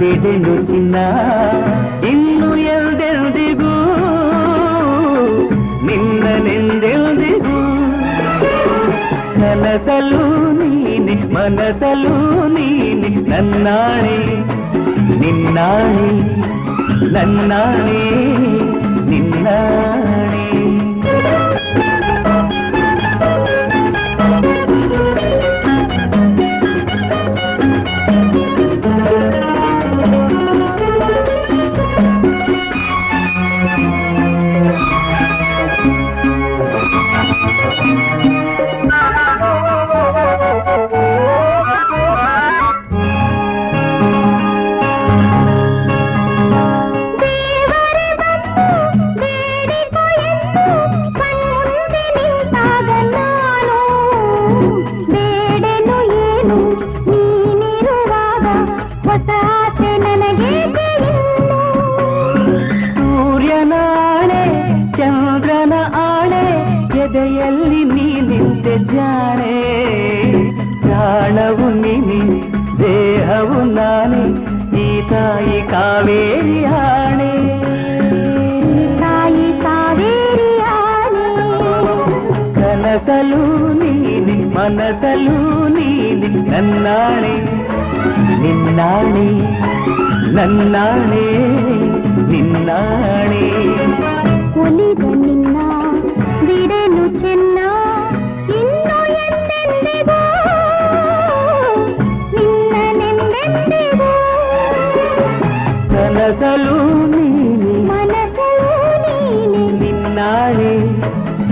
ಬಿಡೆನು ಚಿನ್ನ ಇನ್ನು ಎಲ್ದೆಲ್ದಿಗೂ ನಿನ್ನನೆಂದೆಲ್ದಿಗೂ ಕನಸಲು ನೀನೆ ಮನಸಲು ನೀನೆ ನನ್ನಾಣೆ ನಿನ್ನಾಣೆ ನನ್ನಾಣೆ ನಿನ್ನಾಣೆ ಕಾವೇರಿ ಆಣೆ ತಾಯಿ ಕಾವೇರಿ ಆಣೆ ಕನಸಲು ನೀನಿ ಮನಸಲು ನೀನಿ ನನ್ನಾಣೆ ನಿನ್ನಾಣೆ ನನ್ನಾಣೆ ನಿನ್ನಾಣೆ. ಕನಸಲು ನೀನೆ. ಮನಸಲು ನೀನೆ. ನಿನ್ನಾಣೆ.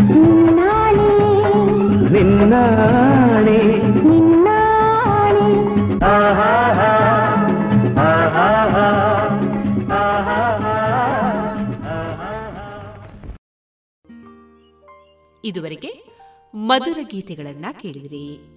ನಿನ್ನಾಣೆ. ನಿನ್ನಾಣೆ. ನಿನ್ನಾಣೆ. ಆಹಾ ಆಹಾ ಇದುವರೆಗೆ ಮಧುರ ಗೀತೆಗಳನ್ನ ಕೇಳಿದಿರಿ.